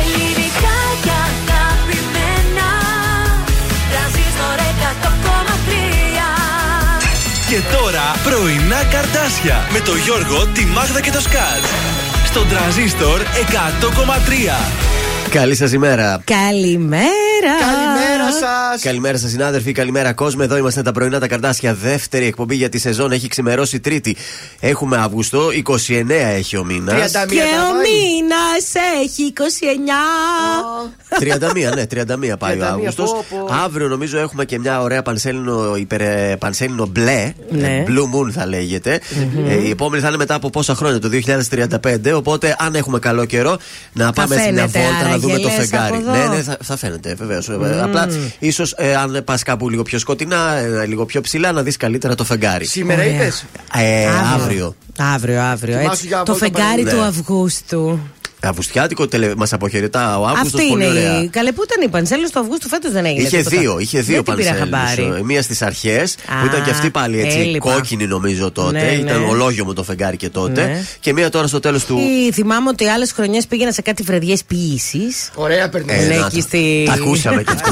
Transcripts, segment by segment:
Ελληνικά και αγαπημένα Τρανζίστορ 100,3 Και τώρα πρωινά καρτάσια με το Γιώργο, τη Μάγδα και το Σκάτ. Στον τραζίστορ 100,3. Καλή σας ημέρα. Καλημέρα. Καλημέρα σας. Καλημέρα σας, συνάδελφοι. Καλημέρα, κόσμο. Εδώ είμαστε τα πρωινά τα καρτάσια. Δεύτερη εκπομπή για τη σεζόν. Έχει ξημερώσει Τρίτη. Έχουμε Αύγουστο. 29 έχει ο μήνας. 31 Και ο Καραβάη. μήνας έχει 29. 31, ναι, 31 πάει ο 31, Αύγουστος. πω, πω. Αύριο νομίζω έχουμε και μια ωραία πανσέλινο, υπερ, ε, πανσέλινο μπλε. Ναι. ε, Blue Moon θα λεγεται Ε, η επόμενη θα είναι μετά από πόσα χρόνια, το 2035. Οπότε, αν έχουμε καλό καιρό, να πάμε σε μια φαίνεται, βόλτα να άραγε, δούμε το λες, φεγγάρι. από εδώ. Ναι, ναι, θα, θα φαίνεται βεβαίως. Απλά ίσως αν πας κάπου λίγο πιο σκοτεινά, ε, λίγο πιο ψηλά, να δεις καλύτερα το φεγγάρι. Σήμερα Ωραία. είπες; Ε, Αύριο. αύριο. Αύριο, αύριο. Θυμάσαι Έτσι. για Το βόλτα φεγγάρι πάλι. του Ναι. Αυγούστου. Αυγουστιάτικο τελε... μας αποχαιρετά ο Αύγουστος. Αυτή πολύ είναι ωραία. η. Καλέ, πού ήταν η Πανσέλο του Αυγούστου φέτος δεν έγινε. Είχε τίποτα. δύο, είχε δύο Δεν την πήρα πανσέλινους. χαμπάρι. Ε, Μία στις αρχές που Α, ήταν και αυτή πάλι έτσι έλειπα. κόκκινη νομίζω τότε. Ναι, ήταν ναι. ολόγιο μου το φεγγάρι και τότε. Ναι. Και μία τώρα στο τέλος του. Ή Θυμάμαι ότι άλλες χρονιές πήγαινα σε κάτι φρεδιέ ποιήσης. Ωραία, περνάει. Ε, ναι, να εκεί τα- στη- Τα ακούσαμε κι αυτό.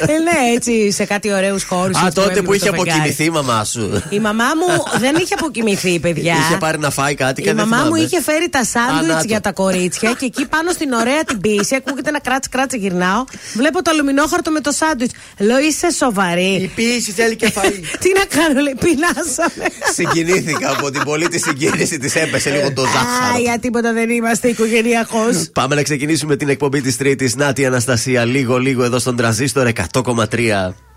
ε, ναι, έτσι σε κάτι ωραίους χώρους. Α, τότε που είχε αποκοιμηθεί η μαμά σου. Η μαμά μου δεν είχε αποκοιμηθεί, παιδιά. Είχε πάρει να φάει κάτι και Η δεν μαμά μου θυμάμαι. είχε φέρει τα Α, να σάντουιτς το. για τα κορίτσια και εκεί πάνω στην ωραία την πίση ακούγεται ένα κράτς κράτς γυρνάω. Βλέπω το αλουμινόχαρτο με το σάντουιτς. Λέω είσαι σοβαρή. Η ποιήση θέλει και φαΐ. Τι να κάνω, λέει, πεινάσαμε. Συγκινήθηκα από την πολύ τη συγκίνηση της έπεσε λίγο το Α, ζάχαρο. για τίποτα δεν είμαστε οικογενειακό. Πάμε να ξεκινήσουμε την εκπομπή της Τρίτης. Νάτι Αναστασία, λίγο λίγο εδώ στον τραζίστορ 100,3.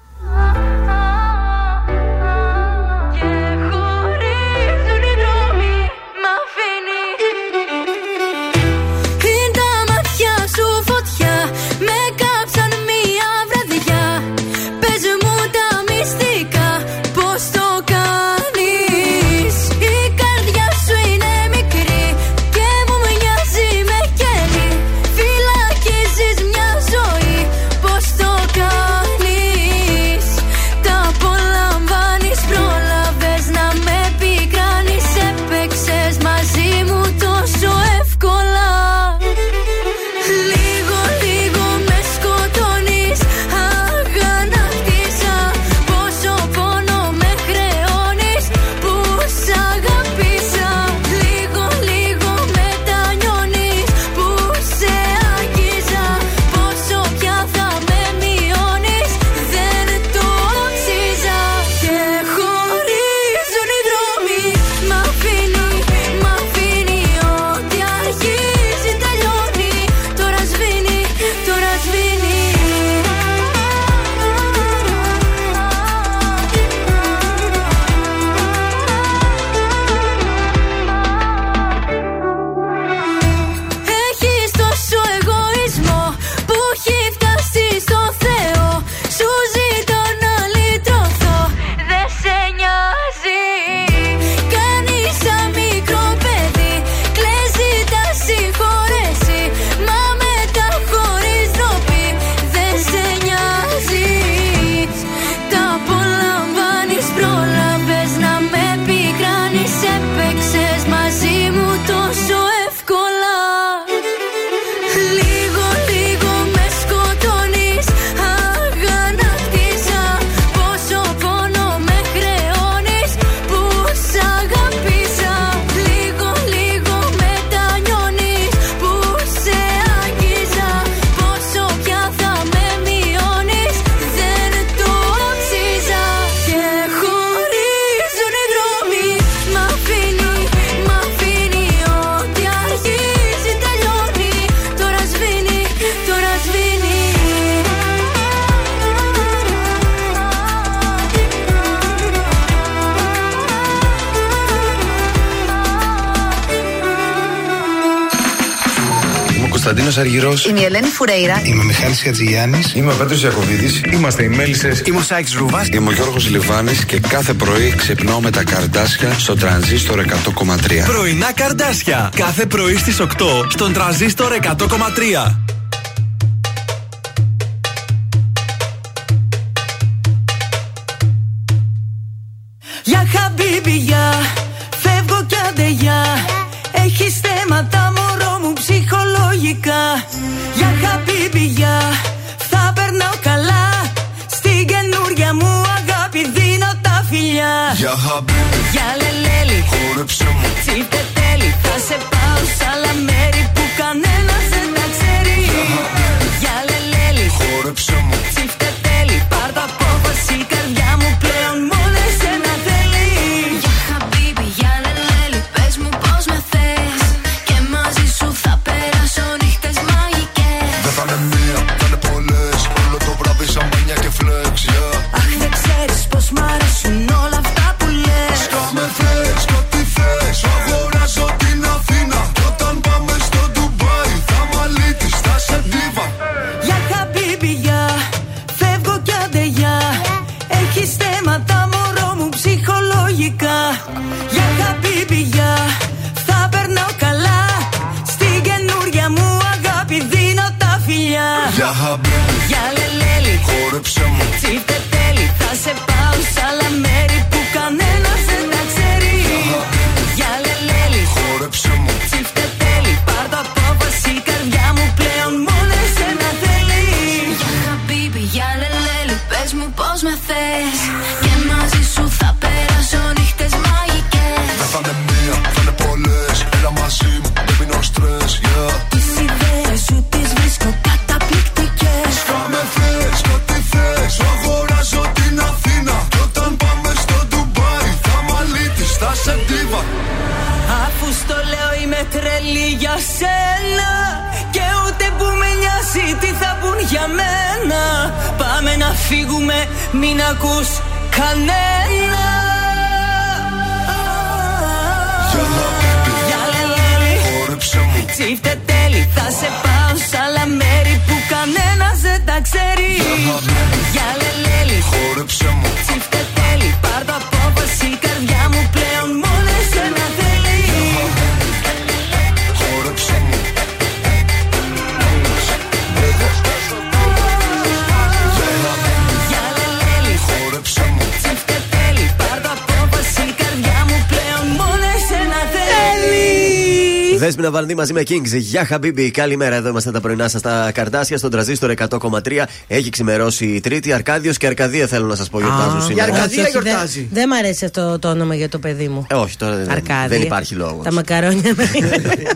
Αργυρός. Είμαι η Ελένη Φουρέιρα. Είμαι ο Μιχάλης Χατζηγιάννης. Είμαι ο Πέτρος Ιακοβίδη. Είμαστε οι Μέλισσες. Είμαι ο Σάιξ Ρούβα. Είμαι ο Γιώργος Λιβάνης και κάθε πρωί ξυπνάω με τα καρδάσια στο τρανζίστορ 100,3. Πρωινά καρτάσια. Κάθε πρωί στις 8 στον τραζίστορ 100,3. Φιλιά. Για χαμπίπι, Για λελέλη, χόρεψε μου τσίφτε τέλει. Θα σε πάω σ' άλλα μέρη που Δέσπινα Βαρνί μαζί με Kings. Γεια Χαμπίμπι, καλημέρα. Εδώ είμαστε τα πρωινά σας στα καρτάσια στον τραζίστορ 100,3. Έχει ξημερώσει η Τρίτη. Αρκάδιος και Αρκαδία θέλω να σας πω γιορτάζουν Α, σήμερα. για Αρκαδία όχι, όχι, γιορτάζει. Δεν δεν μ' αρέσει αυτό το όνομα για το παιδί μου. Ε, όχι, τώρα δεν, Αρκάδια. δεν υπάρχει λόγος. Τα μακαρόνια με.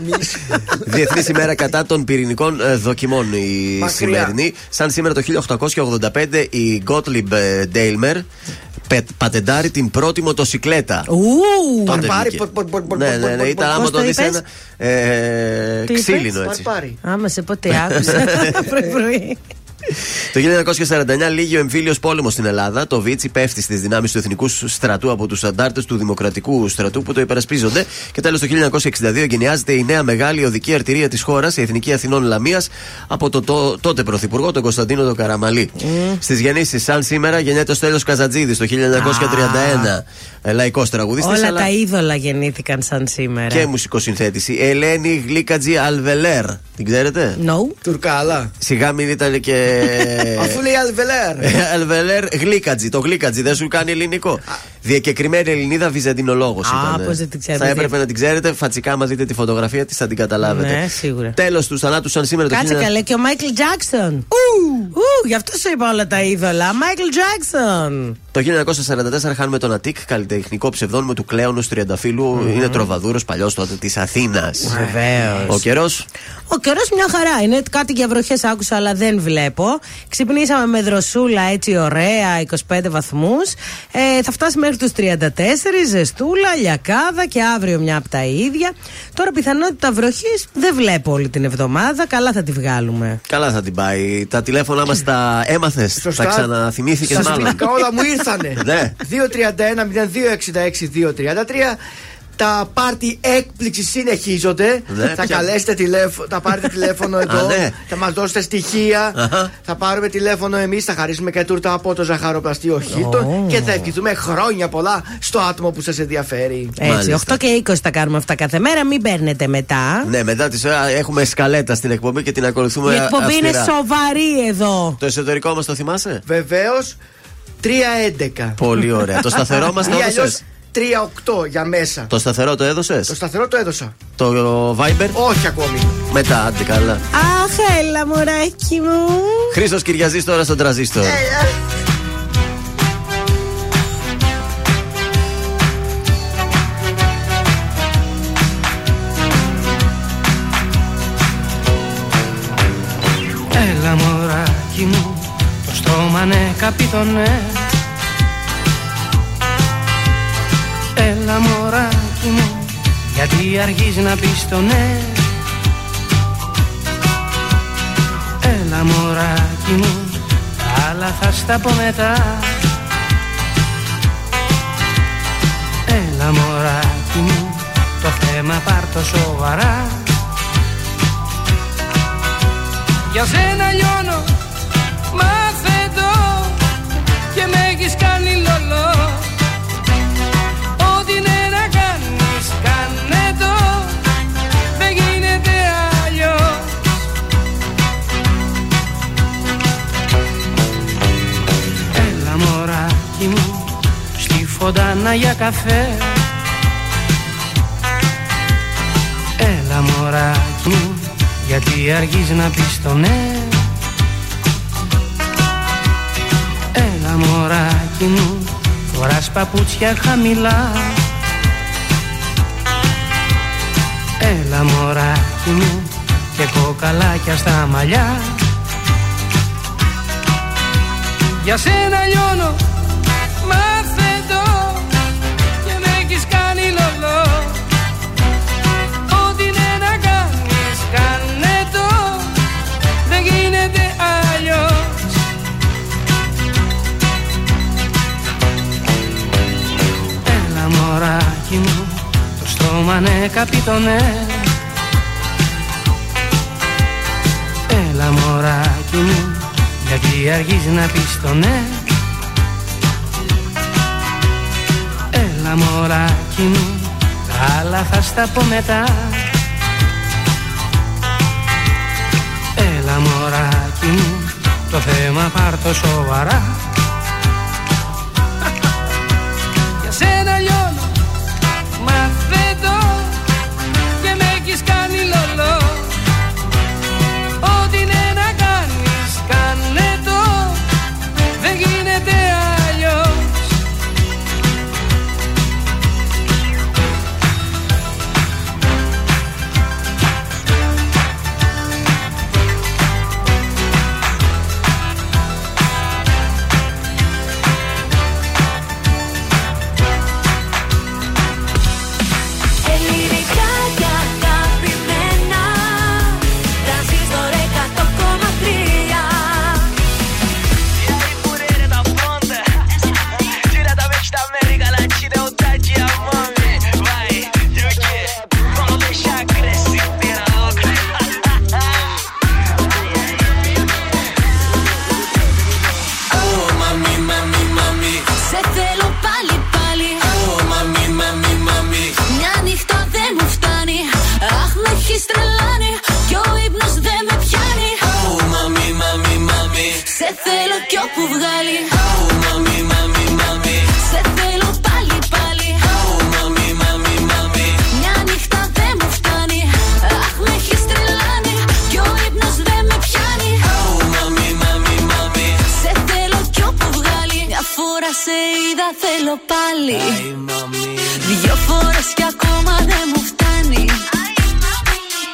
Διεθνής ημέρα κατά των πυρηνικών ε, δοκιμών η Μακριά. σημερινή. Σαν σήμερα το 1885 η Gottlieb ε, Daimler πε- πατεντάρει την πρώτη μοτοσυκλέτα. Ου! Τότε Παρπάρι, βγήκε. πορ, πορ, πορ, Ναι, πορ, ναι, ναι, πορ, ήταν πορ, άμα πώς το το δεις είπες; ένα. Ε, Τι είπες; Ξύλινο έτσι. Παρπάρι. Άμα σε ποτέ άκουσα. Πρωί-πρωί. Το 1949 λύγει ο εμφύλιος πόλεμος στην Ελλάδα. Το Βίτσι πέφτει στις δυνάμεις του Εθνικού Στρατού από τους αντάρτες του Δημοκρατικού Στρατού που το υπερασπίζονται. Και τέλος το 1962 εγκαινιάζεται η νέα μεγάλη οδική αρτηρία της χώρας, η Εθνική Αθηνών Λαμίας, από το, το- τότε Πρωθυπουργό, τον Κωνσταντίνο τον Καραμαλή. Στις γεννήσεις, σαν σήμερα, γεννιέται ο Στέλιος Καζατζίδης το 1931. Λαϊκός τραγουδιστή. Όλα τα είδωλα γεννήθηκαν σαν σήμερα. Και μουσικοσυνθέτηση. Ελένη Γλύκατζη Αλβελέρ. Την ξέρετε; No. Τουρκάλα. Σιγά μην ήταν και. Αφού λέει Αλβελέρ. Αλβελέρ Γλύκατζη. Το Γλύκατζη δεν σου κάνει ελληνικό. Διακεκριμένη Ελληνίδα βυζαντινολόγο Α, ήταν. πώς δεν την ξέρω, Θα δεν έπρεπε δια- να την ξέρετε. Φατσικά, άμα δείτε τη φωτογραφία της, θα την καταλάβετε. Ναι, σίγουρα. Τέλος τους θανάτους, σαν σήμερα το Κάτσε 1900 καλέ και ο Μάικλ Τζάξον. Ου, γι' αυτό σου είπα όλα τα είδωλα. Μάικλ Τζάξον. Το 1944 χάνουμε τον Αττικ, καλλιτεχνικό ψευδόνιμο του Κλέονος Τριανταφύλου. Είναι τροβαδούρος παλιός τότε της Αθήνας. Βεβαίως. Ο καιρός; Ο καιρός μια χαρά είναι. Κάτι για βροχές άκουσα, αλλά δεν βλέπω. Ξυπνήσαμε με δροσούλα έτσι ωραία, 25 βαθμούς. Ε, θα φτάσει μέχρι τους 34, ζεστούλα, λιακάδα και αύριο μια από τα ίδια. Τώρα πιθανότητα βροχής δεν βλέπω όλη την εβδομάδα. Καλά θα τη βγάλουμε. Καλά θα την πάει. Τα τηλέφωνά μας τα έμαθες. Σωστά. Τα ξαναθυμήθηκες Στα μάλλον. σπιτικά όλα μου ήρθανε. Ναι. 231-0266-233. Τα πάρτι έκπληξη συνεχίζονται. Ναι, θα ποια- καλέσετε τηλέφωνο, θα πάρετε τηλέφωνο εδώ. ναι. Θα μας δώσετε στοιχεία. Αχα. Θα πάρουμε τηλέφωνο εμείς. Θα χαρίσουμε και τούρτα από το ζαχαροπλαστείο Χίλτον. Και θα ευχηθούμε χρόνια πολλά στο άτομο που σας ενδιαφέρει. Έτσι, Μάλιστα. 8 και 20 τα κάνουμε αυτά κάθε μέρα. Μην παίρνετε μετά. Ναι, μετά τη ώρα έχουμε σκαλέτα στην εκπομπή και την ακολουθούμε. Η εκπομπή είναι αυστηρά. σοβαρή εδώ. Το εσωτερικό μας το θυμάσαι; Βεβαίως 3-11. Πολύ ωραία. το σταθερό μας το Ή αλλιώς έδωσες; 3-8 για μέσα. Το σταθερό το έδωσες; Το σταθερό το έδωσα. Το Viber; Όχι ακόμη. Μετά, άντε καλά. Αχ, έλα, μωράκι μου. Χρήστος Κυριαζής τώρα στον τραζίστορ. Έλα μωράκι μου Το στόμα ναι καπιτονέ Έλα μωράκι μου Γιατί αργείς να πεις το ναι. Έλα μωράκι μου Τα άλλα θα στα πω μετά. Έλα μωράκι μου Το θέμα πάρ' το σοβαρά. Για σένα λιώνω Στη φωντάνα για καφέ. Έλα μωράκι μου γιατί αργείς να πεις το ναι. Έλα μωράκι μου Φοράς παπούτσια χαμηλά. Έλα μωράκι μου Και κοκαλάκια στα μαλλιά. Για σένα λιώνω Το στόμα ναι καπιτονέ. Έλα μωράκι μου Γιατί αργείς να πεις το ναι. Έλα μωράκι μου Τα άλλα θα στα πω μετά. Έλα μωράκι μου Το θέμα πάρ' το σοβαρά. Για σένα λιώνω θέλω πάλι. Δυο φορές κι ακόμα δεν μου φτάνει.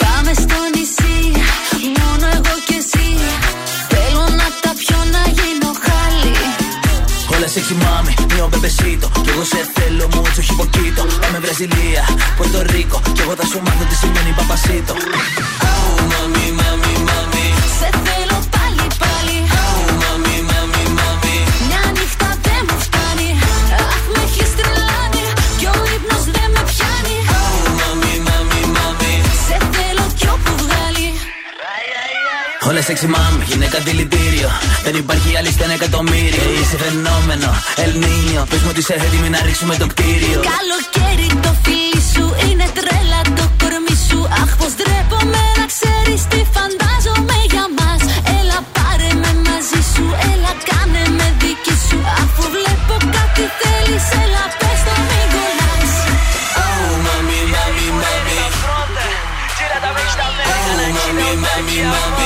Πάμε στο νησί Μόνο εγώ και εσύ. Θέλω να τα πιω να γίνω χάλι. Όλα sexy mami, mio bebecito Κι εγώ σε θέλω mucho chipoquito Πάμε Βραζιλία, Πορτο Ρίκο Κι εγώ θα σου μάθω τι σημαίνει παπασίτο. Σε Όλες έξι mom, γυναίκα δηλητήριο. Δεν υπάρχει άλλη στενά εκατομμύριο. Είσαι φαινόμενο, Ελνίνιο. Πες μου ότι είσαι έτοιμη να ρίξουμε το κτίριο. Καλοκαίρι το φίλι σου είναι τρέλα το κορμί σου. Αχ, πως ντρέπομαι να ξέρεις τι φαντάζομαι για μας. Έλα πάρε με μαζί σου, έλα κάνε με δική σου. Αφού βλέπω κάτι θέλεις, έλα πες το μην κολλά. Oh, mami, mami, mami. Oh, mami, mami, mami.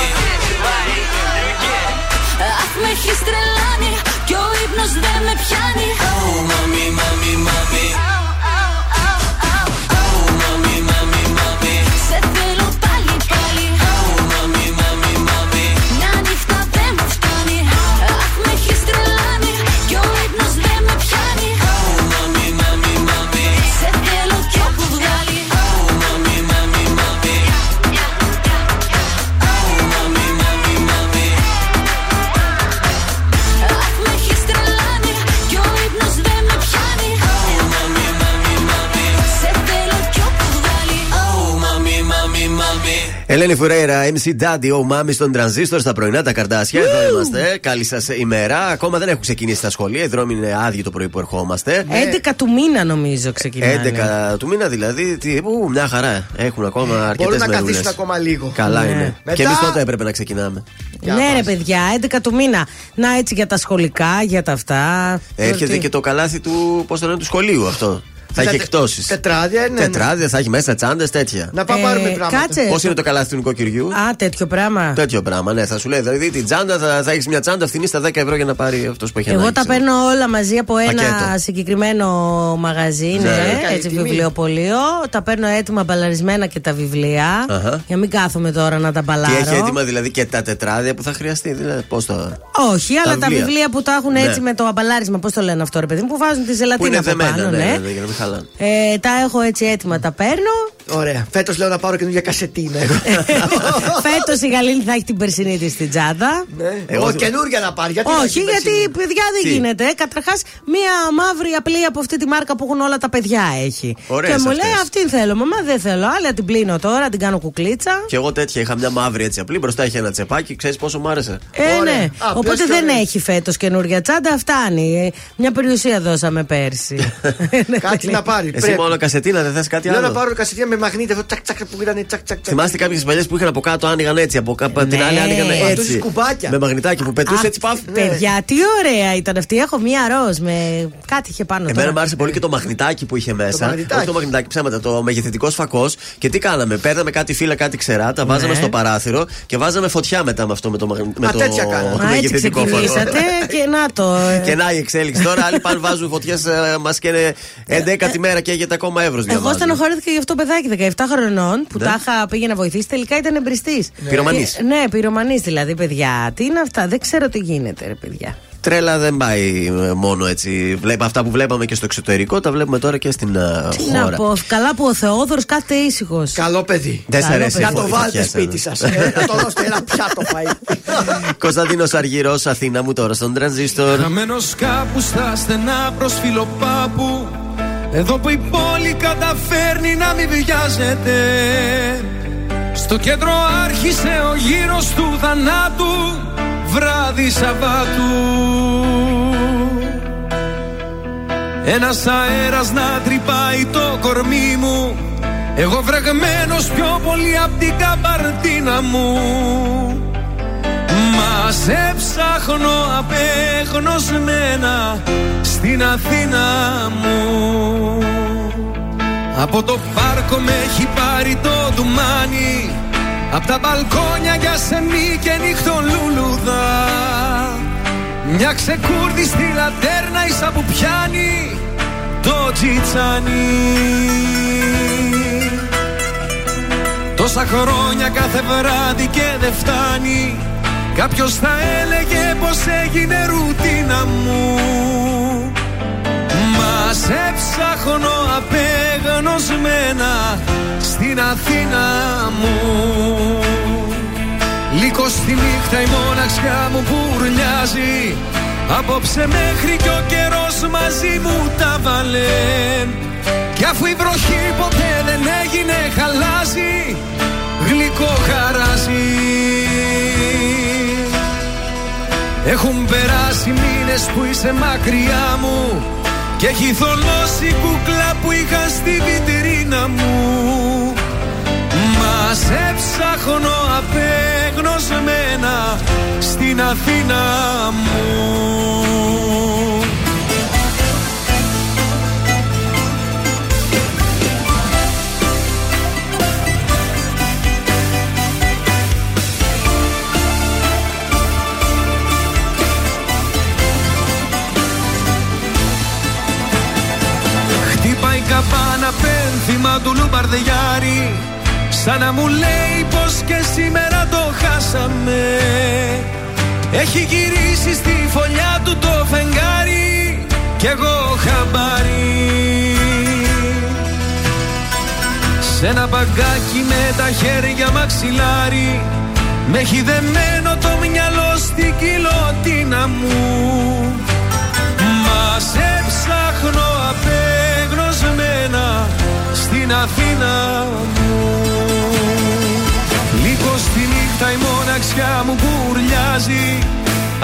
Τρελάνει Κι ο ύπνος δεν με πιάνει. Oh, mami, mami, mami Ελένη Φουρέιρα, MC Daddy, ο Μάμις στον τρανζίστορ στα πρωινά τα καρτάσια. Εδώ είμαστε. Καλή σας ημέρα. Ακόμα δεν έχουν ξεκινήσει τα σχολεία. Οι δρόμοι είναι άδειοι το πρωί που ερχόμαστε. 11 του μήνα νομίζω ξεκινάνε. 11 του μήνα δηλαδή. Τι, ου, μια χαρά. Έχουν ακόμα αρκετές μέρε. Μπορούν να καθίσουν ακόμα λίγο. Καλά Ναι. είναι. Μετά- Και εμείς τότε έπρεπε να ξεκινάμε. Ναι, ρε παιδιά, 11 του μήνα. Να έτσι για τα σχολικά, για τα αυτά. Έρχεται Τι- και το καλάθι του, πώς το λένε, του σχολείου αυτό. Θα έχει τε- εκτόσει. Τετράδια, ναι, ναι. Τετράδια, θα έχει μέσα τσάντες, τέτοια. Να πάμε πάρουμε πράγματα. Ε, κάτσε. Πώς είναι το καλάθι του νοικοκυριού. Α, τέτοιο πράγμα. Τέτοιο πράγμα, ναι. Θα σου λέει, δηλαδή την τσάντα θα, θα έχεις μια τσάντα φθηνή στα 10 ευρώ για να πάρει αυτός που έχει Εγώ ανάγκη, τα ξέρω. παίρνω όλα μαζί από ένα Πακέτο. συγκεκριμένο μαγαζί, ναι, καλή έτσι τιμή. βιβλιοπωλείο. Τα παίρνω έτοιμα μπαλαρισμένα και τα βιβλία. Αχα. Για να μην κάθομαι τώρα να τα Τι μπαλάρω. έχει έτοιμα δηλαδή και τα τετράδια που θα χρειαστεί. Δηλαδή, πώς το. Όχι, αλλά τα βιβλία. βιβλία που τα έχουν Ναι. έτσι με το αμπαλάρισμα, πώς το λένε αυτό, ρε παιδί μου, που βάζουν τη Που ζελατίνα είναι από δεμένα, πάνω, ναι, ναι. ναι, ναι, για να μην χαλάνε. Ε, τα έχω έτσι έτοιμα, τα παίρνω. Ωραία. Φέτος λέω να πάρω καινούργια κασετίνα. Φέτος η Γαλήνη θα έχει την περσινή της στην τσάντα. Ναι. Εγώ Εγώ θα- καινούργια να πάρει. Γιατί να Όχι, έχει γιατί περσινή; παιδιά δεν Τι; γίνεται. Καταρχάς, μία μαύρη απλή από αυτή τη μάρκα που έχουν όλα τα παιδιά έχει. Ωραίες και μου αυτές. λέει αυτήν θέλω. Μαμά δεν θέλω. Άλλη την πλύνω τώρα, την κάνω κουκλίτσα. Και εγώ τέτοια είχα μια μαύρη έτσι απλή. Μπροστά είχε ένα τσεπάκι. Ξέρεις πόσο μου άρεσε. Ε, Ωραία. ναι. Α, Οπότε πες δεν ωραία. έχει φέτος καινούργια τσάντα, φτάνει. Ε, Μια περιουσία δώσαμε πέρσι. Ναι, Κάτι να πάρει. Εσύ Πρέπει. μόνο κασετίνα δεν θες κάτι Λέω να άλλο; πάρω κασετίνα με μαγνήτη αυτό τσακ τσακ που ήταν τσακ τσακ. τσακ. Θυμάστε κάποιες παλιές που είχαν από κάτω άνοιγαν έτσι. Από κάπου την Ναι. άλλη άνοιγαν Αυτούς έτσι. τους κουμπάκια. Με μαγνητάκι που πετούσε Αχ, έτσι παφ. Παιδιά, τι ωραία ήταν αυτή. Έχω μία ροζ με κάτι είχε πάνω Εμένα τώρα. μου άρεσε πολύ και το μαγνητάκι που είχε μέσα. μαγνητάκι. Όχι το μαγνητάκι, ψέματα, το μεγεθυντικό φακό. Και τι κάναμε, παίρναμε κάτι φύλλα, κάτι ξερά, τα βάζαμε Ναι. στο παράθυρο και βάζαμε φωτιά μετά με αυτό με το, μαγ- με Α, το, τέτοια κάναμε. το Α, έτσι μεγεθυντικό φακό. ξεκινήσατε και να το. ε. Και να η εξέλιξη τώρα. Άλλοι πάνε βάζουν φωτιές, μας και 11 τη μέρα και έχετε ακόμα ευρώ Εγώ στενοχωρήθηκα για αυτό το παιδάκι 17 χρονών που Ναι. τα είχα πήγε να βοηθήσει. Τελικά ήταν εμπριστής. Πυρομανής. Ναι, πυρομανής δηλαδή, παιδιά. Τι είναι αυτά, δεν ξέρω τι γίνεται, ρε παιδιά. Τρέλα δεν πάει ε, μόνο έτσι. Βλέπα αυτά που βλέπαμε και στο εξωτερικό, τα βλέπουμε τώρα και στην ε, Τι να χώρα. πω, καλά που ο Θεόδωρος κάθεται ήσυχος. Καλό παιδί. Δεν σ' Καλό αρέσει. Να η το φω- η βάλετε φωτιά, σπίτι εσένα. σα. Να το δώσετε ένα πιάτο φαΐ. Κωνσταντίνος Αργυρός, Αθήνα μου τώρα στον τρανζίστορ. Χαμένος κάπου στα στενά προς φιλοπάπου Εδώ που η πόλη καταφέρνει να μην βιάζεται. Στο κέντρο άρχισε ο γύρος του θανάτου Βράδυ Σαββάτου. Ένας αέρας να τρυπάει το κορμί μου. Εγώ βρεγμένος πιο πολύ απ' την καμπαρτίνα μου. Μα σε ψάχνω απέγνωσμένα στην Αθήνα μου. Από το πάρκο με έχει πάρει το ντουμάνι Απ' τα μπαλκόνια για σεμί και νύχτο λουλουδά. Μια ξεκούρδιστη λατέρνα ίσα που πιάνει το τζιτσάνι. Τόσα χρόνια κάθε βράδυ και δεν φτάνει Κάποιος θα έλεγε πως έγινε ρουτίνα μου. Μας σε ψάχνω απεγνωσμένα στην Αθήνα μου. Λίγο στη νύχτα η μοναξιά μου πουρλιάζει Απόψε μέχρι κι ο καιρός μαζί μου τα βάλε Κι αφού η βροχή ποτέ δεν έγινε χαλάζει Γλυκό χαράζει Έχουν περάσει μήνες που είσαι μακριά μου Και έχει θολώσει η κούκλα που είχα στη βιτρίνα μου. Μας σε ψάχνω απεγνωσμένα στην Αθήνα μου ένα πένθυμα του λουμπαρδιάρι Σαν να μου λέει πως και σήμερα το χάσαμε. Έχει γυρίσει στη φωλιά του το φεγγάρι Κι εγώ χαμπάρι. Σ' ένα μπαγκάκι με τα χέρια μαξιλάρι Με έχει δεμένο το μυαλό στην κοιλωτίνα μου. Μα σε ψάχνω απ' στην Αθήνα μου. Λίγο στη νύχτα η μοναξιά μου μπουρλιάζει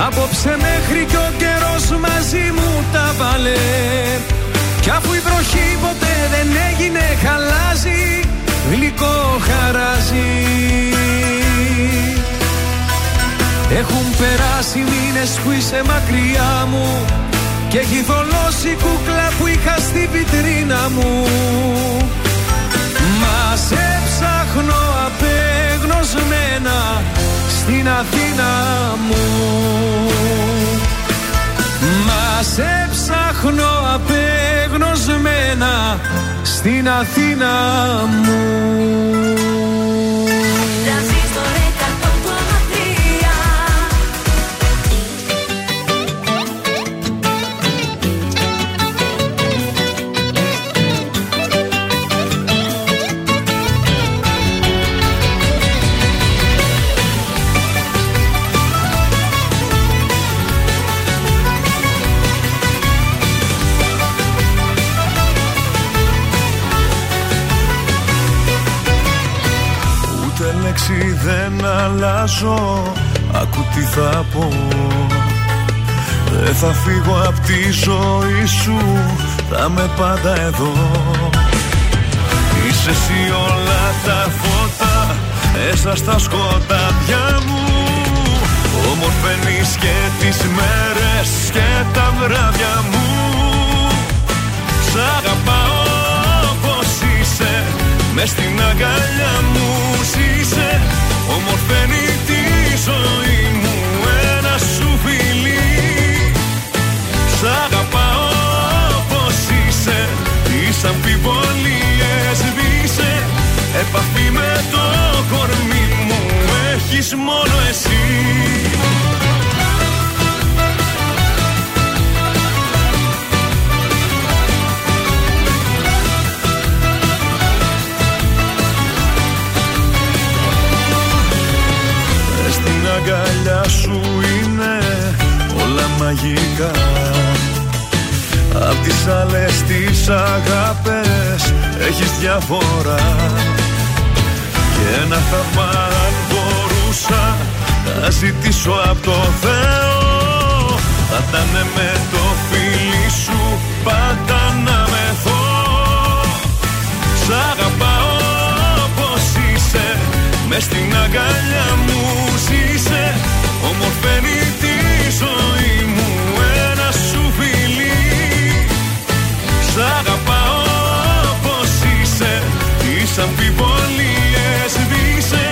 Απόψε μέχρι κι ο καιρός μαζί μου τα βάλε. Κι αφού η βροχή ποτέ δεν έγινε χαλάζει. Γλυκό χαράζει. Έχουν περάσει μήνες που είσαι μακριά μου. Και έχει θολώσει η κούκλα που είχα στη βιτρίνα μου Μας σε ψάχνω απεγνωσμένα στην Αθήνα μου. Μας σε ψάχνω απεγνωσμένα στην Αθήνα μου δεν αλλάζω Άκου τι θα πω. Δεν θα φύγω από τη ζωή σου Θα με πάντα εδώ. Είσαι εσύ όλα τα φώτα Μέσα στα σκοτάδια μου. Ομορφαίνεις και τις μέρες και τα βράδια μου. Σ' αγαπάω όπως είσαι Μες στην αγκαλιά μου ζήσε Ομορφαίνει τη ζωή μου ένα σου φιλί. Σ' αγαπάω όπως είσαι Τις αμφιβολίες σβήσε Επαφή με το κορμί μου Έχεις μόνο εσύ διαφορά Και ένα θαύμα αν μπορούσα να ζητήσω από το Θεό. Θα ήταν με το φίλι σου πάντα να με θώ Σ' αγαπάω όπως είσαι μες στην αγκαλιά μου ζήσε. Ομορφαίνεις Τις αμφιβολίες σβήσε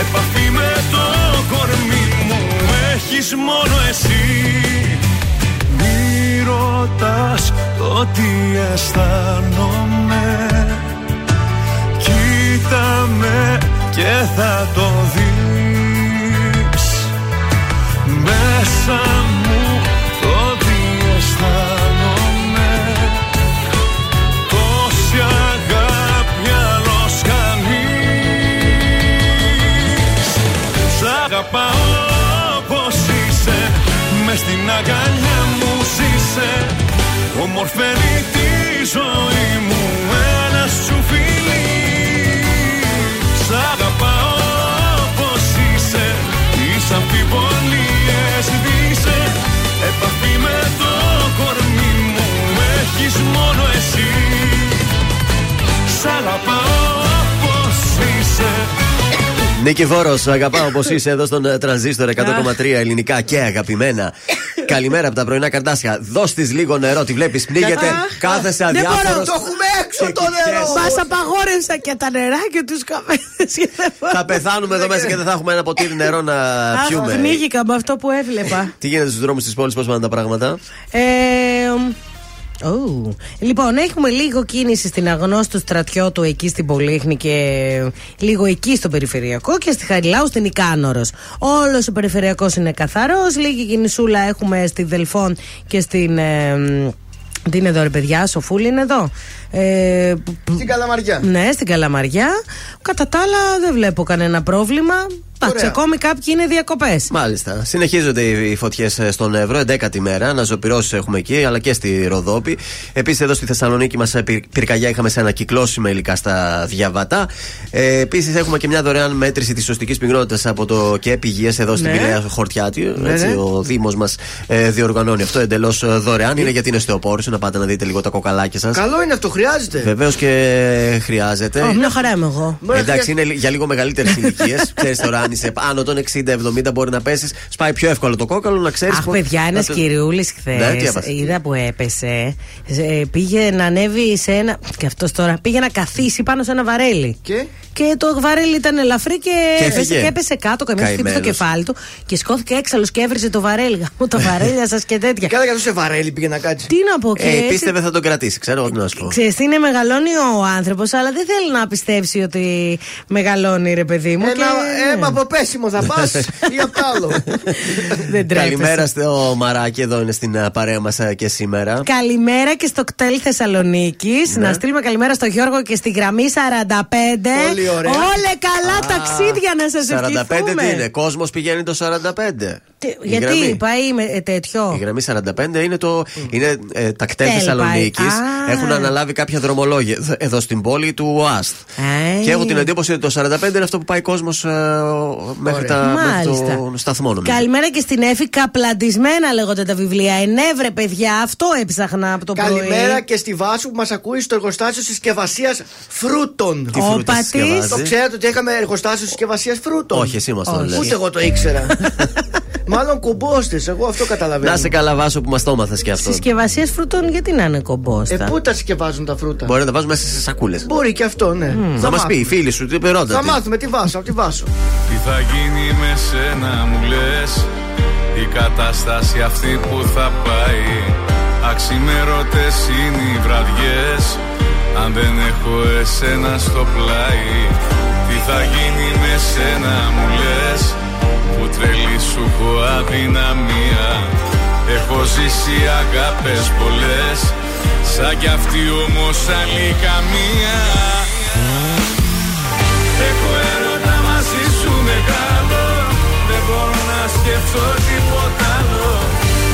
Επαφή με το κορμί μου Έχεις μόνο εσύ. Μη ρωτάς το τι αισθάνομαι. Κοίτα με και θα το δεις. Μέσα μου αγκαλιά μου ζήσε Ομορφαίνει τη ζωή μου ένας σου φιλί Σ' αγαπάω όπως είσαι Τις αμφιβολίες σβήσε Επαφή με το κορμί μου Έχεις μόνο εσύ. Σ' αγαπάω όπως είσαι. Νίκη Φόρο, αγαπάω όπως είσαι εδώ στον ε, τρανζίστορ 100,3 ελληνικά και αγαπημένα. Καλημέρα από τα πρωινά καρτάσια. Δώσ' της λίγο νερό, τη βλέπεις, πνίγεται. Κάθεσαι Δεν αδιάφορος. μπορώ, Το έχουμε έξω το νερό. Μας απαγόρευσα και τα νερά και τους καφέδες. Θα πεθάνουμε εδώ μέσα και δεν θα έχουμε ένα ποτήρι νερό να Αχ, πιούμε. πνίγηκα με αυτό που έβλεπα. Τι γίνεται στους δρόμους της πόλης, πώς πάνε τα πράγματα; Ε, Ου. Λοιπόν, έχουμε λίγο κίνηση στην αγνώστου στρατιώτου εκεί στην Πολύχνη και λίγο εκεί στο περιφερειακό και στη Χαριλάου στην Ικάνορο. Όλος ο περιφερειακός είναι καθαρός. Λίγη κινησούλα έχουμε στη Δελφόν και στην. Ε, τι είναι εδώ, ρε παιδιά, Σοφούλη είναι εδώ. Ε, Στην Καλαμαριά. ναι, στην Καλαμαριά. Κατά τα άλλα δεν βλέπω κανένα πρόβλημα. Εντάξει, Ωραία. ακόμη κάποιοι είναι διακοπές. Μάλιστα. Συνεχίζονται οι φωτιές στον Εύρο, 11η μέρα. Αναζωπηρώσει έχουμε εκεί, αλλά και στη Ροδόπη. Επίσης, εδώ στη Θεσσαλονίκη μας πυρκαγιά είχαμε σε ανακυκλώσιμα υλικά στα διαβατά. Ε, Επίσης, έχουμε και μια δωρεάν μέτρηση της σωστικής πυκνότητας από το ΚΕΠ Υγείας εδώ στην Ναι. Πηλαία Χορτιάτη. Ναι, έτσι, ναι. Ο Δήμος μας ε, διοργανώνει αυτό εντελώς δωρεάν. Είναι γιατί είναι στεοπόρου, να πάτε να δείτε λίγο τα κοκαλάκια σας. Καλό είναι αυτό, χρειάζεται. Βεβαίως και χρειάζεται. Oh, μια χαρά είμαι εγώ. Εντάξει, είναι για λίγο μεγαλύτερες ηλικίες. Ξέρεις τώρα, αν είσαι πάνω των 60-70, μπορεί να πέσεις. Σπάει πιο εύκολο το κόκαλο, να ξέρεις. Αχ, παιδιά, ένας κυριούλης χθες. Ναι, τι έπαθε; είδα που έπεσε. ε, πήγε να ανέβει σε ένα. Και αυτός τώρα πήγε να καθίσει πάνω σε ένα βαρέλι. Και; Και το βαρέλι ήταν ελαφρύ και, Και έπεσε, έφυγε. και έπεσε κάτω. Καμιά χτύπησε το Καημένος. κεφάλι του και σκόθηκε έξαλλος και έβριζε το βαρέλι. Γαμώ τα βαρέλια σας και τέτοια. Κάνα για σε βαρέλι πήγε να κάτσει. Τι να πω, και Ε, έτσι- πίστευε θα τον κρατήσει, ξέρω εγώ τι να σου πω. Ξέρεις τι είναι, μεγαλώνει ο άνθρωπος, αλλά δεν θέλει να πιστέψει ότι μεγαλώνει, ρε παιδί μου. Ένα και... αίμα από πέσιμο θα πας ή απ' άλλο. δεν τρέπεσαι. Καλημέρα στο Μαράκι, εδώ είναι στην α, παρέα μας και σήμερα. Καλημέρα και στο κτέλ Θεσσαλονίκης. Ναι. Να στείλουμε καλημέρα στο Γιώργο και στη γραμμή 45. Πολύ ωραία. Όλε καλά ταξίδια να σας 45 ευχηθούμε. τι είναι, κόσμος πηγαίνει το 45. Τι- Η γιατί γραμμή. πάει με ε, τέτοιο; Η γραμμή 45 είναι, το, είναι ε, τα κτέλ Κτέλ Θεσσαλονίκης. πάει. Α. Έχουν αναλάβει κάποια δρομολόγια εδώ- εδώ στην πόλη του ΟΑΣΤ. Α. Και έχω την εντύπωση ότι το 45 είναι αυτό που πάει κόσμος μέχρι, τα, μέχρι Μάλιστα. το σταθμό, νομίζω. Καλημέρα και στην Εφη. Καπλαντισμένα λέγονται τα βιβλία. Ενεύρε, παιδιά, αυτό έψαχνα από το πρωί. Καλημέρα και στη Βάσου που μας ακούει στο εργοστάσιο συσκευασίας φρούτων. Τι φρούτα Πατής. συσκευάζει; Το ξέρετε ότι είχαμε εργοστάσιο συσκευασίας φρούτων; Όχι, εσύ μας το Όχι. λες. Ούτε εγώ το ήξερα. Μάλλον κουμπόστε, εγώ αυτό καταλαβαίνω. Να σε καλά, Βάσο, που μας το έμαθες και αυτός. Συσκευασίες φρούτων, γιατί να είναι Ε, κομπόστα. πού τα συσκευάζουν τα φρούτα; Μπορεί να τα βάζουμε μέσα σε σακούλες. Μπορεί και αυτό, ναι. Να μας πει η φίλη σου, τι περώντα. Θα μάθουμε τη Βάσο, από τη Βάσο. Τι θα γίνει με σένα μου λες; Η κατάσταση αυτή που θα πάει Αξιμέρωτες είναι οι βραδιές Αν δεν έχω εσένα στο πλάι Τι θα γίνει με σένα μου λες; Που τρελή σου έχω αδυναμία. Έχω ζήσει αγάπες πολλές. Σαν κι αυτή όμως άλλη καμία. Έχω έρωτα μαζί σου μεγάλο. Δεν μπορώ να σκεφτώ τίποτα άλλο.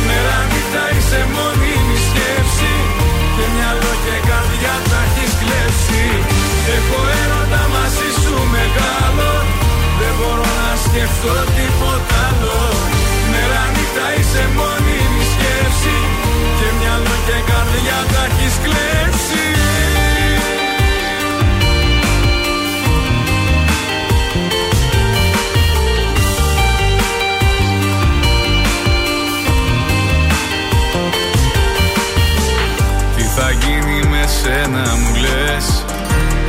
Μέρα νύχτα είσαι μόνιμη σκέψη. Και μυαλό και καρδιά τα έχεις κλέψει. Έχω σκεφτώ τίποτα άλλο Μέρα νύχτα είσαι μόνιμη σκέψη. Και μυαλό και καρδιά τα έχεις κλέψει. Τι θα γίνει με σένα μου λες;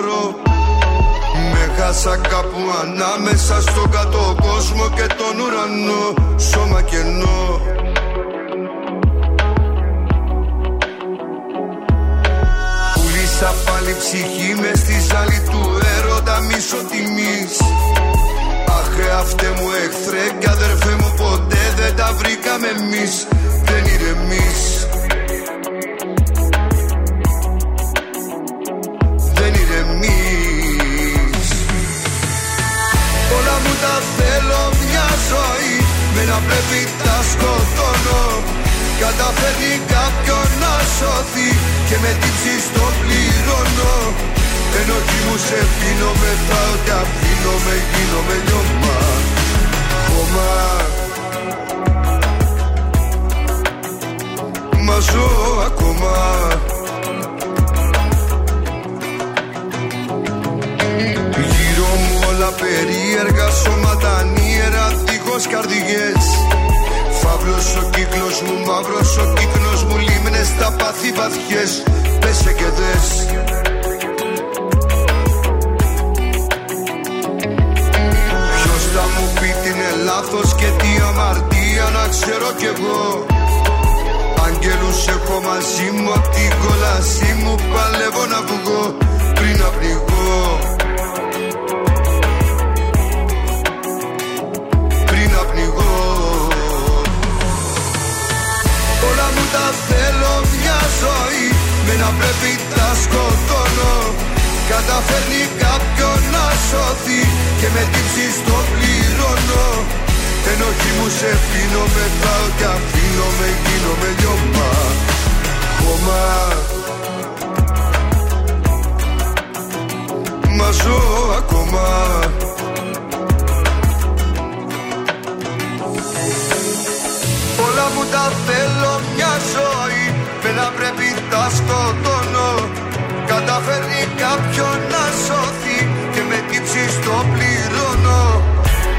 βρω Με χάσα κάπου ανάμεσα στον κάτω κόσμο και τον ουρανό. Σώμα κενό. Πουλήσα πάλι ψυχή μες στη ζάλη του έρωτα μίσο τιμής. Αχ αυτέ μου εχθρέ και αδερφέ μου ποτέ δεν τα βρήκαμε εμείς. Δεν ηρεμείς Δεν πρέπει τα σκοτώνω. Καταφέρνει κάποιον να σωθεί Και με τύψεις το πληρώνω. Ενοχή μου σε πίνω μετά ότι αφήνω με γίνομαι λιώμα Χώμα Μα ζω ακόμα. Γύρω μου όλα περίεργα σώματα νύερα δίχως καρδιές Φαύλος ο κύκλος μου, μαύρος ο κύκλος μου Λίμνες στα πάθη βαθιές Πέσε και δες. Ποιος θα μου πει τι είναι λάθος και τι αμαρτία να ξέρω κι εγώ. Αγγέλους έχω μαζί μου απ' την κόλασή μου Παλεύω να βγω πριν να πνιγώ Όλα μου τα θέλω μια ζωή. Με να πρέπει τα σκοτώνω. Καταφέρνει κάποιον να σωθεί Και με τύψεις το πληρώνω. Ενοχή μου σε πίνω μετράω και αφήνω με γίνομαι λιώμα. Χώμα. Μα ζω ακόμα Όλα μου τα θέλω μια ζωή. Με να πρέπει τα σκοτώνω Καταφέρνει κάποιον να σωθεί Και με τύψεις το πληρώνω.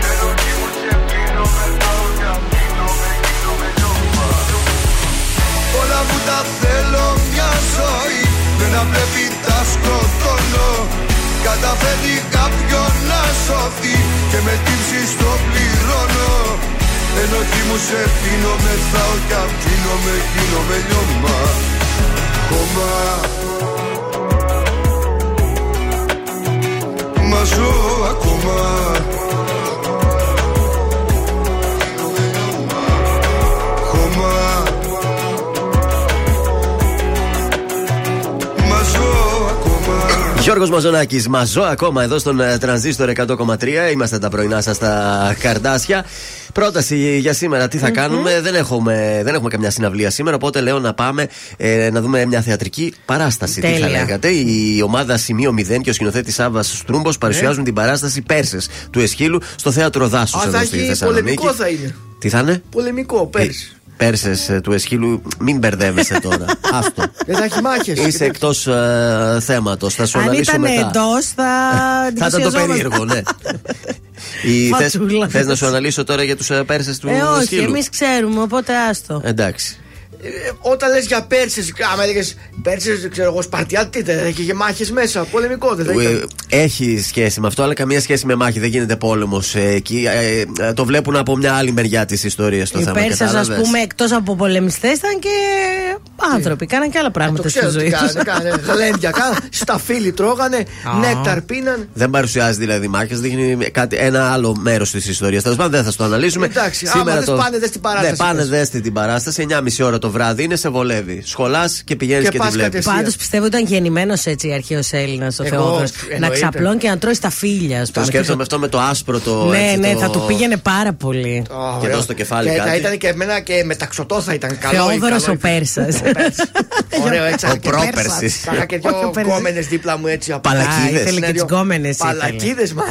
Ενοχή μου σε πίνω μετράω και αφήνω με γίνομαι λιώμα Όλα μου τα θέλω μια ζωή. Με να πρέπει τα σκοτώνω Καταφέρνει κάποιον να σωθεί Και με τύψεις το πληρώνω Ενοχή μου σε πίνω μεθάω και αφήνω με γίνομαι λιώμα. Χώμα Μα ζω ακόμα. Χώμα Μα ζω ακόμα. Γιώργος Μαζονάκης, μαζό ακόμα εδώ στον ε, τρανζίστορ 100,3. Είμαστε τα πρωινά σας στα καρδάσια. Πρόταση για σήμερα, τι θα κάνουμε. Δεν έχουμε, δεν έχουμε καμιά συναυλία σήμερα, οπότε λέω να πάμε ε, να δούμε μια θεατρική παράσταση. Τι θα Τέλεια. λέγατε. Η ομάδα Σημείο 0 και ο σκηνοθέτης Σάβα Στρούμπος παρουσιάζουν την παράσταση Πέρσες του Εσχύλου στο θέατρο Δάσους Α, εδώ θα στη έχει Θεσσαλονίκη. πολεμικό θα είναι. Τι θα είναι; Πολεμικό, πέρσι. Πέρσες του Εσχύλου, μην μπερδεύεσαι τώρα. Άστο. Δεν θα έχει μάχες. Είσαι εκτός ε, θέματος. Θα σου Αν αναλύσω ήταν μετά. εντός, θα. Θα ήταν το εντυπωσιαζόμασταν. περίεργο, ναι. Η- θες- Φατσούλα. Θες να σου αναλύσω τώρα για τους Πέρσες του Ε, όχι, Εσχύλου. εμείς ξέρουμε, οπότε άστο. Εντάξει. Ε, όταν λες για Πέρσες, άμα έλεγες Πέρσες, ξέρω εγώ, Σπαρτιάτη, δεν θα είχε μάχες μέσα. Πολεμικό δεν θα Ε, ήταν. Έχει σχέση με αυτό, αλλά καμία σχέση με μάχη. Δεν γίνεται πόλεμος εκεί. Ε, ε, το βλέπουν από μια άλλη μεριά της ιστορίας το Οι θέμα. Πέρσες, ας κατάλαβες; πούμε, εκτός από πολεμιστές, ήταν και άνθρωποι. Κάναν και άλλα Το πράγματα στη ξέρω τι ζωή κάνε, του. κάνε. Γλέντια, κάνε. Στα φίλη τρώγανε, νέκταρ πίναν. Δεν παρουσιάζει δηλαδή μάχες, δείχνει κάτι, ένα άλλο μέρος της ιστορίας. Τέλος πάντων, δεν θα στο αναλύσουμε. Εντάξει, άμα δες, πάνε δες την παράσταση, Ναι, πάνε πες. δες την παράσταση. 9.30 ώρα το βράδυ είναι, σε βολεύει. Σχολάς και πηγαίνεις Και και, πας τη βλέπεις. κατευθείαν. Πάντως πιστεύω ήταν γεννημένος έτσι αρχαίος Έλληνας ο Εγώ, Θεόδωρος. Να εννοείται. ξαπλώνει και να τρώει στα φίλια. ας Το πούμε. σκέφτομαι αυτό με το άσπρο το. Ναι, έτσι, ναι, το- θα του πήγαινε πάρα πολύ. Ω, Και ωραίο. εδώ στο κεφάλι και κάτι. Θα ήταν και εμένα και μεταξωτό θα ήταν καλό. Θεόδωρος καλό. ο Πέρσας. Ωραίο, έτσι. Ο και πρόπερσης. Πέρσας. Θα είχα και Όχι ο δυο Πέρσας. κόμενες δίπλα μου έτσι. από- Παλακίδες. Α, ήθελε και Ναι, τις δυο- γκόμενες ήθελε. Παλακίδες, μα.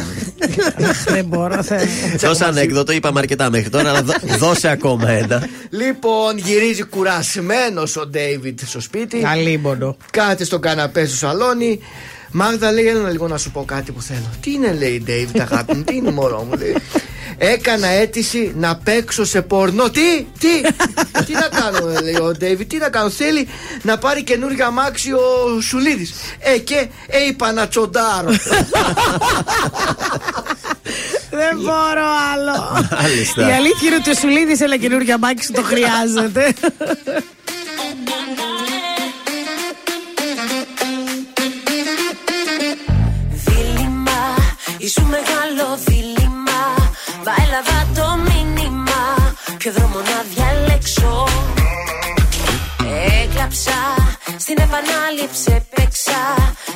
Δεν μπορώ, Θεέ μου. Δώσε ανέκδοτο, είπαμε αρκετά μέχρι τώρα, αλλά δώ- δώσε ακόμα ένα. Λοιπόν, γυρίζει κουρασμένος ο Ντέιβιτ στο σπίτι. Αλίμονο. Κάθεται στον καναπέ στο σαλόνι. Μάγδα λέει: Έλα λίγο να σου πω κάτι που θέλω. Τι είναι, λέει η Ντέιβιτ, αγάπη μου, τι είναι, μωρό μου, λέει. Έκανα αίτηση να παίξω σε πορνό. Τι, τι, τι να κάνω, λέει ο Ντέιβι, τι να κάνω. Θέλει να πάρει καινούργια αμάξι ο Σουλίδης. Ε, και ε, είπα να τσοντάρω. Δεν μπορώ άλλο. Μάλιστα. Η αλήθεια είναι ότι ο Σουλίδης ένα καινούργιο αμάκι σου το χρειάζεται. Δίλημα, ήσου μεγάλο δίλημα Βαέλαβα το μήνυμα Ποιο δρόμο να διαλέξω Έκλαψα, στην επανάληψη παίξα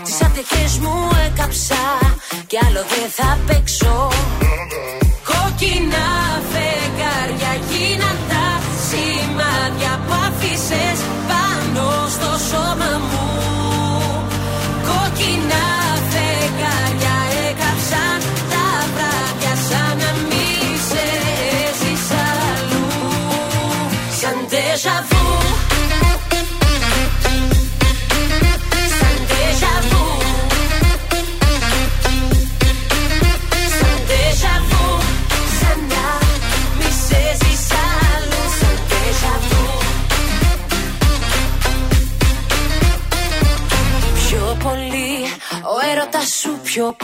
Τις ατυχές μου έκαψα Κι άλλο δεν θα παίξω. Κόκκινα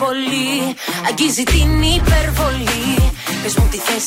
πολύ. Αγγίζει την υπερβολή. Πες μου τι θες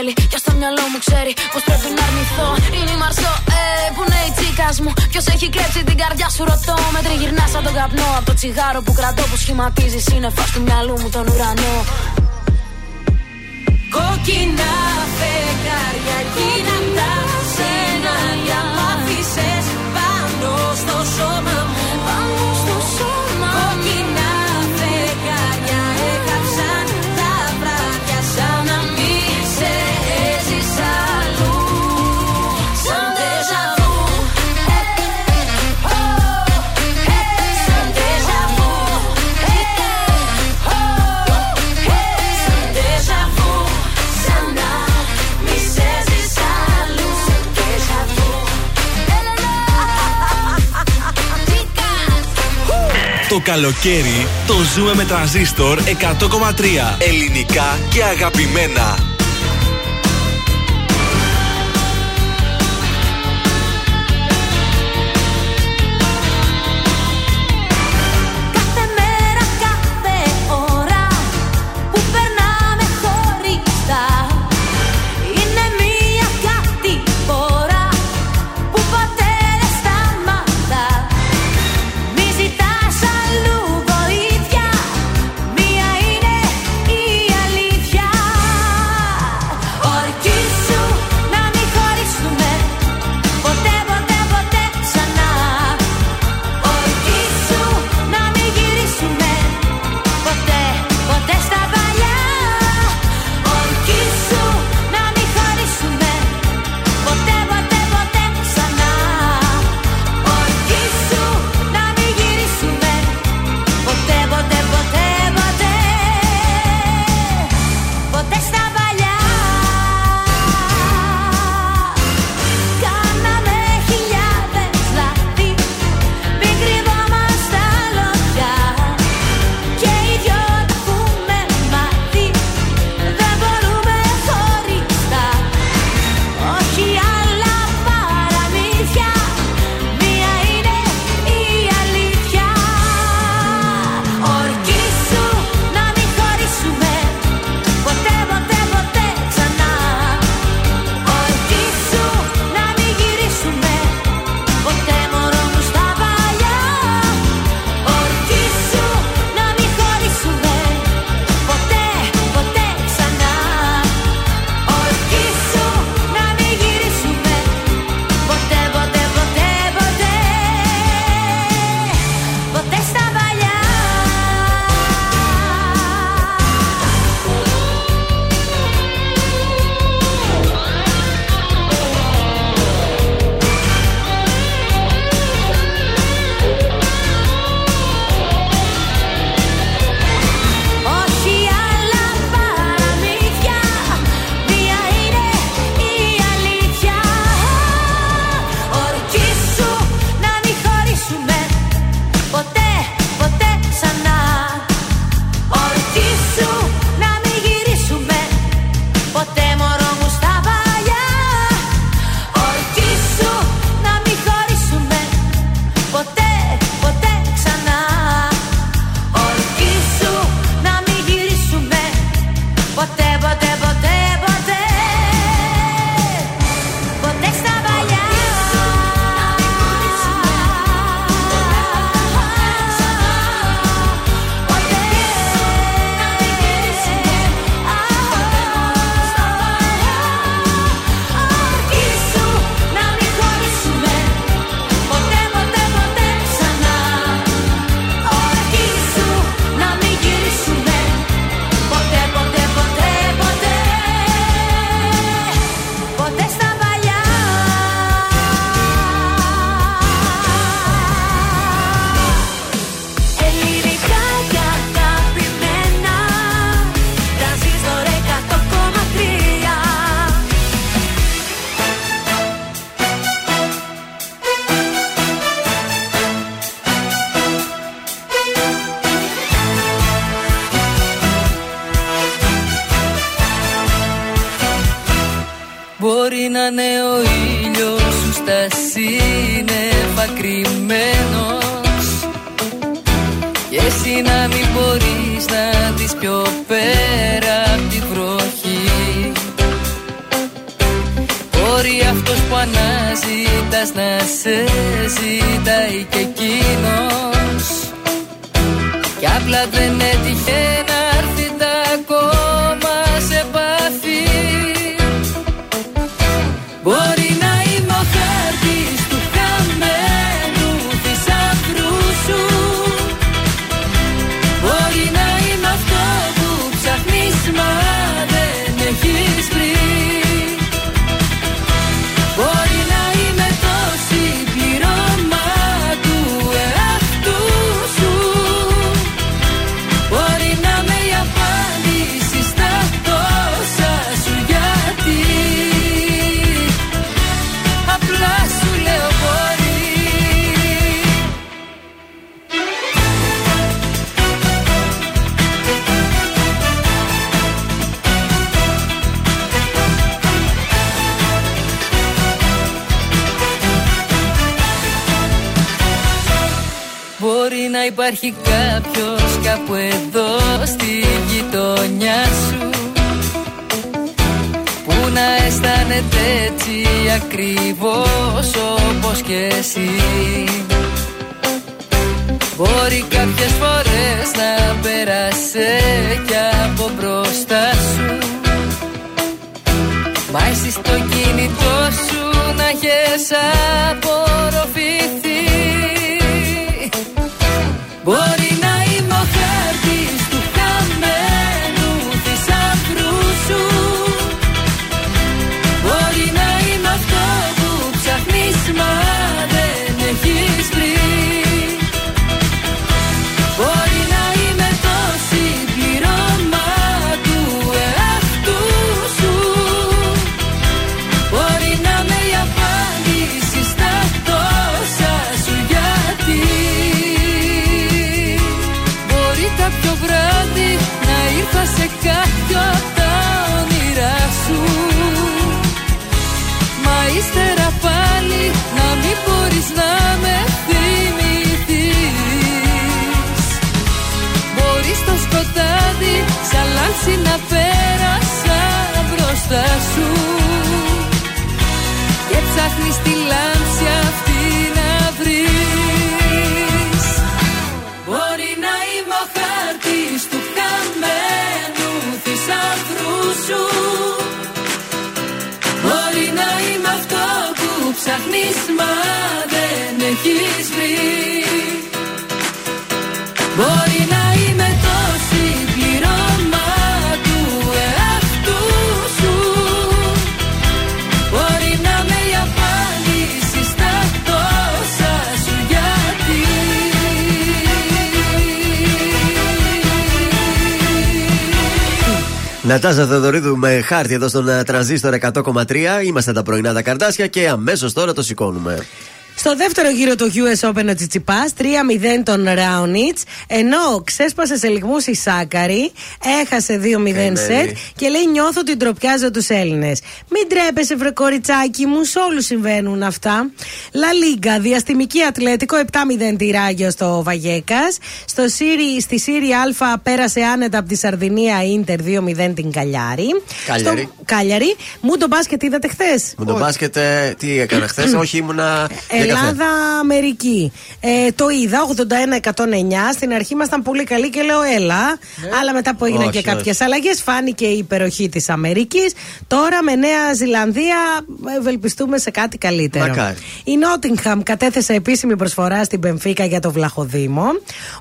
θέλει. Κι στο μυαλό μου ξέρει Πως πρέπει να αρνηθώ. Είναι η Μαρσό, ε, που είναι η τσίκας μου. Ποιος έχει κλέψει την καρδιά σου ρωτώ. Με τριγυρνά σαν τον καπνό. Από το τσιγάρο που κρατώ που σχηματίζεις σύννεφα του μυαλού μου τον ουρανό. Κόκκινα φεγγάρια γίναν τα σενάρια. Που άφησες πάνω στο σώμα μου. Πάνω στο σώμα Κόκκινα Το καλοκαίρι το ζούμε με τρανζίστορ 100,3. Ελληνικά και αγαπημένα. Μα δεν έχεις βρει Νατάζα Θεοδωρίδου με χάρτη εδώ στον ε, τρανζίστορ 100,3. Είμαστε τα πρωινά τα καρτάσια και αμέσως τώρα το σηκώνουμε. Στο δεύτερο γύρο του US Open ο Τσιτσιπάς 3-0 τον Ράουνιτ. Ενώ ξέσπασε σε λιγμούς η Σάκαρη, έχασε 2-0 Καημένη. σετ και λέει: Νιώθω ότι ντροπιάζω τους Έλληνες. Μην τρέπεσαι, βρε κοριτσάκι μου, σε όλους συμβαίνουν αυτά. Λα Λίγκα, διαστημική Ατλέτικο 7-0 τυράγιο στο Βαγέκας. Στο Σύρι, στη Σύρι Α πέρασε άνετα από τη Σαρδινία Ίντερ 2-0 την Καλιάρη. Καλιάρη. Στο Καλιάρη. Μου τον μπάσκετ είδατε χθες; Με τον μπάσκετ, ε, τι έκανα χθες, Όχι, ήμουνα. Για καφέ. Ελλάδα-Αμερική. Ε, το είδα 81-109. Στην αρχή ήμασταν πολύ καλοί και λέω έλα. Αλλά μετά που έγιναν Ναι. Όχι, και κάποιες όχι. αλλαγές, φάνηκε η υπεροχή της Αμερικής. Τώρα με Νέα Ζηλανδία ευελπιστούμε σε κάτι καλύτερο. Μακάρι. Η Νότιγχαμ κατέθεσε επίσημη προσφορά στην Πενφύκα για το Βλαχοδήμο.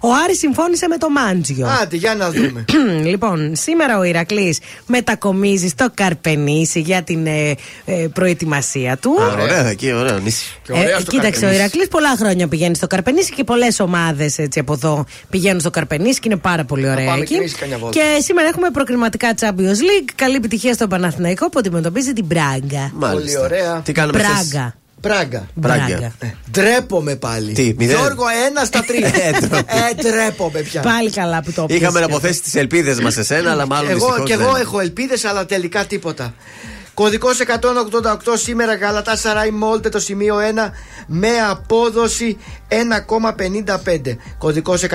Ο Άρης συμφώνησε με το Μάντζιο. Άντε, για να δούμε. λοιπόν, σήμερα ο Ηρακλής μετακομίζει στο Καρπενήσι για την ε, ε, προετοιμασία του. Α, Ωραία, εκεί, ωραία, νησί. Ε, κοίταξε, ο Ηρακλής πολλά χρόνια πηγαίνει στο Καρπενήσι και πολλές ομάδες από εδώ πηγαίνουν στο Καρπενήσι και είναι πάρα πολύ ωραία πάμε εκεί. κι εμείς καμιά βόλτα. Και σήμερα έχουμε προκριματικά Champions League. Καλή επιτυχία στο Παναθηναϊκό που αντιμετωπίζει την Μπράγκα. Πολύ ωραία. Τι κάνουμε χθες; Μπράγκα. Πράγκα. Μπράγκα. Ε, Ντρέπομαι πάλι. Τι, μηδέν; Γιώργο, ένα στα τρία. Ε, ντροπή. ε, ντρέπομαι πια. Πάλι καλά που το Είχαμε πες. να αποθέσεις τι ελπίδες μας σε σένα, αλλά μάλλον εγώ, δυστυχώς και εγώ δεν. έχω ελπίδες, αλλά τελικά τίποτα. Κωδικός 188 σήμερα Γαλατά Σαράι Μόλτε το σημείο 1 με απόδοση 1,55. Κωδικός 189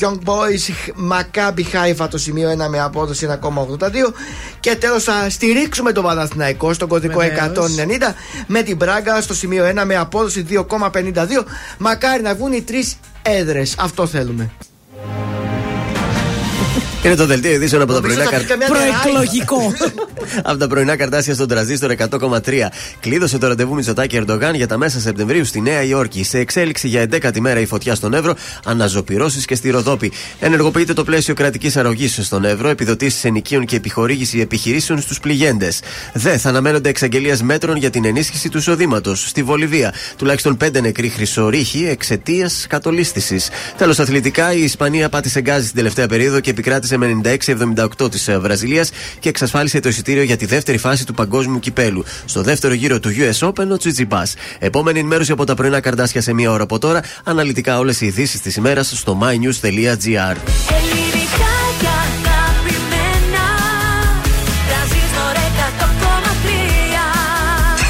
Young Boys Maccabi Haifa το σημείο 1 με απόδοση 1,82. Και τέλος θα στηρίξουμε τον Παναθηναϊκό στο κωδικό Βεβαίως. 190 με την Μπράγκα στο σημείο 1 με απόδοση 2,52. Μακάρι να βγουν οι τρεις έδρες. Αυτό θέλουμε. Είναι το δελτίο ειδήσεων από τα Νομίζω πρωινά θα πει καρτάσια. καμιά Προεκλογικό. από τα πρωινά καρτάσια στον τραζίστορ 100,3. Κλείδωσε το ραντεβού Μητσοτάκη Ερντογάν για τα μέσα Σεπτεμβρίου στη Νέα Υόρκη. Σε εξέλιξη για 11η μέρα η φωτιά στον Εύρο, αναζωπηρώσεις και στη Ροδόπη. Ενεργοποιείται το πλαίσιο κρατικής αρρωγής στον Εύρο, επιδοτήσεις ενοικίων και επιχορήγηση επιχειρήσεων στους πληγέντες. Δε θα αναμένονται εξαγγελίες μέτρων για την ενίσχυση του εισοδήματος. Στη Βολιβία, τουλάχιστον 5 νεκροί χρυσορύχοι εξαιτίας κατολίσθηση. Τέλος, αθλητικά, η Ισπανία πάτησε γκάζι στην τελευταία περίοδο και επικράτησε με 96-78 της Βραζιλίας και εξασφάλισε το εισιτήριο για τη δεύτερη φάση του παγκόσμιου κυπέλου. Στο δεύτερο γύρο του US Open, ο Τσιτσιπά. Επόμενη ενημέρωση από τα πρωινά καρδάσια σε μία ώρα από τώρα. Αναλυτικά όλες οι ειδήσεις της ημέρας στο mynews.gr. Ελληνικά και αγαπημένα Τρανζίστορ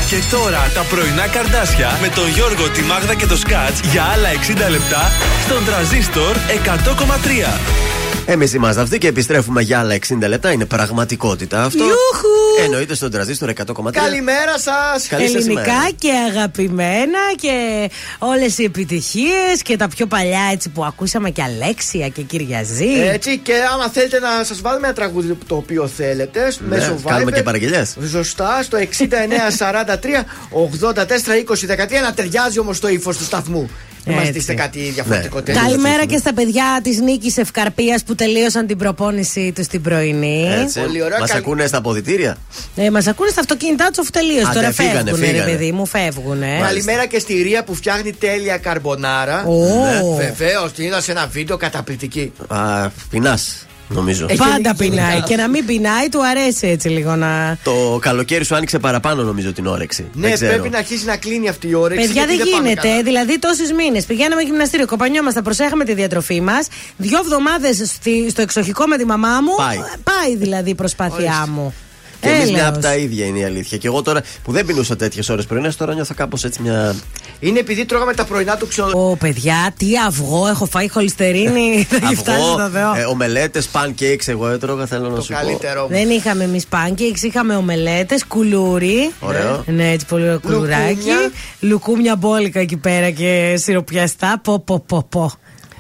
100,3 Και τώρα τα πρωινά καρδάσια με τον Γιώργο, τη Μάγδα και το Σκάτς για άλλα 60 λεπτά στον τραζίστορ 100,3. Εμείς είμαστε αυτοί και επιστρέφουμε για άλλα 60 λεπτά. Είναι πραγματικότητα αυτό. Ιούχου! Εννοείται στον τραζίστορ 100,3. Καλημέρα σας! Καλή σας Ελληνικά ημέρα. και αγαπημένα και όλες οι επιτυχίες και τα πιο παλιά έτσι που ακούσαμε και Αλέξια και Κυριαζή. Έτσι και άμα θέλετε να σας βάλουμε ένα τραγούδι το οποίο θέλετε Ναι, μέσω κάνουμε Viber, και παραγγελιές. Σωστά, στο 6943 84 20 13 να ταιριάζει όμως το ύφος του σταθμού. Δεν μας Έτσι. δείξτε κάτι Ναι. διαφορετικό τέτοιο. Καλημέρα και στα παιδιά της Νίκης Ευκαρπίας που τελείωσαν την προπόνησή τους στην πρωινή. Έτσι. Πολύ ωραία. Μας Καλη- ακούνε στα αποδητήρια. Ε, Μας ακούνε στα αυτοκίνητά τους αφού τελείωσε. Α, Τώρα ναι, φύγανε, φεύγουν, ρε φύγανε. παιδί μου, φεύγουν. Καλημέρα και στη Ρία που φτιάχνει τέλεια καρμπονάρα. Ω. Ναι, Βεβαίως, την είδα σε ένα βίντεο καταπληκτική. Α, πεινάς, νομίζω. Έχει Πάντα λίγη πεινάει. γενικά. Και να μην πεινάει, του αρέσει έτσι λίγο να. Το καλοκαίρι σου άνοιξε παραπάνω, νομίζω, την όρεξη. Ναι, Δεν ξέρω. πρέπει να αρχίσει να κλείνει αυτή η όρεξη. Παιδιά γιατί δεν πάμε γίνεται. καλά. Δηλαδή τόσους μήνες πηγαίναμε γυμναστήριο, κοπανιόμασταν, προσέχαμε τη διατροφή μας. Δύο εβδομάδες στο εξοχικό με τη μαμά μου. Πάει. Πάει δηλαδή η προσπάθειά Ορίστε. μου. Και εμείς Έλεος. μια από τα ίδια είναι η αλήθεια. Και εγώ τώρα που δεν πεινούσα τέτοιες ώρες πρωινέ, τώρα νιώθω κάπως έτσι μια. Είναι επειδή τρώγαμε τα πρωινά του ξενοδοχείου. Ω, παιδιά, τι αυγό έχω φάει χολυστερίνη. Δεν έχει φτάσει στο Θεό. ε, ομελέτες, pancakes, εγώ έτρωγα, θέλω να Το σου πω. καλύτερο. Δεν είχαμε εμείς pancakes, είχαμε ομελέτες, κουλούρι. Ωραίο. Ναι, έτσι πολύ ωραίο κουλουράκι. Λουκούμια. Λουκούμια μπόλικα εκεί πέρα και σιροπιαστά. Πο, πο, πο, πο.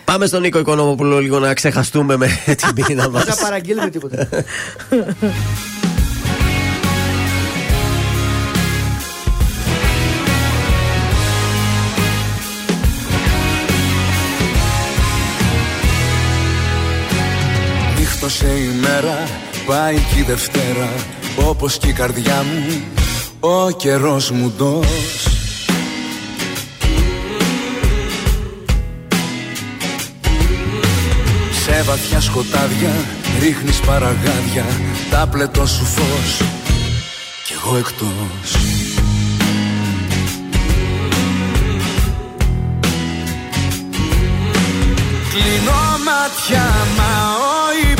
Πάμε στον Νίκο Οικονόμοπουλο λίγο να ξεχαστούμε με την πείνα μας. Δεν θα παραγγείλουμε τίποτα. Νύχτωσε η μέρα, πάει και η Δευτέρα Όπως και η καρδιά μου, ο καιρός μου ντός Σε βαθιά σκοτάδια ρίχνεις παραγάδια Τα πλετό σου φως κι εγώ εκτός. Κλείνω μάτια μα ο ύπνος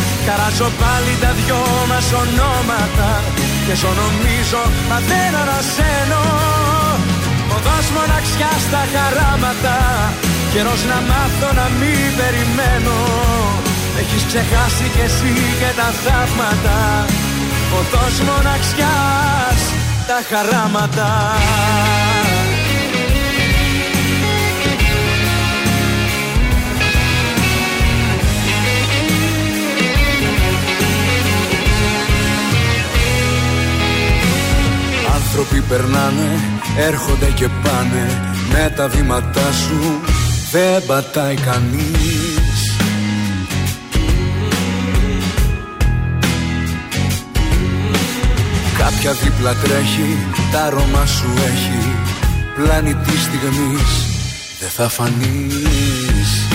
Καράζω πάλι τα δυο μας ονόματα Και ζω νομίζω μα δεν ανασένω Οδός μοναξιάς στα χαράματα Καιρός να μάθω να μην περιμένω. Έχεις ξεχάσει κι εσύ και τα θαύματα Οδός μοναξιάς τα χαράματα Άνθρωποι περνάνε, έρχονται και πάνε Με τα βήματά σου. Δεν πατάει κανείς. Πια δίπλα τρέχει Τα αρώμα σου έχει. Πλάνη τη στιγμής Δεν θα φανείς.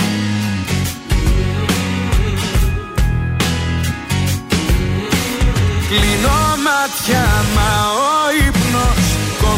Κλείνω μάτια μα ο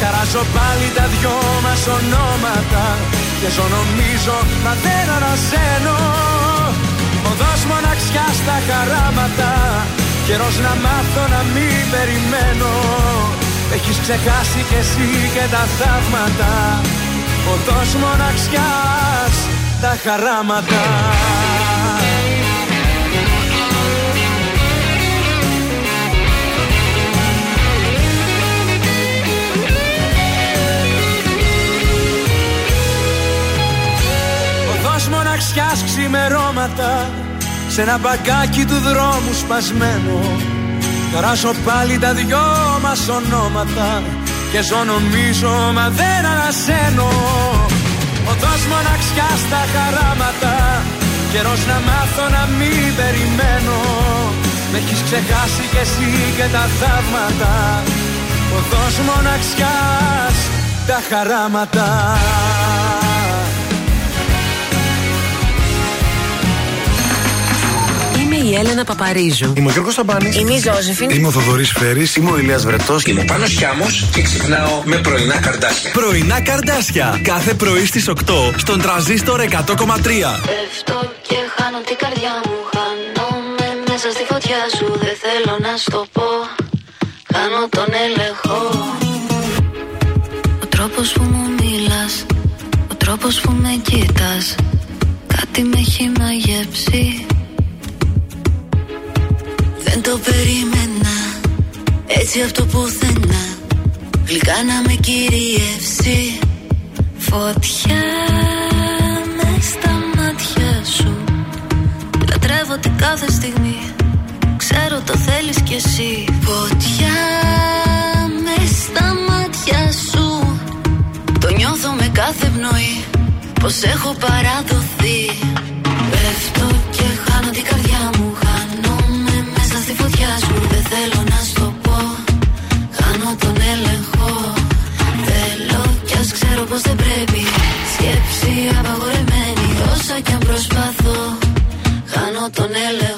Χαράζω πάλι τα δυο μας ονόματα Και ζω νομίζω μα δεν αναζένω Οδός μοναξιά στα χαράματα Καιρός να μάθω να μην περιμένω. Έχεις ξεχάσει κι εσύ και τα θαύματα Οδός μοναξιάς τα χαράματα μοναξιάς ξημερώματα σε ένα μπαγκάκι του δρόμου σπασμένο. Καράσω πάλι τα δυο μας ονόματα και ζω νομίζω μα δεν ανασένω. Οδός μοναξιάς στα χαράματα Καιρός να μάθω να μην περιμένω. Με έχεις ξεχάσει κι εσύ και τα θαύματα. Οδός μοναξιάς τα χαράματα η Έλενα Παπαρίζου. Είμαι ο Γιώργος Σαμπάνης. Είμαι η Ζώζεφιν. Είμαι ο Θοδωρής Φέρης. Είμαι ο Ηλίας Βρετός. Είμαι ο Πάνος Χιάμος και ξυπνάω με πρωινά καρδάσια. Πρωινά καρδάσια. Κάθε πρωί στις 8 στον τραζίστορ 100,3. Πέφτω και χάνω την καρδιά μου. Χάνομαι μέσα στη φωτιά σου. Δεν θέλω να στο πω. Χάνω τον έλεγχο. Ο τρόπος που μου μιλάς. Ο τρόπος που με κοιτάς. Κάτι με έχει μαγεύσει δεν το περίμενα. Έτσι αυτό πουθενά. Γλυκά να με κυριεύσει. Φωτιά με στα μάτια σου. Λατρεύω την κάθε στιγμή. Ξέρω το θέλεις κι εσύ. Φωτιά με στα μάτια σου. Το νιώθω με κάθε πνοή. Πως έχω παραδοθεί. Πέφτω και δεν θέλω να στο πω. Χάνω τον έλεγχο. Θέλω κι ας ξέρω πως δεν πρέπει. Σκέψη απαγορεμένη Όσα κι αν προσπαθώ. Χάνω τον έλεγχο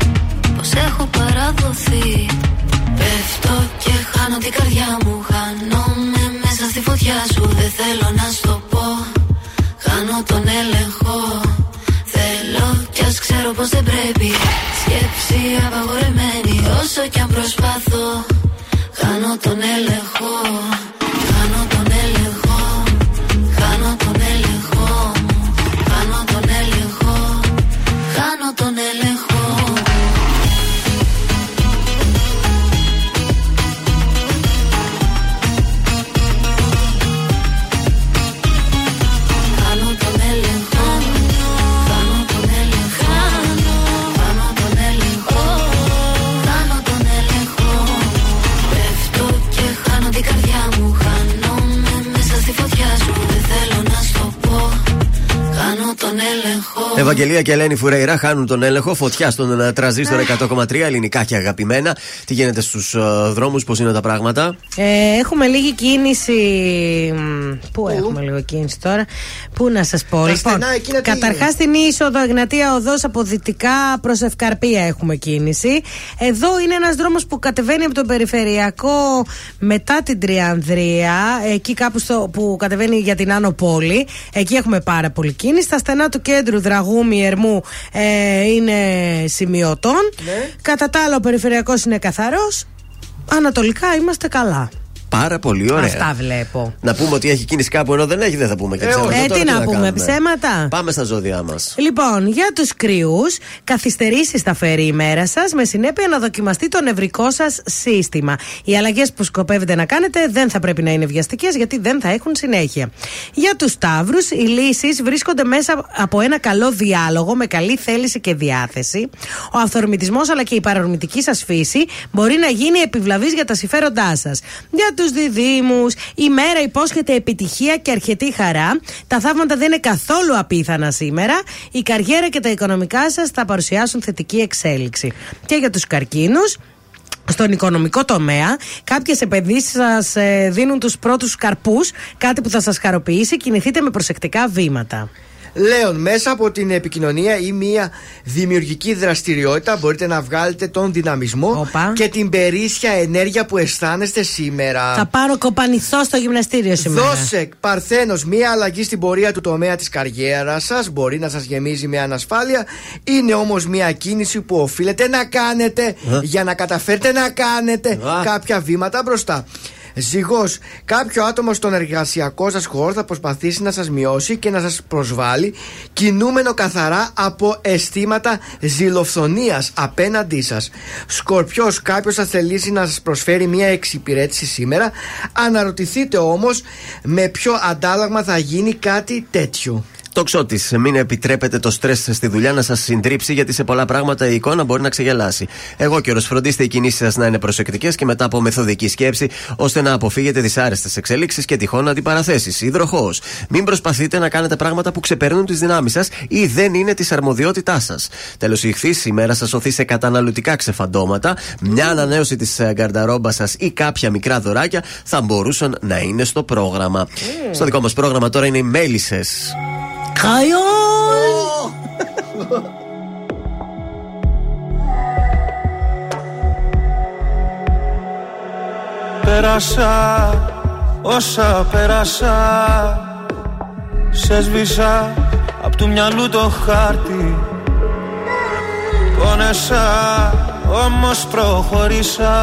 Πως έχω παραδοθεί. Πέφτω και χάνω την καρδιά μου. Χάνομαι μέσα στη φωτιά σου. Δεν θέλω να στο πω. Χάνω τον έλεγχο. Θέλω κι ας ξέρω πως δεν πρέπει. Σκέψη απαγορεμένη Όσο κι αν προσπαθώ Χάνω τον έλεγχο έλεγχο. Ευαγγελία και Ελένη Φουρέιρα χάνουν τον έλεγχο. Φωτιά στον ε, τραζίστορ 100,3 ελληνικά και αγαπημένα. Τι γίνεται στους δρόμους, πώς είναι τα πράγματα; Ε, έχουμε λίγη κίνηση. Μ, Πού έχουμε λίγο κίνηση τώρα; Πού να σας πω; Τα Λοιπόν, στενά εκείνα τι καταρχάς είναι; στην είσοδο Εγνατία Οδός από δυτικά προς Ευκαρπία έχουμε κίνηση. Εδώ είναι ένας δρόμος που κατεβαίνει από τον περιφερειακό μετά την Τριανδρία. Εκεί κάπου στο, που κατεβαίνει για την Άνω Πόλη. Εκεί έχουμε πάρα πολύ κίνηση. Στα στενά του κέντρου Δραγούμη Ερμού ε, είναι σημειωτών. Κατά τα άλλα, ο περιφερειακός είναι καθαρός. Ανατολικά είμαστε καλά. Πάρα πολύ ωραία. Αυτά βλέπω. Να πούμε ότι έχει κίνηση κάπου ενώ δεν έχει, δεν θα πούμε και ψέματα. Ε, Τώρα τι να πούμε, κάνουμε. ψέματα. Πάμε στα ζώδια μας. Λοιπόν, για τους κρυούς, καθυστερήσεις θα φέρει η μέρα σας με συνέπεια να δοκιμαστεί το νευρικό σας σύστημα. Οι αλλαγές που σκοπεύετε να κάνετε δεν θα πρέπει να είναι βιαστικές γιατί δεν θα έχουν συνέχεια. Για τους Σταύρου, οι λύσεις βρίσκονται μέσα από ένα καλό διάλογο με καλή θέληση και διάθεση. Ο αυθορμητισμός αλλά και η παρορμητική σας φύση μπορεί να γίνει επιβλαβής για τα συμφέροντά σας. Για τους διδήμου, η μέρα υπόσχεται επιτυχία και αρκετή χαρά. Τα θαύματα δεν είναι καθόλου απίθανα σήμερα. Η καριέρα και τα οικονομικά σας θα παρουσιάσουν θετική εξέλιξη. Και για τους καρκίνους, στον οικονομικό τομέα, κάποιες επενδύσεις σας δίνουν τους πρώτους καρπούς, κάτι που θα σας χαροποιήσει. Κινηθείτε με προσεκτικά βήματα. Λέων, μέσα από την επικοινωνία ή μια δημιουργική δραστηριότητα μπορείτε να βγάλετε τον δυναμισμό και την περίσσια ενέργεια που αισθάνεστε σήμερα. Θα πάρω κοπανηθώ στο γυμναστήριο σήμερα. Δώσε, Παρθένος, μία αλλαγή στην πορεία του τομέα της καριέρας σας μπορεί να σας γεμίζει με ανασφάλεια. Είναι όμως μία κίνηση που οφείλετε να κάνετε για να καταφέρετε να κάνετε κάποια βήματα μπροστά. Ζυγός, κάποιο άτομο στον εργασιακό σας χώρο θα προσπαθήσει να σας μειώσει και να σας προσβάλλει, κινούμενο καθαρά από αισθήματα ζηλοφθονίας απέναντί σας. Σκορπιός, κάποιος θα θελήσει να σας προσφέρει μια εξυπηρέτηση σήμερα. Αναρωτηθείτε όμως με ποιο αντάλλαγμα θα γίνει κάτι τέτοιο. Το ξώτη. Μην επιτρέπετε το στρες στη δουλειά να σας συντρίψει, γιατί σε πολλά πράγματα η εικόνα μπορεί να ξεγελάσει. Εγώ καιρο, φροντίστε οι κινήσεις σας να είναι προσεκτικές και μετά από μεθοδική σκέψη, ώστε να αποφύγετε δυσάρεστες εξελίξεις και τυχόν αντιπαραθέσεις. Υδροχός. Μην προσπαθείτε να κάνετε πράγματα που ξεπερνούν τις δυνάμεις σας ή δεν είναι της αρμοδιότητάς σας. Τέλος, η ηχθής η μέρα σας οθεί σε καταναλωτικά ξεφαντώματα. Μια ανανέωση της γκαρνταρόμπας σας ή κάποια μικρά δωράκια θα μπορούσαν να είναι στο πρόγραμμα. Στο δικό μας πρόγραμμα τώρα είναι οι μέλισσες. Πέρασα όσα πέρασα Σε σβήσα απ' του μυαλού το χάρτη. Πόνεσα όμως προχωρήσα.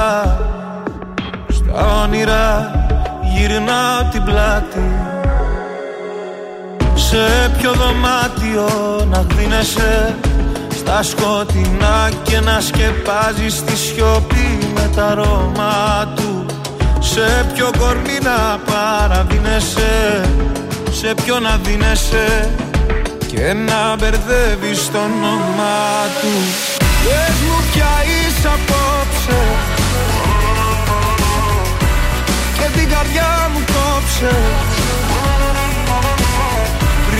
Στα όνειρα γυρνάω την πλάτη Σε ποιο δωμάτιο να γδίνεσαι Στα σκοτεινά και να σκεπάζεις τη σιωπή με τα αρώμα του. Σε ποιο κορμί να παραδίνεσαι Σε ποιο να δίνεσαι. Και να μπερδεύεις το όνομά του. Πες μου ποια είσαι απόψε. Και την καρδιά μου κόψε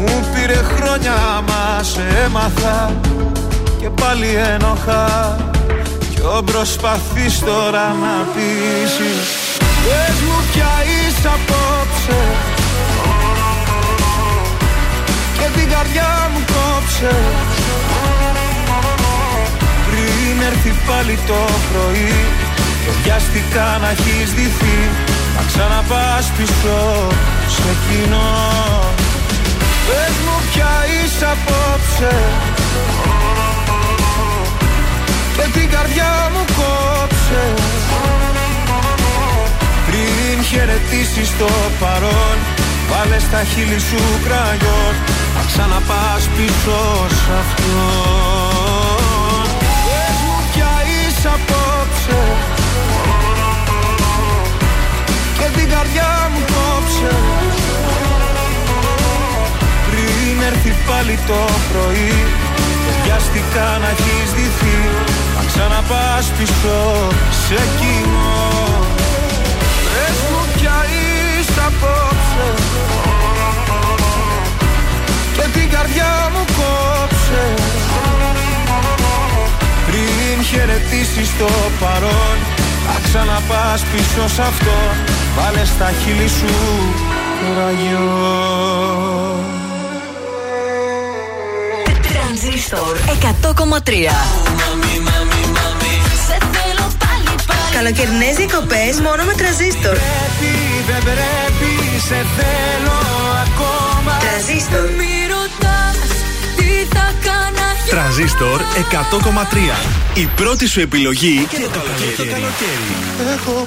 μου πήρε χρόνια μα έμαθα. Και πάλι ένοχα. Κι προσπαθείς τώρα να πείσεις. Πες μου πια είσαι απόψε. Και την καρδιά μου κόψε. Πριν έρθει πάλι το πρωί Και βιάστηκα να έχεις δυθεί. Να ξαναπάς πίσω σε κοινό. Πες μου πια είσαι απόψε. Και την καρδιά μου κόψε. Πριν χαιρετήσεις το παρόν Βάλε στα χείλη σου κραγιόν. Να ξαναπάς πίσω σ' αυτό Πες μου πια είσαι απόψε. Και την καρδιά μου κόψε Πριν έρθει πάλι το πρωί. Και βιάστηκα να έχεις δυθεί Να ξαναπάς πίσω σε κοινό. Πες μου πια είσαι απόψε. Και την καρδιά μου κόψε. Πριν χαιρετήσεις το παρόν Θα ξαναπάς πίσω σ' αυτό. Βάλε στα χείλη σου ραγιό Τρανζίστορ 100,3 Σε θέλω πάλι πάλι Καλοκαιρινές διακοπές μόνο με τραζίστορ. Πρέπει, δεν πρέπει, σε θέλω ακόμα Τραζίστορ. Μη ρωτάς τι θα κάνα για Τρανζίστορ 100,3. Η πρώτη σου επιλογή για το καλοκαίρι. Έχω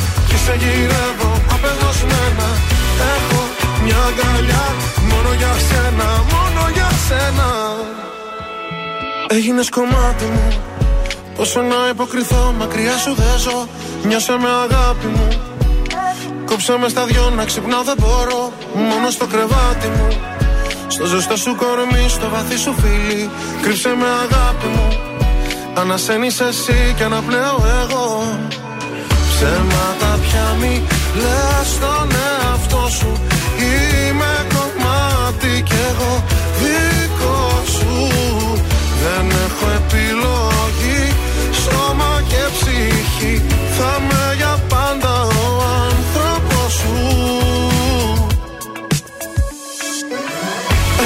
Και σε γυρεύω απεγνωσμένα Έχω μια αγκαλιά Μόνο για σένα, μόνο για σένα. Έγινες κομμάτι μου Πόσο να υποκριθώ, μακριά σου δεν ζω. Νιώσε με αγάπη μου. Κόψε με στα δυο να ξυπνάω δεν μπορώ. Μόνο στο κρεβάτι μου. Στο ζεστό σου κορμί, στο βαθύ σου φίλι. Κρύψε με αγάπη μου. Ανασένεις εσύ και αναπνέω εγώ Ψέματα πια μη λες στον εαυτό σου. Είμαι κομμάτι κι εγώ δικό σου. Δεν έχω επιλογή Σώμα και ψυχή. Θα με για πάντα ο άνθρωπος σου.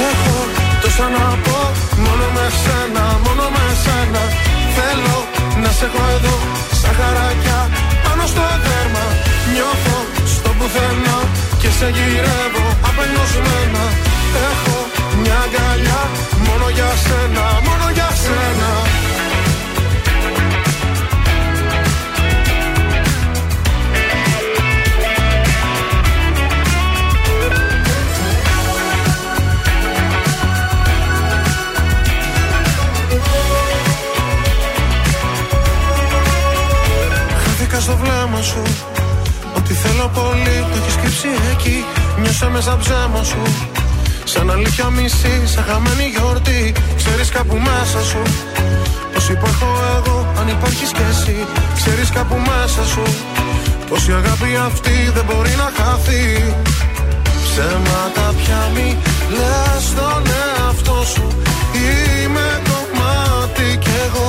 Έχω τόσα να πω Μόνο με σένα, μόνο με σένα. Θέλω να σε έχω εδώ Σαν χαράκια πάνω στο δέρμα. Νιώθω στο πουθενά Και σε γυρεύω απελπισμένα. Έχω μια αγκαλιά Μόνο για σένα, μόνο για σένα στο βλέμμα σου. Ότι θέλω πολύ το έχεις κρύψει εκεί. Νιώσα μέσα ψέμα σου. Σαν αλήθεια μισή, σαν χαμένη γιορτή. Ξέρεις κάπου μέσα σου. Πως υπάρχω εγώ, αν υπάρχεις κι εσύ Ξέρεις κάπου μέσα σου. Πως η αγάπη αυτή δεν μπορεί να χαθεί. Ψέματα πια μη λες στον εαυτό σου. Είμαι κομμάτι κι εγώ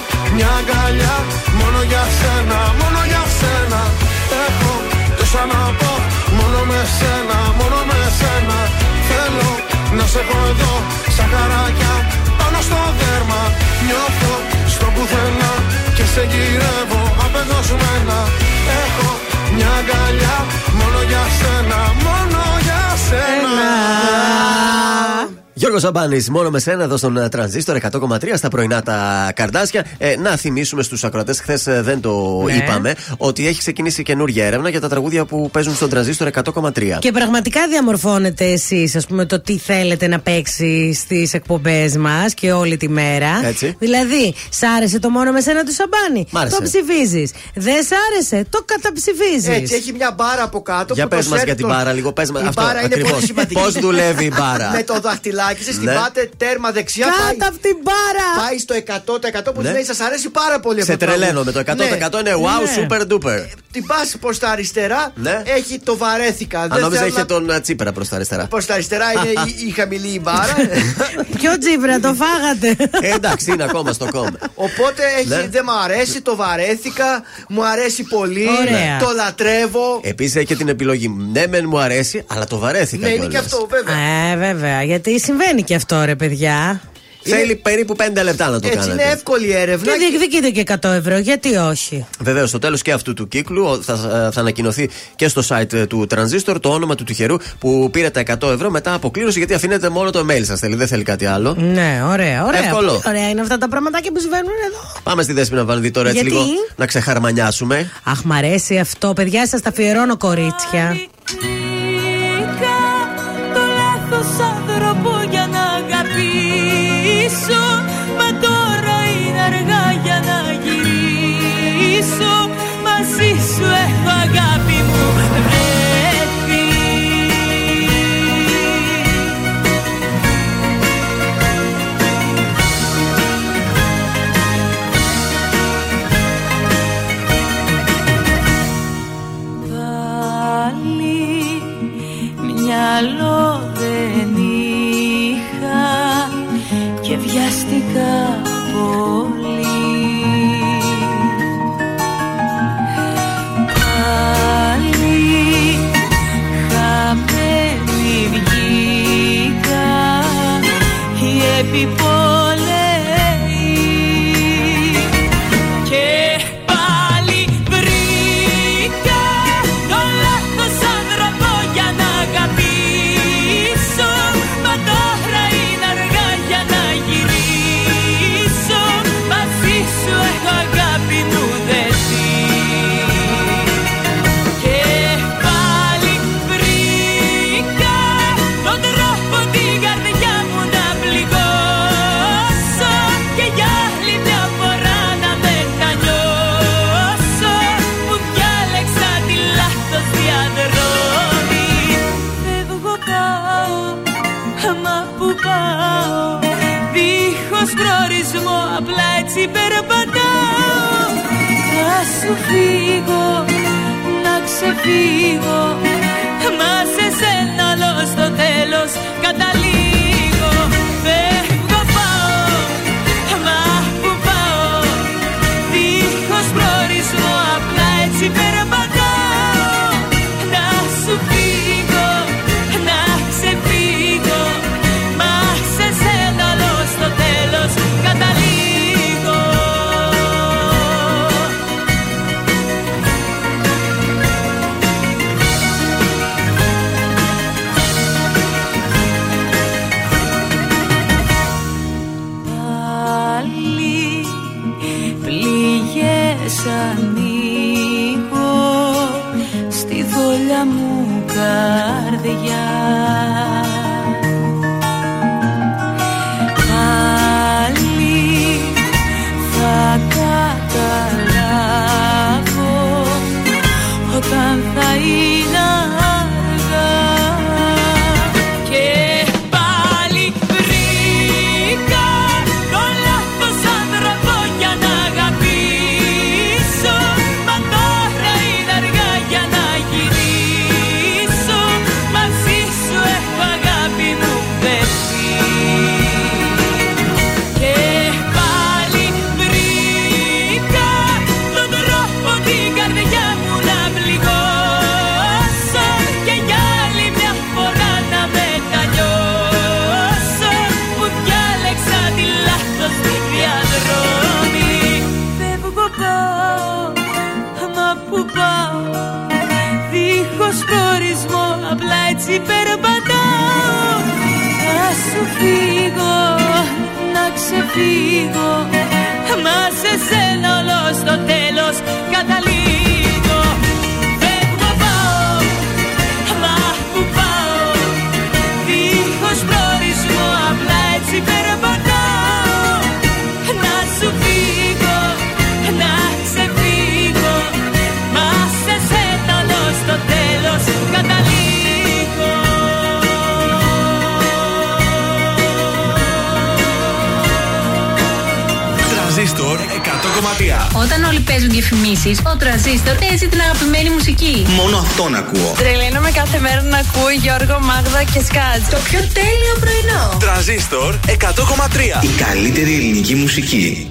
μια αγκαλιά Μόνο για σένα, μόνο για σένα. Έχω τόσα να πω Μόνο με σένα, μόνο με σένα. Θέλω να σε έχω εδώ Σαν καράκια πάνω στο δέρμα. Νιώθω στο πουθενά Και σε γυρεύω απεγνωσμένα. Έχω μια αγκαλιά Μόνο για σένα, μόνο για σένα. Γιώργος Ζαμπάνη, μόνο με σένα εδώ στον ε, τρανζίστορ 100,3 στα πρωινά τα καρδάσια. Ε, να θυμίσουμε στους ακροατές, χθες δεν το Ναι. είπαμε, ότι έχει ξεκινήσει καινούργια έρευνα για τα τραγούδια που παίζουν στον τρανζίστορ 100,3. Και πραγματικά διαμορφώνετε εσείς, ας πούμε, το τι θέλετε να παίξει στις εκπομπές μας και όλη τη μέρα. Έτσι. Δηλαδή, σ' άρεσε το μόνο με σένα του Σαμπάνι. Μ' άρεσε. Το ψηφίζεις. Δεν σ' άρεσε, το καταψηφίζεις. Έτσι, έχει μια μπάρα από κάτω. Για που το πες μας σέρνει για την το- μπάρα λίγο, πες μας Η αυτό μπάρα είναι ακριβώς. πολύ σημαντική. Πώς δουλεύει η μπάρα; Με το δαχτυλάκι σα την Ναι. πάτε τέρμα δεξιά. Κάτω πάει- απ' την μπάρα! Πάει στο 100% που Ναι. σημαίνει σας αρέσει πάρα πολύ Σε αυτό το τρελαίνω τραγούδι. με το 100% είναι wow, Ναι. super duper. Την πα προς τα αριστερά, Ναι. έχει το βαρέθηκα. Αν Δεν νόμιζα θέλω είχε να- τον ε, Τσίπρα προς τα αριστερά. Προς τα αριστερά είναι η, η χαμηλή η μπάρα. Ποιο τζίβρα, το φάγατε; Ε, εντάξει, είναι ακόμα στο κόμμα. Οπότε έχει, Ναι. δεν μου αρέσει, το βαρέθηκα, μου αρέσει πολύ, Ωραία. το λατρεύω. Επίσης έχει και την επιλογή. Ναι, μεν μου αρέσει, αλλά το βαρέθηκα Ναι, είναι και κιόλας. αυτό, βέβαια. Ε, βέβαια, γιατί συμβαίνει και αυτό, ρε παιδιά. Θέλει περίπου 5 λεπτά να το Έτσι κάνετε. είναι εύκολη έρευνα. Και διεκδικείτε και 100 ευρώ, γιατί όχι; Βεβαίως, στο τέλος και αυτού του κύκλου θα, θα ανακοινωθεί και στο site ε, του Transistor το όνομα του τυχερού που πήρε τα 100 ευρώ μετά από κλήρωση γιατί αφήνετε μόνο το mail σας. Θέλει, δεν θέλει κάτι άλλο. Ναι, ωραία, ωραία. Εύκολο. Πολύ Ωραία είναι αυτά τα πραγματάκια που συμβαίνουν εδώ. Πάμε στη Δέσποινα Βανδί τώρα έτσι Γιατί; λίγο να ξεχαρμανιάσουμε. Αχ, μ' αρέσει αυτό, παιδιά, σας τα αφιερώνω κορίτσια. Ξεφύγω διαφημίσεις, ο τραζίστορ παίζει την αγαπημένη μουσική. Μόνο αυτόν ακούω. Τρελαίνομαι κάθε μέρα να ακούω Γιώργο, Μάγδα και Σκάτ. Το πιο τέλειο πρωινό. Τρανζίστορ 100,3. Η καλύτερη ελληνική μουσική.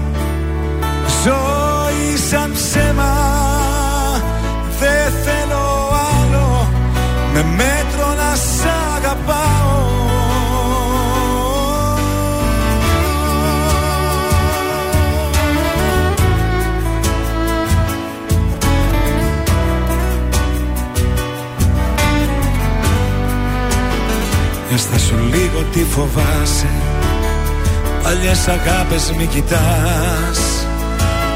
ζωή σαν ψέμα Δεν θέλω άλλο. Με μέτρο να σ' αγαπάω. Έστα σου λίγο τι φοβάσαι. Παλιές αγάπες μη κοιτάς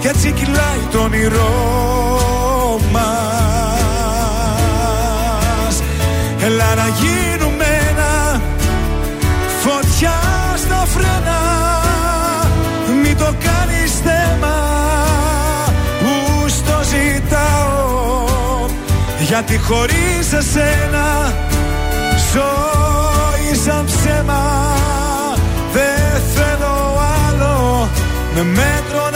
Κι έτσι κυλάει το όνειρό μας. Έλα να γίνουμε ένα Φωτιά στα φρένα Μη το κάνεις θέμα Που στο ζητάω. Γιατί χωρίς εσένα Ζωή σαν ψέμα Δεν θέλω άλλο Με μέτρο να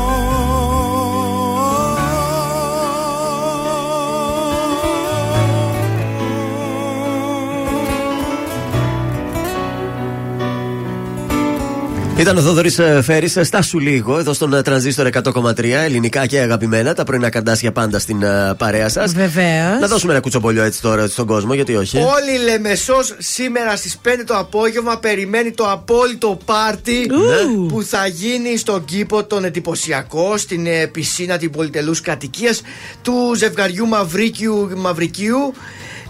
Ήταν ο Θοδωρής Φέρης. Στάσου λίγο εδώ στον ε, τρανζίστορ 100,3 ελληνικά και αγαπημένα. Τα πρωινά καντάσια πάντα στην ε, παρέα σας. Βεβαίως. Να δώσουμε ένα κουτσομπολιό έτσι τώρα στον κόσμο, γιατί όχι; Όλη η Λεμεσός σήμερα στις 5 το απόγευμα περιμένει το απόλυτο πάρτι Ου. που θα γίνει στον κήπο τον εντυπωσιακό στην ε, πισίνα την πολυτελούς κατοικίας του ζευγαριού Μαυρίκιου Μαυρικίου.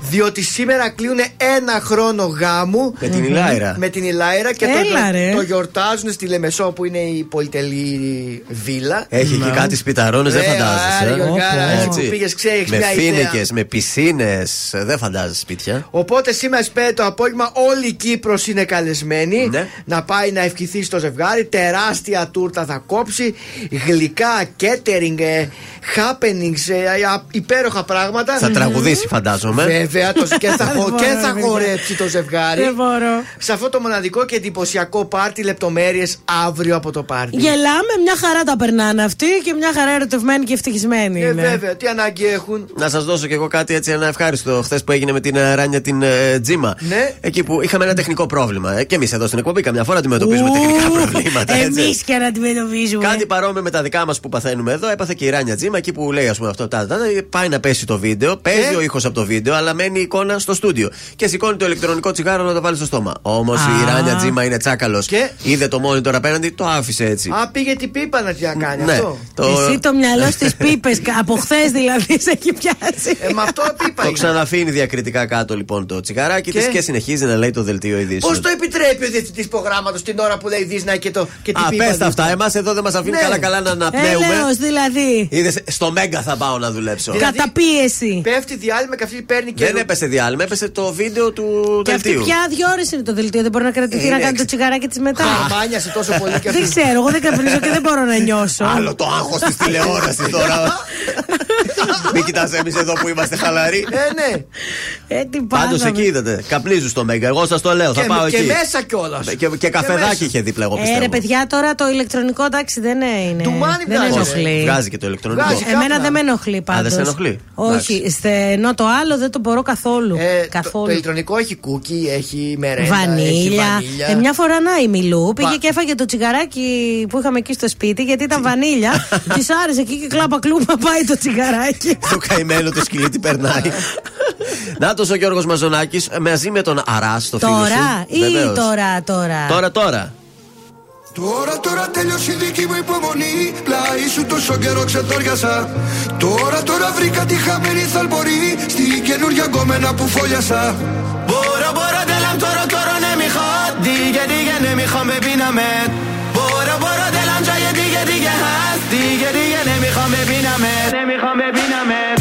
Διότι σήμερα κλείνουν ένα χρόνο γάμου Με την Ηλάιρα. Με την Ηλάιρα και το, Έλα, ρε. το γιορτάζουν στη Λεμεσό που είναι η πολυτελή βίλα. Έχει εκεί κάτι σπιταρώνες, δεν Ε, φαντάζεσαι. άρε, Γιωργάρα, εσύ Έτσι. που πήγες, ξέρεις Με μια ιδέα. φίνικες, με πισίνες. Δεν φαντάζεσαι σπίτια. Οπότε σήμερα στις 5 το απόγευμα όλη η Κύπρος είναι καλεσμένη Ναι. να πάει να ευχηθεί στο ζευγάρι. Τεράστια τούρτα θα κόψει, γλυκά, catering, ε, happenings, ε, α, υπέροχα πράγματα. Θα τραγουδήσει, φαντάζομαι. Βέβαια, το, και θα, χω- Δεν και μπορώ, θα παιδιά. χορέψει το ζευγάρι. Δεν μπορώ. Σε αυτό το μοναδικό και εντυπωσιακό πάρτι, λεπτομέρειες αύριο από το πάρτι. Γελάμε, μια χαρά τα περνάνε αυτοί και μια χαρά ερωτευμένοι και ευτυχισμένοι. Ε, είναι. βέβαια, τι ανάγκη έχουν. Να σας δώσω κι εγώ κάτι έτσι ένα ευχάριστο χθες που έγινε με την ε, Ράνια την ε, Τζίμα. Ναι. Εκεί που είχαμε ένα τεχνικό πρόβλημα. Ε, και εμείς εδώ στην εκπομπή καμιά φορά αντιμετωπίζουμε Ου, τεχνικά προβλήματα. έτσι. Εμείς και να αντιμετωπίζουμε. Κάτι παρόμοιο με τα δικά μας που παθαίνουμε εδώ. Έπαθε και η Ράνια Τζίμα εκεί που λέει, ας πούμε, αυτό. Τα, τα, τα, πάει να πέσει το βίντεο, παίζει Ε. ο ήχος από το βίντεο, αλλά μένει η εικόνα στο στούντιο. Και σηκώνει το ηλεκτρονικό τσιγάρο να το βάλει στο στόμα. Όμως η Α. Ράνια Τζίμα είναι τσάκαλος. Και; Είδε το monitor απέναντι, το άφησε έτσι. Α, πήγε την πίπα να τι να κάνει ναι, αυτό. το, Εσύ το μυαλό στις πίπες, από χθες δηλαδή σε έχει πιάσει. Ε, με αυτό πίπα το είναι. ξαναφύνει διακριτικά κάτω λοιπόν το τσιγαράκι Και; της και συνεχίζει να λέει το δελτίο ειδήσεων. Πώς το επιτρέπει ο διευθυντής προγράμματος την ώρα που λέει Δίσνα και, το, και την Α, πίπα πες τα δίπλα. αυτά. Εμάς εδώ δεν μας αφήνει Ναι. καλά-καλά να αναπνέουμε. Έλεος δηλαδή. Είδες, στο Μέγκα θα πάω να δουλέψω. Δηλαδή, Καταπίεση. Πέφτει διάλειμμα και αυτή παίρνει και. Δεν έπεσε διάλειμμα, έπεσε το βίντεο του Και αυτή δελτίου. πια δύο ώρες είναι το δελτίο. Δεν μπορεί να κρατηθεί Είναι να κάνει το έξι. τσιγαράκι της μετά. Μάνιασε τόσο πολύ και Δεν αυτή. ξέρω, εγώ δεν καπνίζω και δεν μπορώ να νιώσω. Άλλο το άγχος της τηλεόρασης τώρα. Μην κοιτάς εμείς εδώ που είμαστε χαλαροί. Ε, ναι. Ε, τι Πάντως πάθαμε. εκεί είδατε. Καπνίζει στο Μέγκα. Εγώ σας το λέω. Θα Και, πάω και εκεί. μέσα κιόλας. Και, και καφεδάκι είχε δίπλα, εγώ Ε, πιστεύω. ρε παιδιά, τώρα το ηλεκτρονικό εντάξει δεν είναι. Ντουμάνι δεν βγάζει. ενοχλεί. Βγάζει και το ηλεκτρονικό. Βγάζει. Εμένα κάπνα. δεν με ενοχλεί πάντω. δεν σε ενοχλεί. Όχι, Εντάξει. στε, ενώ το άλλο δεν το μπορώ καθόλου. Ε, το, καθόλου. το ηλεκτρονικό έχει κούκι, έχει μερέντα. Έχει Βανίλια. βανίλια. Ε, μια φορά να η Μιλού πήγε Βα- και έφαγε το τσιγαράκι που είχαμε εκεί στο σπίτι γιατί ήταν βανίλια. Της άρεσε εκεί και κλάπα κλούπα πάει το τσιγαράκι. το καημένο το σκυλί τι περνάει. Νάτος ο Γιώργος Μαζονάκης μαζί με τον Αράς το φίλο σου. τώρα ή Βεβαίως. τώρα, τώρα. Τώρα, τώρα. Τώρα, τώρα τέλειωσε η δική μου υπομονή. Πλάι σου τόσο καιρό ξεθόριασα. Τώρα, τώρα βρήκα τη χαμένη θαλπορή. Στη καινούργια γκόμενα που φόλιασα. Μπορώ, μπορώ, τέλαμ τώρα, τώρα ναι, μη χω. Δίγε, δίγε, ναι, μη χω, με πίναμε. Μπορώ, μπορώ, τέλαμ τζάγε, δίγε, δίγε, χα. Δίγε, δίγε, ναι, μη χω, με. Ναι, μη με.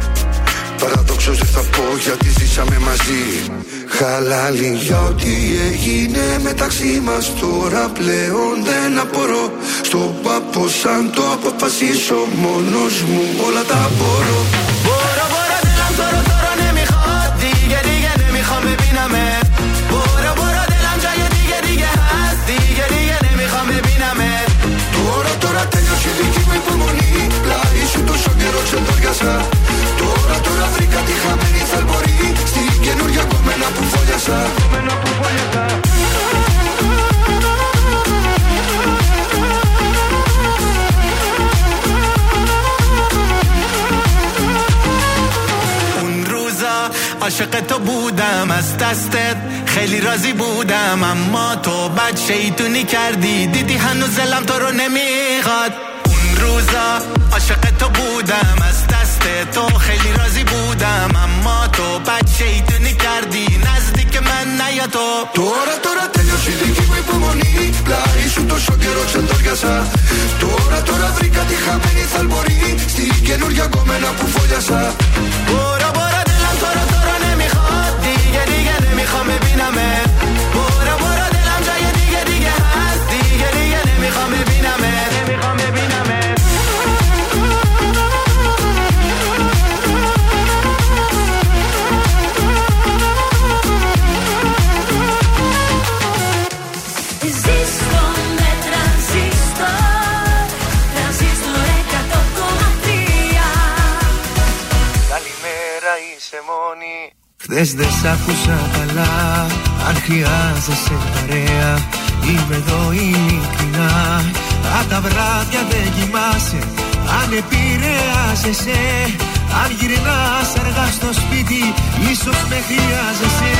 Παραδόξως δεν θα πω γιατί ζήσαμε μαζί. Χαλάλι για ό,τι έγινε μεταξύ μας Τώρα πλέον δεν απορώ. Στον πάπο σαν το αποφασίσω Μόνος μου όλα τα μπορώ. Μπορώ, μπορώ, δεν τώρα, τώρα, ναι, μη χάτη Γιατί, γιατί, μη χάμε, πίναμε Πλάι σου τόσο καιρό ξεντόριασα Τώρα τώρα βρήκα τη χαμένη θαλπορή Στην καινούργια κομμένα που φόλιασα اون روزا عاشق تو بودم از دستت خیلی راضی بودم اما تو بد شیطونی کردی دیدی هنوز دلم تو رو نمیخواد اون روزا عاشق تو بودم از دست تو خیلی راضی بودم. اما تو بد شیطونی کردی نزدیک من نیا تو. تو را تو را تلیوشیدی که بی بمونی لاری تو شو گیرو چند درگسا آره تو را تو را بریکا دی خمینی سلبوری. ستی که نور یا گومه نپو فویاسا بورا بورا دلم تو را تو را نمی‌خواد. دیگه دیگه نمی‌خوام ببینمه Χθες δεν σ' άκουσα καλά. Αν χρειάζεσαι παρέα Είμαι εδώ ειλικρινά. Αν τα βράδια δεν κοιμάσαι Αν επηρεάζεσαι Αν γυρνάς αργά στο σπίτι Ίσως με χρειάζεσαι.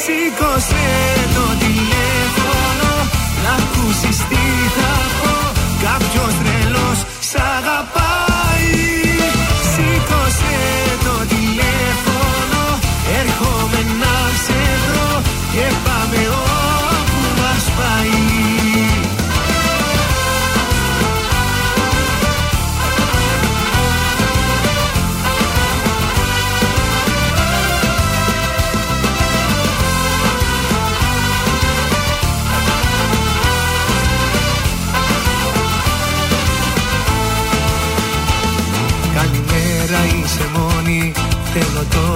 Σήκωσε το τηλέφωνο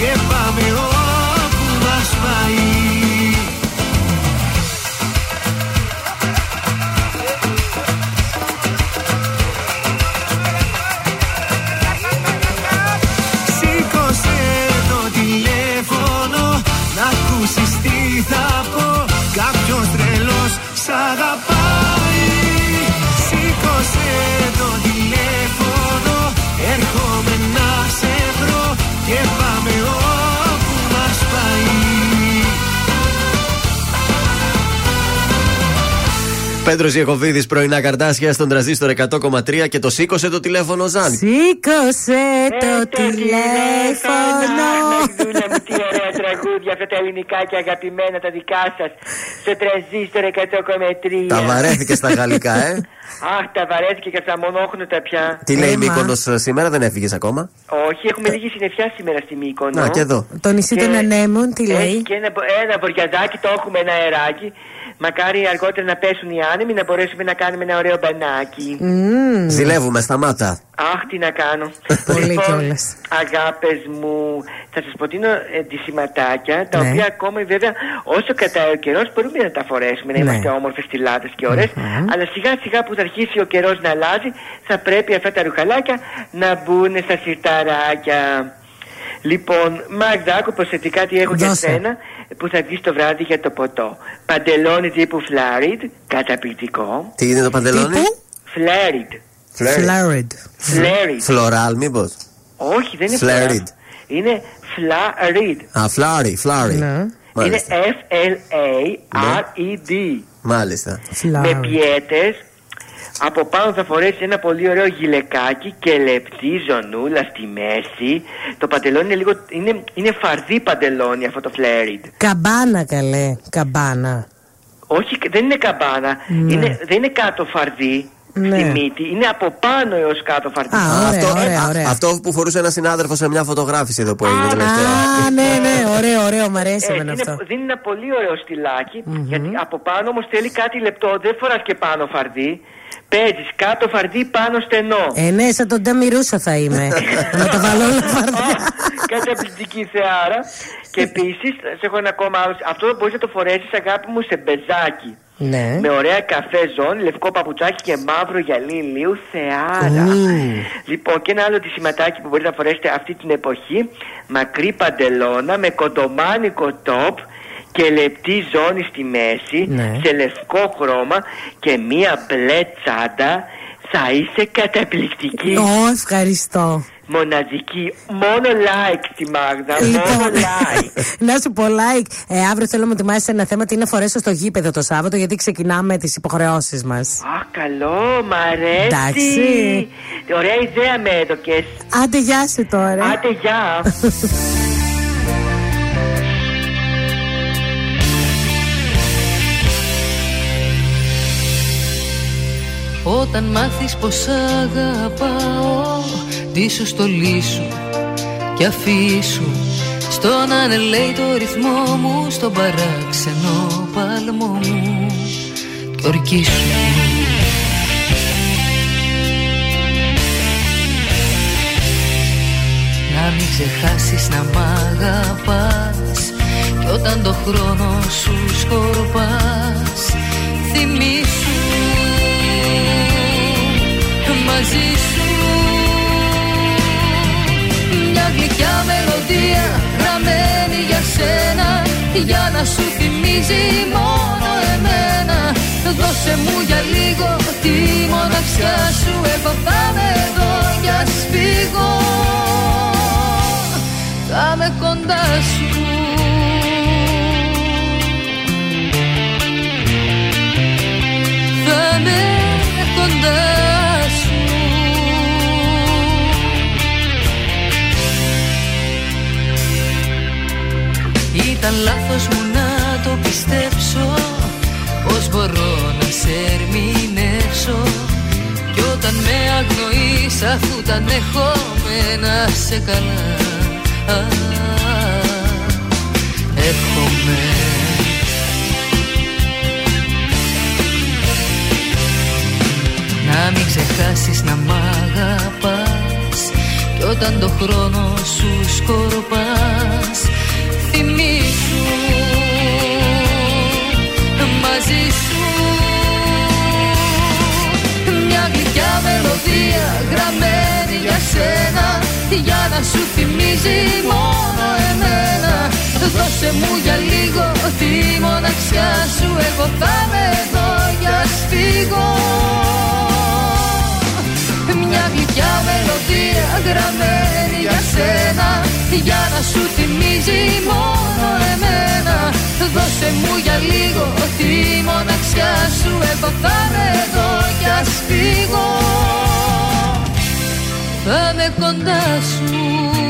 Και πάμε όπου Πέτρος Ιακοβίδη, πρωινά καρτάσια στον τραζίστορ 100,3 και το σήκωσε το τηλέφωνο Ζαν. Σήκωσε το τηλέφωνο. Δούλα μου, τι ωραία τραγούδια αυτά τα ελληνικά και αγαπημένα τα δικά σας. Στο τραζίστορ 100,3. Τα βαρέθηκε στα γαλλικά, ε. Αχ, τα βαρέθηκε και αυτά μονόχνοτα πια. Τι λέει η Μύκονος σήμερα, δεν έφυγες ακόμα; Όχι, έχουμε λίγη συννεφιά σήμερα στη Μύκονο. Να και εδώ. Το νησί των ανέμων, τι Έχει λέει; και ένα, ένα βοριαδάκι, το έχουμε ένα αεράκι. Μακάρι αργότερα να πέσουν οι άνεμοι να μπορέσουμε να κάνουμε ένα ωραίο μπανάκι. Ζηλεύουμε, σταμάτα. Αχ, τι να κάνω. Πολύ κιόλας. Αγάπες μου, θα σας προτείνω ε, τη σηματάκια, τα Ναι. οποία ακόμα βέβαια όσο κατάει ο καιρός μπορούμε να τα φορέσουμε, να Ναι. είμαστε όμορφες στυλάτες και ωραίες, αλλά σιγά σιγά που θα αρχίσει ο καιρός να αλλάζει, θα πρέπει αυτά τα ρουχαλάκια να μπουν στα σιρταράκια. Λοιπόν, Μάγδα, άκου προσεκτικά τι έχω για Δώσε. σένα που θα βγει το βράδυ για το ποτό. Παντελόνι τύπου flared, καταπληκτικό. Τι είναι το παντελόνι; Φλάριτ. Flarid. Φλάριτ. Φλωράλ, μήπως; Όχι, δεν είναι flared. flared. Είναι flared. Α, flared, flared. Είναι Μάλιστα. F-L-A-R-E-D. Μάλιστα. Με πιέτες από πάνω θα φορέσει ένα πολύ ωραίο γυλεκάκι και λεπτή ζωνούλα στη μέση. Το παντελόνι είναι λίγο. είναι, είναι φαρδί παντελόνι αυτό το φλέριντ. Καμπάνα καλέ. Καμπάνα. Όχι, δεν είναι καμπάνα. Ναι. Είναι, δεν είναι κάτω φαρδί στη Ναι. μύτη. Είναι από πάνω έως κάτω φαρδί. αυτό, α, αυτό που φορούσε ένας συνάδελφος σε μια φωτογράφηση εδώ που έγινε τελευταία. Α, ναι, ναι, ωραίο, ωραίο, μ' αρέσει Ε, εμένα είναι, αυτό. δίνει ένα πολύ ωραίο στυλάκι, γιατί από πάνω όμως θέλει κάτι λεπτό. Δεν φοράς και πάνω φαρδί. Παίζεις κάτω φαρδί, πάνω στενό. Ε, ναι, σαν τον Νταμιρούσα θα είμαι. Να τα βάλω όλα φαρδιά. Καταπληκτική θεάρα. Και επίσης, σε έχω ένα ακόμα άλλο. Αυτό μπορείς να το φορέσεις, αγάπη μου, σε μπεζάκι. Ναι. Με ωραία καφέ ζώνη, λευκό παπουτσάκι και μαύρο γυαλί ηλίου, θεάρα. Λοιπόν, και ένα άλλο σηματάκι που μπορείτε να φορέσετε αυτή την εποχή. Μακρύ παντελώνα με κοντομάνικο τόπ και λεπτή ζώνη στη μέση Ναι. σε λευκό χρώμα και μία μπλε τσάντα Θα είσαι καταπληκτική. Ω, ευχαριστώ. Μοναδική. Μόνο like τη Μάγδα. Λοιπόν, Μόνο like. να σου πω, like. Ε, αύριο θέλω να μου ετοιμάσεις ένα θέμα τι να φορέσω στο γήπεδο το Σάββατο, γιατί ξεκινάμε τις υποχρεώσεις μας. Α, καλό, μ' αρέσει. Εντάξει. Ωραία ιδέα με έδωκες. Άντε, γεια σου τώρα. Άντε, γεια. Όταν μάθεις πως αγαπάω Τι σου στολίσου και αφήσου Στον ανελέητο ρυθμό μου Στον παράξενο παλμό μου Κι ορκίσου. Να μην ξεχάσεις να μ' αγαπάς Κι όταν το χρόνο σου σκορπάς Θυμήσου μαζί σου. Μια γλυκιά μελωδία γραμμένη για σένα Για να σου θυμίζει μόνο εμένα. Δώσε μου για λίγο τη μοναξιά σου Εγώ θα είμαι εδώ για σφίγγω Θα είμαι κοντά σου Ήταν λάθος μου να το πιστέψω. Πώς μπορώ να σε ερμηνεύσω. Κι όταν με αγνοείς αφού τα να σε καλά. Α, Εύχομαι. Να μην ξεχάσεις να μ' αγαπάς. Κι όταν το χρόνο σου σκορπάς Θυμήσου μαζί σου. Μια γλυκιά μελωδία γραμμένη για σένα. Για να σου θυμίζει μόνο εμένα. Δώσε μου για λίγο τη μοναξιά σου. Εγώ θα είμαι εδώ για σφίγγω. Μια γλυκιά μελωδία γραμμένη για σένα Για να σου θυμίζει μόνο εμένα. Δώσε μου για λίγο τη μοναξιά σου Εγώ θα είμαι εδώ κι ας φύγω. Θα είμαι κοντά σου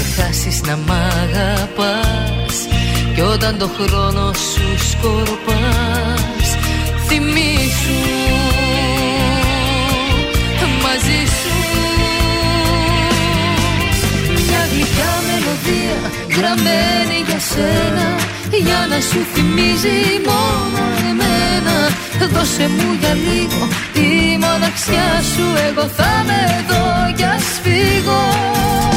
Να μην ξεχάσεις να μ' αγαπάς. Κι όταν το χρόνο σου σκορπάς Θυμήσου μαζί σου. Μια γλυκιά μελωδία γραμμένη για σένα Για να σου θυμίζει μόνο εμένα. Δώσε μου για λίγο τη μοναξιά σου Εγώ θα είμαι εδώ κι ας φύγω μια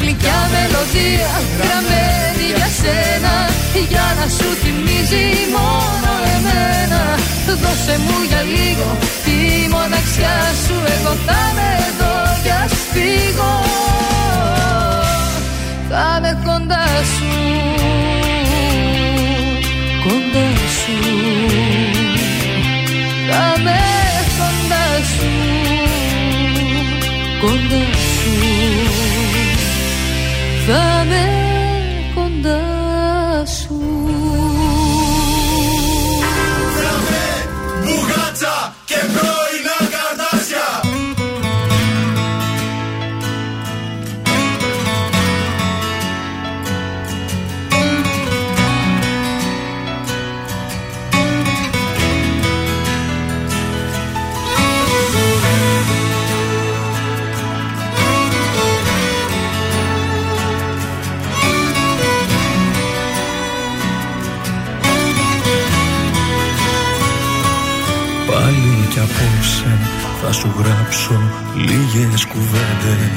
γλυκιά μελωδία γραμμένη για σένα Για να σου θυμίζει μόνο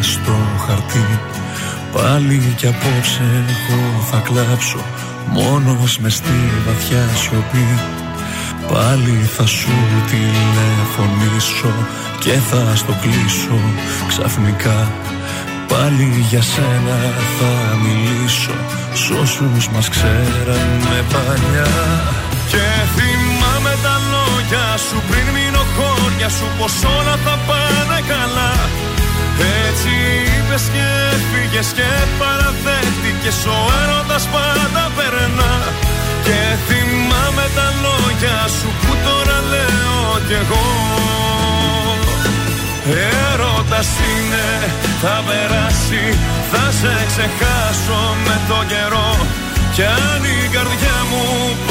στο χαρτί. Πάλι κι απόψε εγώ θα κλάψω μόνος μες στη βαθιά σιωπή. Πάλι θα σου τηλεφωνήσω και θα στο κλείσω ξαφνικά. Πάλι για σένα θα μιλήσω Σ' όσους μας ξέρανε παλιά. Και θυμάμαι τα λόγια σου πριν μείνω χώρια σου Πως όλα θα πάνε καλά Έτσι είπες και έφυγες και παραδέχτηκες Ο έρωτας πάντα περνά. Και θυμάμαι τα λόγια σου που τώρα λέω κι εγώ. Έρωτας είναι, θα περάσει Θα σε ξεχάσω με το καιρό. Κι αν η καρδιά μου πάει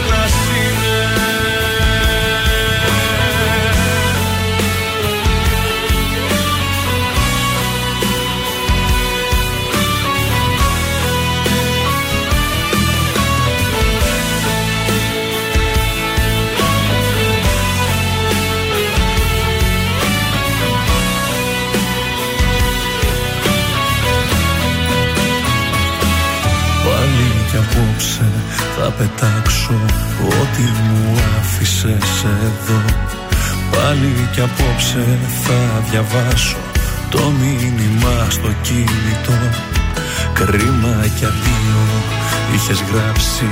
πετάξω. Ό,τι μου άφησες εδώ Πάλι κι απόψε θα διαβάσω το μήνυμα στο κινητό. Κρίμα κι αδείο είχες γράψει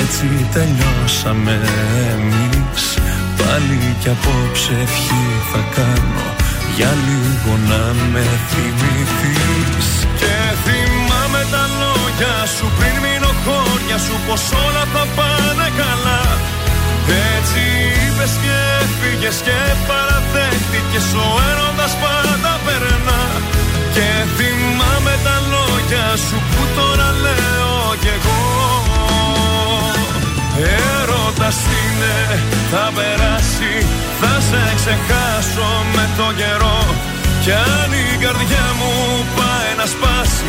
έτσι τελειώσαμε εμείς. Πάλι κι απόψε ευχή θα κάνω για λίγο να με θυμηθείς. Και θυμάμαι τα λόγια σου πριν μείνω χώρια σου πως όλα θα πάνε καλά. Έτσι είπες και έφυγες και παραδέχτηκες ο έρωτας πάντα περνά. Και θυμάμαι τα λόγια σου που τώρα λέω κι εγώ. Έρωτας είναι, θα περάσει, θα σε ξεχάσω με το καιρό. Κι αν η καρδιά μου πάει να σπάσει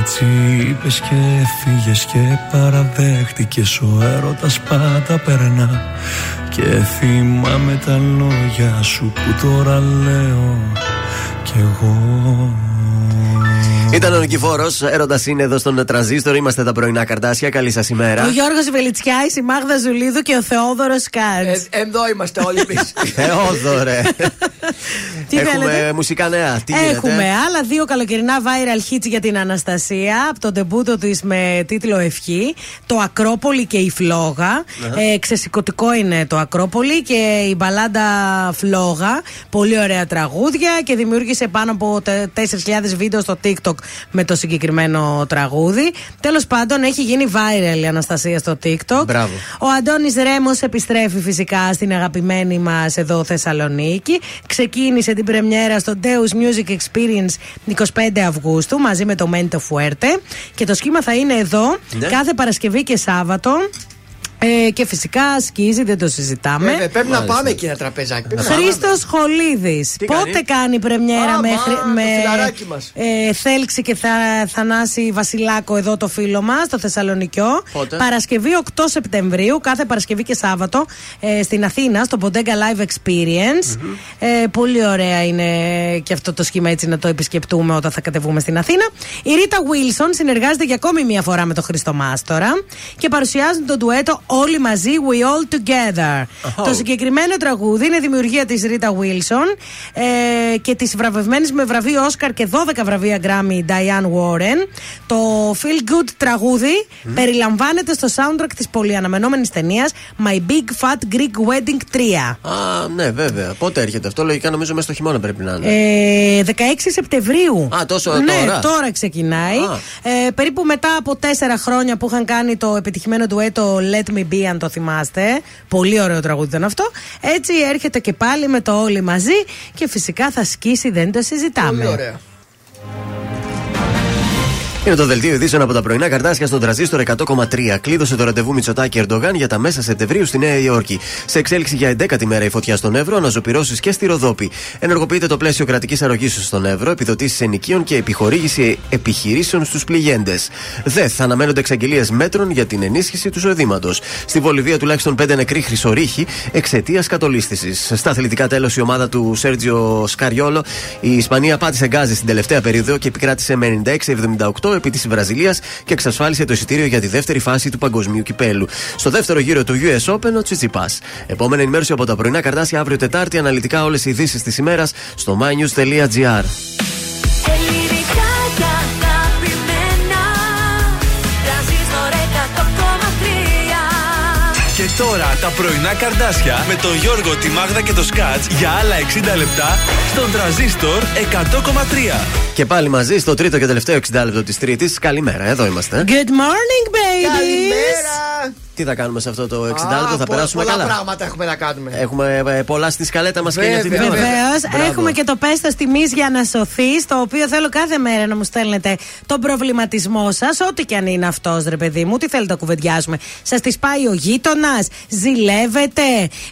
έτσι είπες και έφυγες και παραδέχτηκες. Ο έρωτας πάντα περνά. Και θυμάμαι τα λόγια σου που τώρα λέω. Κι εγώ ήταν ο Νικηφόρος, έρωτας είναι εδώ στον Τρανζίστορ. Είμαστε τα πρωινά καρτάσια. Καλή σας ημέρα. Ο Γιώργος Βελιτσιά, η Μάγδα Ζουλίδου και ο Θεόδωρος Κάρτς. Ε, εδώ είμαστε όλοι εμείς. Θεόδωρε. Τι Έχουμε θέλετε; μουσικά νέα. Τι Έχουμε γίνεται; άλλα δύο καλοκαιρινά viral hits για την Αναστασία από τον τεμπούτο της με τίτλο Ευχή. Το Ακρόπολη και η Φλόγα. Ε, ξεσηκωτικό είναι το Ακρόπολη και η μπαλάντα Φλόγα. Πολύ ωραία τραγούδια και δημιούργησε πάνω από τε- 4.000 βίντεο στο TikTok με το συγκεκριμένο τραγούδι. Τέλος πάντων, έχει γίνει viral η Αναστασία στο TikTok. Μπράβο. Ο Αντώνης Ρέμος επιστρέφει φυσικά στην αγαπημένη μας εδώ Θεσσαλονίκη. Ξεκίνησε την πρεμιέρα στο Deus Music Experience 25 Αυγούστου μαζί με το Μέντο Φουέρτε. Και το σχήμα θα είναι εδώ Ναι. κάθε Παρασκευή και Σάββατο. Ε, και φυσικά σκίζει, δεν το συζητάμε. Βέβαια, πρέπει να πάμε εκεί ένα τραπεζάκι. Πρέπει να πάμε. Χρήστο Χολίδης. Τι Πότε κάνει; κάνει πρεμιέρα Α, με, μα, χρ- το με φιλαράκι μας. ε, Θέλξη και θα, Θανάση Βασιλάκο εδώ το φίλο μας, το Θεσσαλονικιό. Πότε; Παρασκευή 8 Σεπτεμβρίου, κάθε Παρασκευή και Σάββατο ε, στην Αθήνα, στο Bodega Live Experience. Ε, πολύ ωραία είναι και αυτό το σχήμα έτσι να το επισκεπτούμε όταν θα κατεβούμε στην Αθήνα. Η Ρίτα Wilson συνεργάζεται για ακόμη μία φορά με τον Χρήστο Μάστορα και παρουσιάζουν το ντουέτο Όλοι μαζί, We All Together. Oh. Το συγκεκριμένο τραγούδι είναι δημιουργία της Ρίτα Wilson ε, και της βραβευμένης με βραβείο Όσκαρ και 12 βραβεία Grammy Diane Warren. Το Feel Good τραγούδι περιλαμβάνεται στο soundtrack της πολυαναμενόμενης ταινίας My Big Fat Greek Wedding 3. Α, ναι, βέβαια. Πότε έρχεται αυτό, λογικά νομίζω μέσα στο χειμώνα πρέπει να είναι. Ε, 16 Σεπτεμβρίου. Α, τόσο ναι, τώρα. ξεκινάει. Α. Ε, περίπου μετά από τέσσερα χρόνια που είχαν κάνει το επιτυχημένο ντουέτο Let Me Me Be, αν το θυμάστε. Πολύ ωραίο τραγούδι ήταν αυτό. Έτσι έρχεται και πάλι με το Όλοι μαζί και φυσικά θα σκίσει, δεν το συζητάμε. Πολύ ωραία. Είναι το δελτίο ειδήσεων από τα πρωινά καρτάσια στον τραζίστορ 100,3. Κλείδωσε το ραντεβού Μητσοτάκη Ερντογάν για τα μέσα Σεπτεμβρίου στη Νέα Υόρκη. Σε εξέλιξη για 11η μέρα η φωτιά στον Εύρο, αναζωπηρώσει και στη Ροδόπη. Ενεργοποιείται το πλαίσιο κρατικής αρρωγής στον Εύρο, επιδοτήσεις ενοικίων και επιχορήγηση επιχειρήσεων στους πληγέντες. ΔΕΘ αναμένονται εξαγγελίες μέτρων για την ενίσχυση του εισοδήματος. Στη Βολιβία τουλάχιστον 5 νεκροί χρυσορίχοι εξαιτίας κατολίσθησης. Στα αθλητικά τέλος η ομάδα του Σέρτζιο Σκαριόλο. Η Ισπανία πάτησε γκάζι στην τελευταία περίοδο και επικράτησε με 96-78 επί της Βραζιλίας και εξασφάλισε το εισιτήριο για τη δεύτερη φάση του παγκοσμίου κυπέλου. Στο δεύτερο γύρο του US Open ο Τσιτσιπά. Επόμενη ενημέρωση από τα πρωινά καρτάσια αύριο Τετάρτη. Αναλυτικά όλες οι ειδήσεις της ημέρας στο mynews.gr. τώρα τα πρωινά καρτάσια με τον Γιώργο, τη Μάγδα και το Σκάτς για άλλα 60 λεπτά στον τραζίστορ 100,3. Και πάλι μαζί στο τρίτο και τελευταίο 60 λεπτό της Τρίτης. Καλημέρα, εδώ είμαστε. Good morning, babies! Καλημέρα! Τι θα κάνουμε σε αυτό το 60 Α, λεπτό, θα πο- περάσουμε πολλά καλά; πράγματα έχουμε να κάνουμε. Έχουμε ε, πολλά στη σκαλέτα μας και για τη Βέβαια, διόρθωση. Βεβαίως. Μπράβο. Έχουμε και το πέστο τιμή για να σωθείς, το οποίο θέλω κάθε μέρα να μου στέλνετε τον προβληματισμό σας, ό,τι και αν είναι αυτός, ρε παιδί μου. Τι θέλετε να κουβεντιάσουμε. Σας τη πάει ο γείτονας, ζηλεύετε,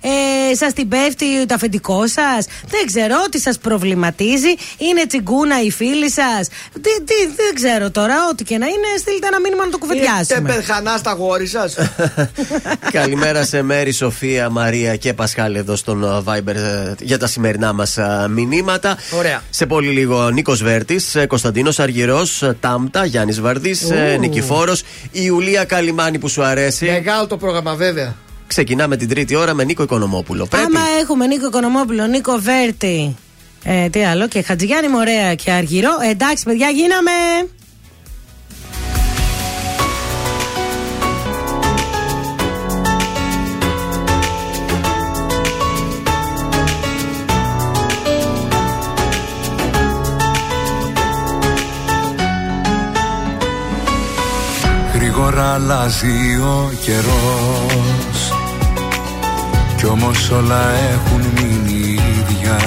ε, σας την πέφτει το αφεντικό σας; Δεν ξέρω τι σας προβληματίζει. Είναι τσιγκούνα η φίλη σας; Τι, τι, δεν ξέρω τώρα, ό,τι και να είναι, στείλτε ένα μήνυμα να το Είστε κουβεντιάσουμε. περχανά στα γόρι σας. Καλημέρα σε Μέρη, Σοφία, Μαρία και Πασχάλη εδώ στον uh, Viber ε, για τα σημερινά μας μηνύματα. Ωραία. Σε πολύ λίγο Νίκος Βέρτης, Κωνσταντίνος Αργυρός, Τάμπτα, Γιάννης Βαρδί, Ου. Νικηφόρος, η Ιουλία Καλιμάνη που σου αρέσει. Μεγάλο το πρόγραμμα, βέβαια. Ξεκινάμε την τρίτη ώρα με Νίκο Οικονομόπουλο. Πρέπει. Άμα έχουμε Νίκο Οικονομόπουλο, Νίκο Βέρτη. Ε, τι άλλο, και Χατζηγιάννη Μωρέα και Αργυρό. Ε, εντάξει, παιδιά, γίναμε. Γρήγορα αλλάζει ο καιρός. Κι όμως όλα έχουν μείνει ίδια.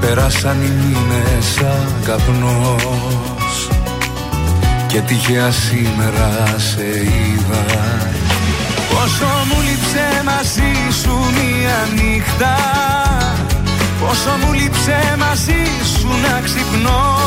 Πέρασαν οι μήνες σαν καπνός Και τυχαία σήμερα σε είδα. Πόσο μου λείψε μαζί σου μία νύχτα. Πόσο μου λείψε μαζί σου να ξυπνώ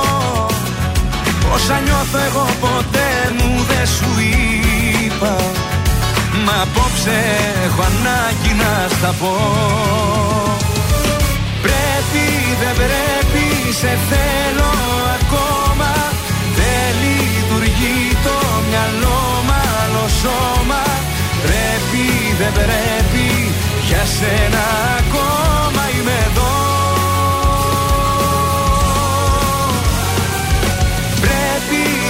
Όσα νιώθω εγώ ποτέ μου δεν σου είπα. Μα απόψε έχω ανάγκη να στα πω. Πρέπει δεν πρέπει σε θέλω ακόμα. Δεν λειτουργεί το μυαλό μ' άλλο σώμα. Πρέπει δεν πρέπει για σένα ακόμα είμαι εδώ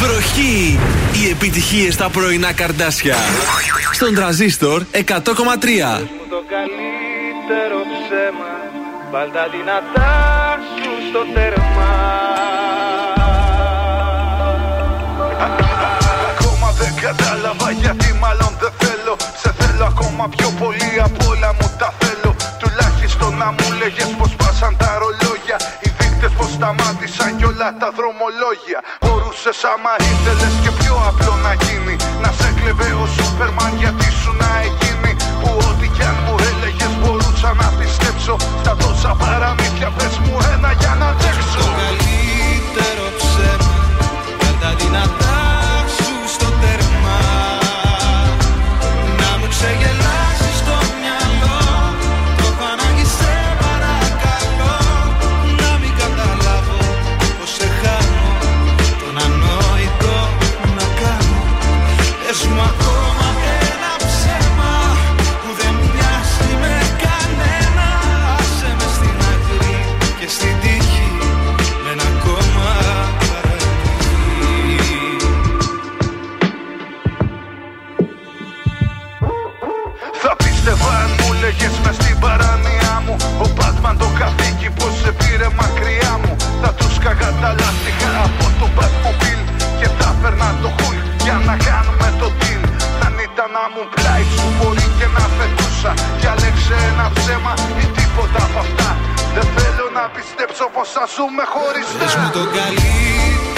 Βροχή! Οι επιτυχίες στα πρωινά καρδάσια. Στον τραζίστορ 100,3. Το καλύτερο ψέμα Βάλ τα δυνατά σου στο τέρμα Ακόμα δεν κατάλαβα γιατί μάλλον δεν θέλω Σε θέλω ακόμα πιο πολύ από όλα μου τα θέλω Τουλάχιστον να μου λέγες πως πάσαν τα ρολόγια Οι δείκτες πως σταμάτησαν κι όλα τα δρομολόγια Μπορούσες άμα ήθελες και πιο απλό να γίνει. Να σε κλεβε ο Σούπερμαν γιατί σου να εκείνη. Που ό,τι κι αν μου έλεγες μπορούσα να πιστέψω Στα τόσα παραμύθια πες μου ένα για σε πήρε μακριά μου. Θα τους σκαγα τα λάστιχα από το Batmobile Και θα φέρνα το Hulk για να κάνουμε το deal. Αν ήταν να μου πλάι σου μπορεί και να φετούσα. Διάλεξε ένα ψέμα ή τίποτα από αυτά. Δεν θέλω να πιστέψω πως θα ζούμε χωρίς Πες μου το καλύτερο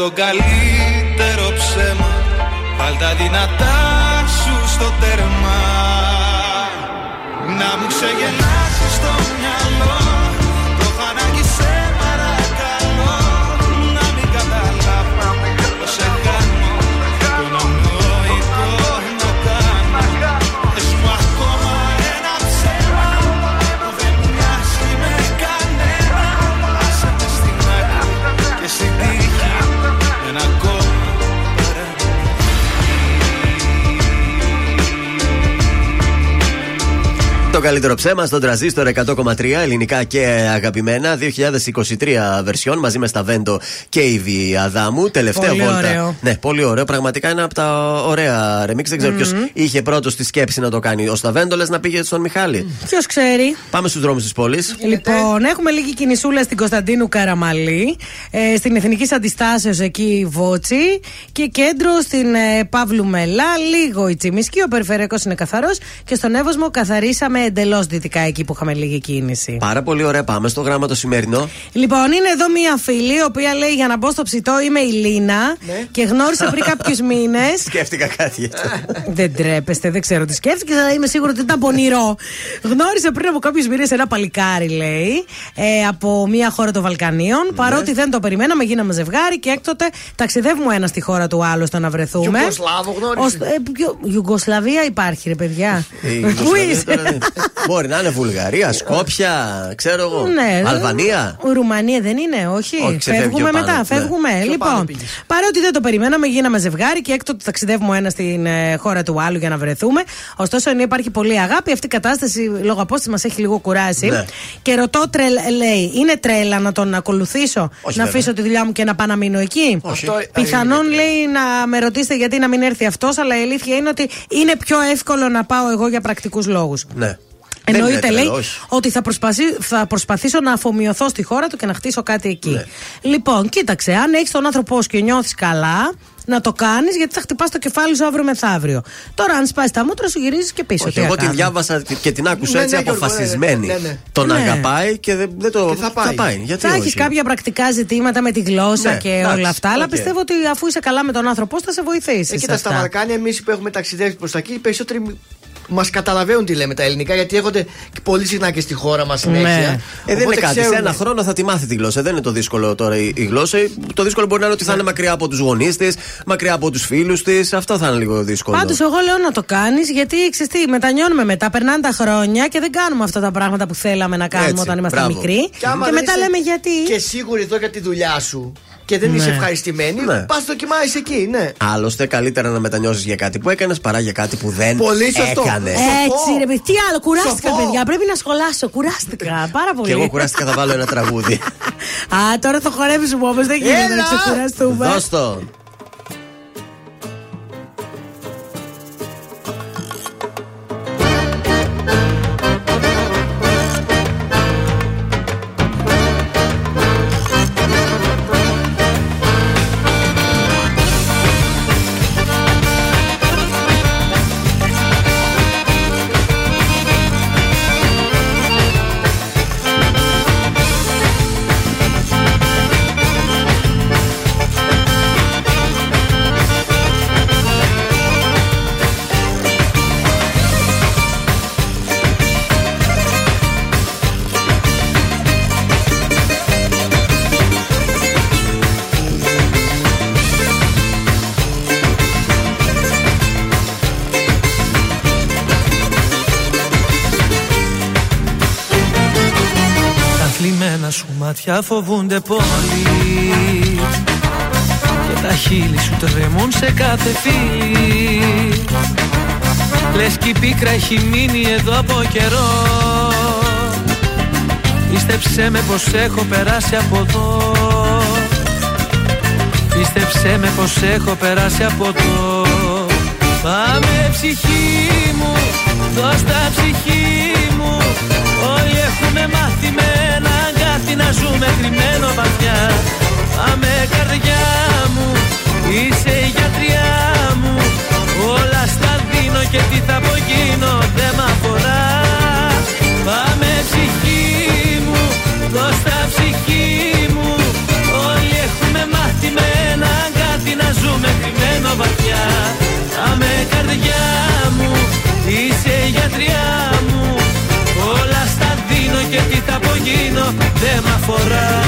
το καλύτερο ψέμα. Βάλ τα δυνατά σου στο τέρμα. Να μου ξεγελάσεις Το καλύτερο ψέμα στον τραζίστορ 100,3 ελληνικά και αγαπημένα. 2023 βερσιόν μαζί με στα Βέντο και η Αδάμου. Τελευταία Πολύ βόλτα. ωραίο. Ναι, πολύ ωραίο. Πραγματικά είναι από τα ωραία remix. Δεν ξέρω Μμμ. ποιο είχε πρώτος στη σκέψη να το κάνει. Ο Σταβέντο λες να πήγε στον Μιχάλη. Ποιος ξέρει. Πάμε στους δρόμους της πόλης. Λοιπόν, έχουμε λίγη κινησούλα στην Κωνσταντίνου Καραμαλή, ε, στην Εθνική Αντιστάσεως εκεί Βότσι και κέντρο στην ε, Παύλου Μελά, λίγο η Τσιμισκή, ο περιφερειακός είναι καθαρός και στον Εύωσμο καθαρίσαμε εντελώς δυτικά εκεί που είχαμε λίγη κίνηση. Πάρα πολύ ωραία. Πάμε στο γράμμα το σημερινό. Λοιπόν, είναι εδώ μία φίλη, η οποία λέει για να μπω στο ψητό είμαι η Λίνα και γνώρισα πριν κάποιους μήνες. Σκέφτηκα κάτι γι' αυτό. δεν τρέπεστε, δεν ξέρω τι σκέφτηκε, αλλά είμαι σίγουρη ότι ήταν πονηρό. Γνώρισε πριν από κάποιους μήνες ένα παλικάρι, λέει, ε, από μια χώρα των Βαλκανίων. Παρότι δεν το περιμέναμε, γίναμε ζευγάρι και έκτοτε ταξιδεύουμε ένας στη χώρα του άλλου ώστε να βρεθούμε. Ιουγκοσλάβο γνώρισε. Ως- ε, ποιο- Ιουγκοσλαβία υπάρχει, ρε παιδιά. Η Πού Ιουγκοσλαβία είσαι. Τώρα δεν- Μπορεί να είναι Βουλγαρία, Σκόπια, ξέρω εγώ. Ναι, Αλβανία. Ρουμανία δεν είναι, όχι. Όχι, ξεφεύγει φεύγουμε πιο πάνω, μετά, ναι. φεύγουμε. Πιο πάνω λοιπόν, πήγες. παρότι δεν το περιμέναμε, γίναμε ζευγάρι και έκτοτε ταξιδεύουμε ο ένας στην ε, χώρα του άλλου για να βρεθούμε. Ωστόσο, ενώ υπάρχει πολύ αγάπη, αυτή η κατάσταση λόγω απόστασης μας έχει λίγο κουράσει. Ναι. Και ρωτώ, τρελ, λέει, είναι τρέλα να τον ακολουθήσω, Όχι, να βέβαια. αφήσω τη δουλειά μου και να πάω να μείνω εκεί; Όχι. Πιθανόν λέει να με ρωτήσετε γιατί να μην έρθει αυτός, αλλά η αλήθεια είναι ότι είναι πιο εύκολο να πάω εγώ για πρακτικούς λόγους. Ναι. Δεν Εννοείται, είναι λέει, τρελός, όχι. ότι θα, προσπαθεί- θα προσπαθήσω να αφομοιωθώ στη χώρα του και να χτίσω κάτι εκεί. Ναι. Λοιπόν, κοίταξε, αν έχεις τον άνθρωπό σου και νιώθεις καλά, να το κάνεις γιατί θα χτυπάς το κεφάλι σου αύριο μεθαύριο. Τώρα, αν σπάσεις τα μούτρα σου, γυρίζεις και πίσω. Όχι, Τι εγώ να την κάνουμε; διάβασα και την άκουσα Ναι, έτσι ναι, Γιώργο, αποφασισμένη. ναι, ναι, ναι. Τον Ναι. αγαπάει και δεν, δεν το. Και θα πάει. Γιατί Θα έχει όχι. κάποια πρακτικά ζητήματα με τη γλώσσα Ναι, και εντάξει, όλα αυτά, αλλά οκ. πιστεύω ότι αφού είσαι καλά με τον άνθρωπό σου, θα σε βοηθήσει. Ε, κοίτα, στα Βαλκάνια, εμείς που έχουμε ταξιδέψει προς τα εκεί, οι περισσότεροι μας καταλαβαίνουν τι λέμε τα ελληνικά, γιατί έρχονται και πολύ συχνά και στη χώρα μας συνέχεια. Ε, δεν είναι Οπότε κάτι. Σε ξέρουν. ένα χρόνο θα τη μάθει τη γλώσσα. Δεν είναι το δύσκολο τώρα η, η γλώσσα. Το δύσκολο μπορεί να είναι ότι θα είναι μακριά από τους γονείς της, μακριά από τους φίλους της. Αυτό θα είναι λίγο δύσκολο. Πάντως, εγώ λέω να το κάνεις γιατί ξέρεις τι, μετανιώνουμε μετά. Περνάνε τα χρόνια και δεν κάνουμε αυτά τα πράγματα που θέλαμε να κάνουμε Έτσι, όταν ήμασταν μπράβο. μικροί. Και, Και, άμα δεν μετά είσαι λέμε γιατί. Και σίγουρη εδώ για τη δουλειά σου και δεν Ναι. είσαι ευχαριστημένη, Ναι. πας δοκιμάζει εκεί, ναι. Άλλωστε, καλύτερα να μετανιώσεις για κάτι που έκανες παρά για κάτι που δεν Πολύ σωστό. έκανες. Έτσι, ρε παιδί, τι άλλο, κουράστηκα, Σοφό. παιδιά. Πρέπει να σχολάσω, κουράστηκα. Πάρα πολύ. Και εγώ κουράστηκα θα βάλω ένα τραγούδι. Α, τώρα θα χορέψουμε όμω, δεν γίνεται να Έλα! ξεκουραστούμε. Δώσ' σου μάτια φοβούνται πολύ Και τα χείλη σου τρεμούν σε κάθε φίλη Λες κι η πίκρα έχει μείνει εδώ από καιρό. Πίστεψέ με πως έχω περάσει από εδώ. Πίστεψέ με πως έχω περάσει από εδώ. Πάμε ψυχή μου, δώσ' τα ψυχή μου. Όλοι έχουμε μάθει με ένα αγκάθι να ζούμε κρυμμένο βαθιά. Πάμε καρδιά μου, είσαι η γιατριά μου. Όλα στα δίνω και τι θα απογίνω δεν μ' αφορά. Πάμε ψυχή μου, δώσ' τα ψυχή μου. Όλοι έχουμε μάθει με ένα αγκάθι να ζούμε κρυμμένο βαθιά. Πάμε καρδιά μου, είσαι η γιατριά μου Όλα στα δίνω και τι θα απογίνω δεν μ' αφορά.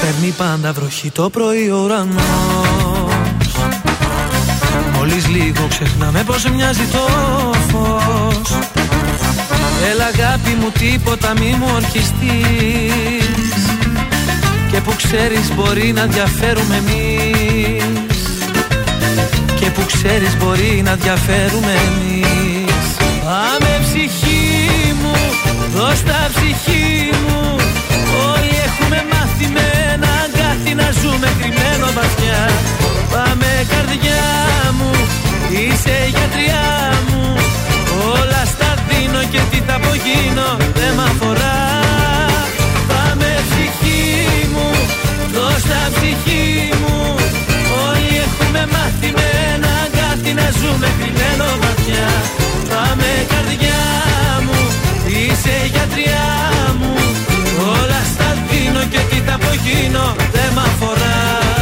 Φέρνει πάντα βροχή το πρωί ο ουρανός Μόλις λίγο ξεχνάμε πως μοιάζει το φως. Έλα αγάπη μου τίποτα μη μου ορκιστείς Και που ξέρεις μπορεί να διαφέρουμε εμείς. Και που ξέρεις μπορεί να διαφέρουμε εμείς. Πάμε ψυχή μου, δώσ' τα ψυχή μου. Όλοι έχουμε μάθει με ένα αγκάθι να ζούμε κρυμμένο βαθιά. Πάμε καρδιά μου, είσαι η γιατριά μου. Όλα στα δίνω και τι θα απογίνω δεν μ' αφορά. Πάμε ψυχή μου, δώσ' τα ψυχή μου. Όλοι έχουμε μάθει με ένα αγκάθι να ζούμε κρυμμένο βαθιά. Πάμε καρδιά μου, είσαι η γιατριά μου. Όλα στα δίνω και τι θα απογίνω δεν μ' αφορά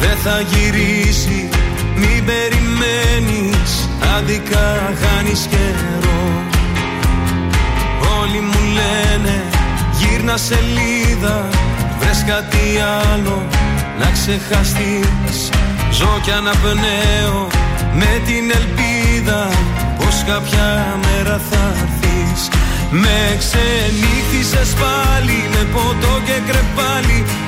Δεν θα γυρίσει μην περιμένεις Άδικα χάνεις καιρό. Όλοι μου λένε γύρνα σελίδα Βρες κάτι άλλο να ξεχαστείς. Ζω κι αναπνέω με την ελπίδα Πως κάποια μέρα θα έρθεις. Με ξενύχτησες πάλι με ποτό και κρεπάλι Η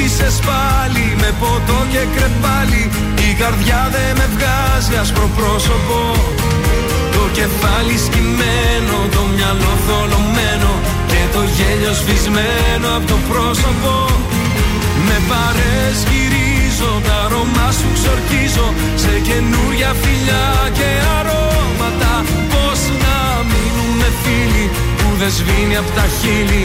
ξενύχτησες πάλι με ποτό και κρεπάλι. Η καρδιά δεν με βγάζει άσπρο πρόσωπο. Το κεφάλι σκυμμένο, το μυαλό θολωμένο Και το γέλιο σβησμένο από το πρόσωπο. Με παρές γυρίζω, τα αρώμα σου ξορκίζω. Σε καινούρια φιλιά και αρώματα Πώς να μείνουμε φίλοι που δεν σβήνει από τα χείλη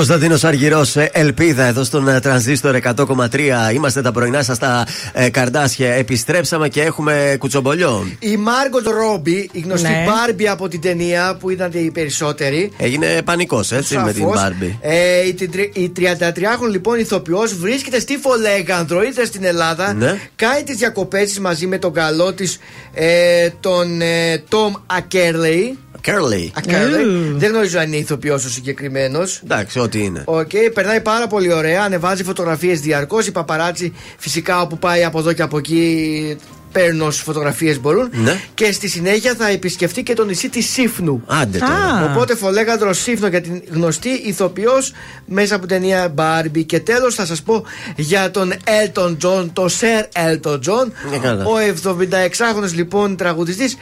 Κωνσταντίνος Αργυρός, ελπίδα εδώ στον ε, τρανζίστορ 100,3. Είμαστε τα πρωινά σας στα ε, καρδάσια. Επιστρέψαμε και έχουμε κουτσομπολιό. Η Μάργκοτ Ρόμπι, η γνωστή Ναι. Μπάρμπι από την ταινία που ήταν οι περισσότεροι. Έγινε πανικός έτσι με την Σαφώς. Μπάρμπι. Ε, η, τριντρι- η 33χρονη λοιπόν ηθοποιός βρίσκεται στη Φολέγανδρο, ήρθε στην Ελλάδα. Ναι. Κάνει τις διακοπές της μαζί με τον καλό της, ε, τον ε, Τόμ Ακέρλεϊ. Κέρλι. Ακέρλεϊ. Δεν γνωρίζω αν είναι ηθοποιός ο συγκεκριμένος. Εντάξει, ό,τι είναι. Οκ, περνάει πάρα πολύ ωραία. Ανεβάζει φωτογραφίες διαρκώς. Οι παπαράτσι φυσικά όπου πάει από εδώ και από εκεί παίρνουν όσες φωτογραφίες μπορούν. Ναι. Και στη συνέχεια θα επισκεφτεί και το νησί της Σύφνου. Άντε τώρα. Οπότε φολέγαντρο Σύφνο για την γνωστή ηθοποιός μέσα από την ταινία Barbie. Και τέλος θα σας πω για τον Elton John, το Sir Elton John. Ναι, καλά. Ο 76χρονο λοιπόν τραγουδιστής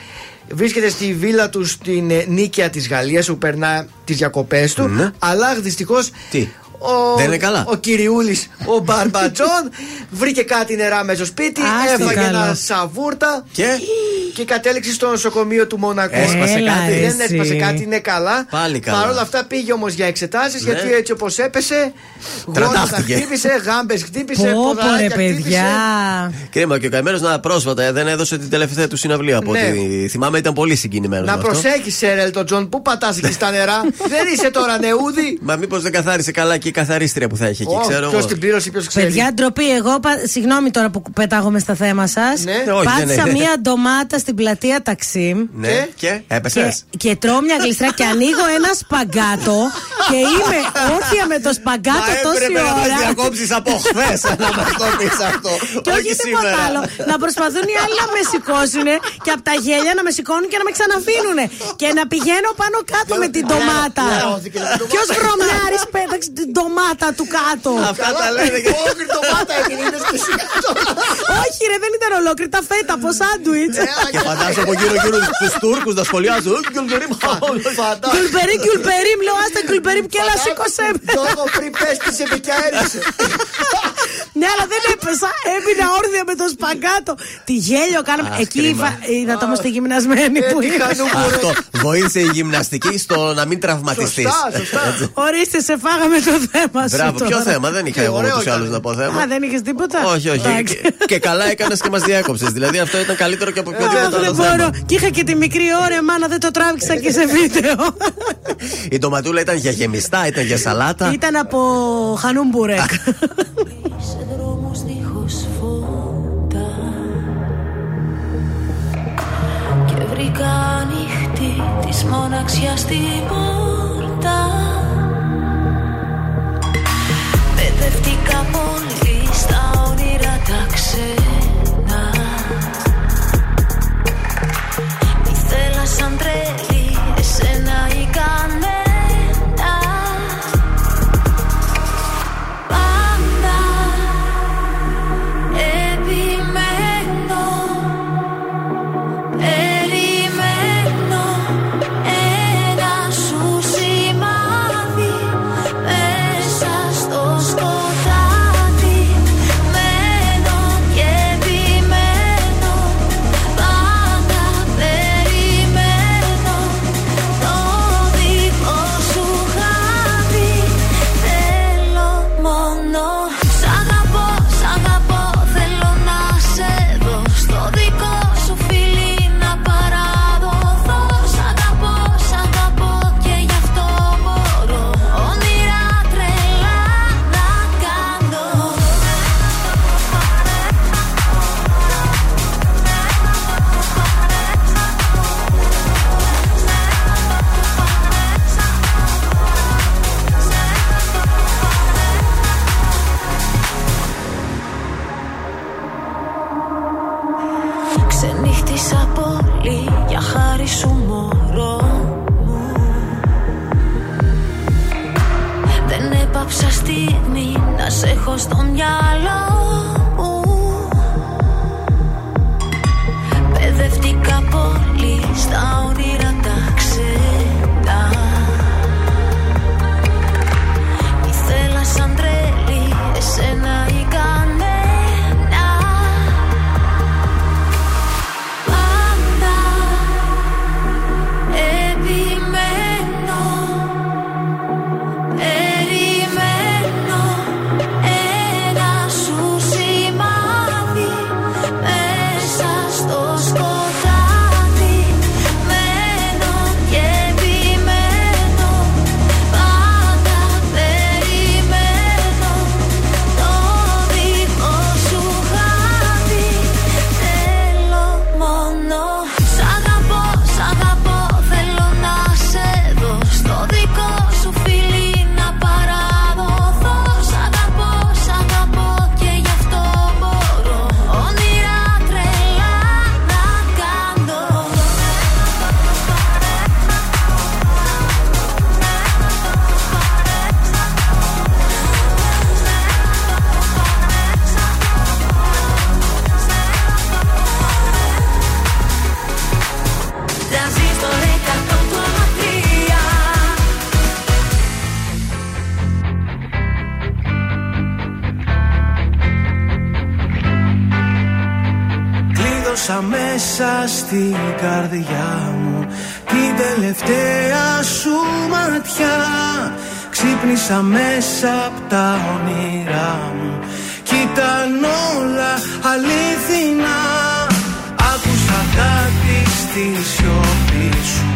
βρίσκεται στη βίλα του στην ε, Νίκαια της Γαλλίας όπου περνά τις διακοπές του. Ναι. Αλλά δυστυχώς. Τι. Ο, Δεν είναι καλά; Ο κυριούλης, ο Μπαρμπατζόν, βρήκε κάτι νερά μέσα στο σπίτι, Άστο έφαγε καλό. ένα σαβούρτα Και; Και κατέληξε στο νοσοκομείο του Μονακό. Έσπασε Έλα, κάτι. εσύ. Δεν έσπασε κάτι, είναι καλά. Πάλι καλά. Παρ' όλα αυτά πήγε όμως για εξετάσεις Ναι. γιατί έτσι όπως έπεσε, γόνατα Τραντάχτηκε. χτύπησε, γάμπες χτύπησε, Πω, πω, ρε ποδαράκια παιδιά. Ναι. Κρίμα και ο καημένος να πρόσφατα ε, δεν έδωσε την τελευταία του συναυλία από Ναι. ό,τι θυμάμαι ήταν πολύ συγκινημένος. Να προσέχεις, Σερ Elton John, πού πατάς εκεί στα νερά. Δεν είσαι τώρα νεούδι. Μα μήπως δεν καθάρισε καλά και η καθαρίστρια που θα έχει εκεί, ξέρω Ποιος εγώ. την πλήρωσε, ποιος ξέρει. Παιδιά, ντροπή. Εγώ, πα- συγγνώμη τώρα που πετάγομαι στα θέμα σας. Ναι. Ε, όχι, Πάτησα δεν είναι. μία ντομάτα στην πλατεία Ταξίμ. Ναι, και έπεσε. Και, και τρώω μια γλιστρά και ανοίγω ένα σπαγκάτο και είμαι όρθια με το σπαγκάτο τόση να μα ώρα. διακόψει από χθε να μα το πει αυτό. Και όχι τίποτα άλλο. Να προσπαθούν οι άλλοι να με σηκώσουν και από τα γέλια να με σηκώνουν και να με ξαναφύνουνε. Και να πηγαίνω πάνω κάτω με την ντομάτα. Λερώθηκε, λερώθηκε. Ποιο βρωμιάρη πέταξε την ντομάτα του κάτω. Αυτά τα λένε και Όχι, το πάτα έγινε, είναι και εσύ κάτω. Όχι, ρε, δεν ήταν ολόκληρη τα φέτα από σάντουιτ. Και φαντάζομαι από γύρω γύρω τους Τούρκους να σχολιάζουν. «Ε, Γκουλγκερίμ, Φαντάζομαι. Γκουλπερί, γκουλπερί, λέω άστε γκουλπερί και έλα σήκωσέ με. Γιώργο, πριν πες τις σε και έριξε. Ναι, αλλά δεν έπεσα. Έμεινα όρθια με το σπαγκάτο. Τι γέλιο κάναμε. Αχ, Εκεί κρίμα. είδα- είδατε όμω τη γυμνασμένη Ε, που τι είναι. χανούπο, ρε. Αυτό βοήθησε η γυμναστική στο να μην τραυματιστείς. Σωστά, σωστά. Ορίστε, σε φάγαμε το θέμα σου. Μπράβο, ποιο τώρα. θέμα, δεν είχα Και εγώ ωραίο ούτως ή άλλως ήταν. να πω Α, θέμα. δεν είχες τίποτα; Όχι, όχι. Εντάξει. Και, και καλά έκανες και μας διέκοψες. Δηλαδή αυτό ήταν καλύτερο και από οποιοδήποτε Αχ, δεν άλλο μπορώ. θέμα. Και είχα και τη μικρή ώρα, μάνα, δεν το τράβηξα και σε βίντεο. Η ντοματούλα ήταν για γεμιστά, ήταν για σαλάτα. Ήταν από χανούμπουρεκ. Σε δρόμους δίχως φώτα. Και βρήκα ανοιχτή της μοναξιάς την πόρτα. Παιδευτικά πολύ στα όνειρα τα ξένα. Ήθελα σαν τρέλη σε έχω στο μυαλό μου. Παιδευτικά πολύ στα στην καρδιά μου. Την τελευταία σου ματιά Ξύπνησα μέσα απ' τα όνειρά μου. Κι ήταν όλα αλήθινα Άκουσα κάτι στη σιωπή σου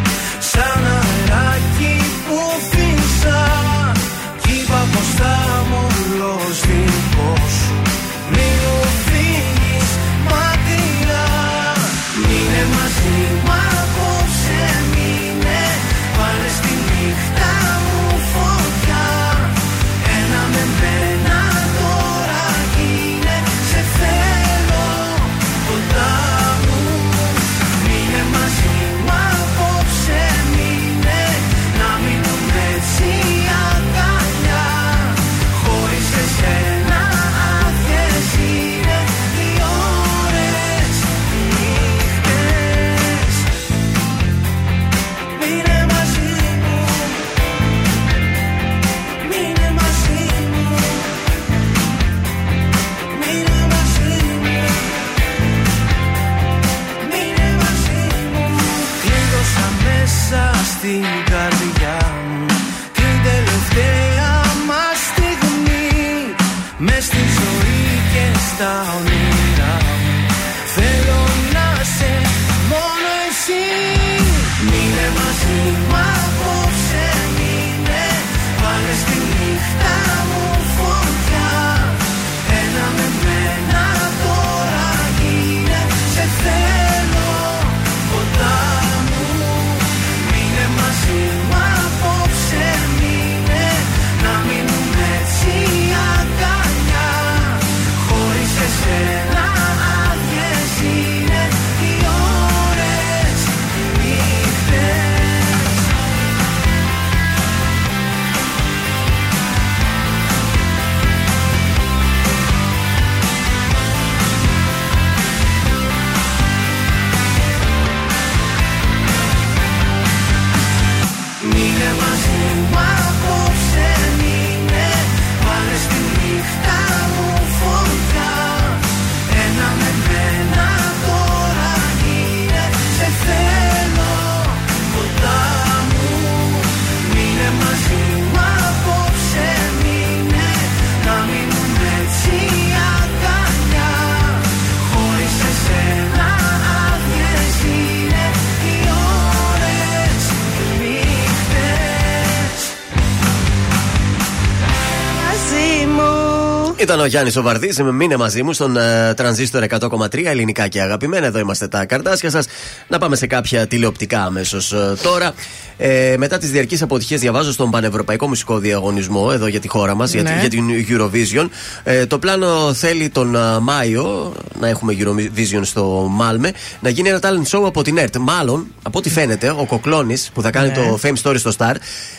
Ήταν ο Γιάννης ο Βαρδί, μείνε μαζί μου στον ε, τρανζίστορ 100,3 ελληνικά και αγαπημένα. Εδώ είμαστε τα καρτάσια σας. Να πάμε σε κάποια τηλεοπτικά αμέσως τώρα. Ε, μετά τις διαρκείς αποτυχίες, διαβάζω στον Πανευρωπαϊκό Μουσικό Διαγωνισμό εδώ για τη χώρα μας, για, Ναι. για την Eurovision. Ε, το πλάνο θέλει τον ε, Μάιο να έχουμε Eurovision στο Μάλμε να γίνει ένα talent show από την ΕΡΤ. Μάλλον, από ό,τι φαίνεται, ο Κοκλώνης που θα κάνει Ναι. το Fame Story στο Star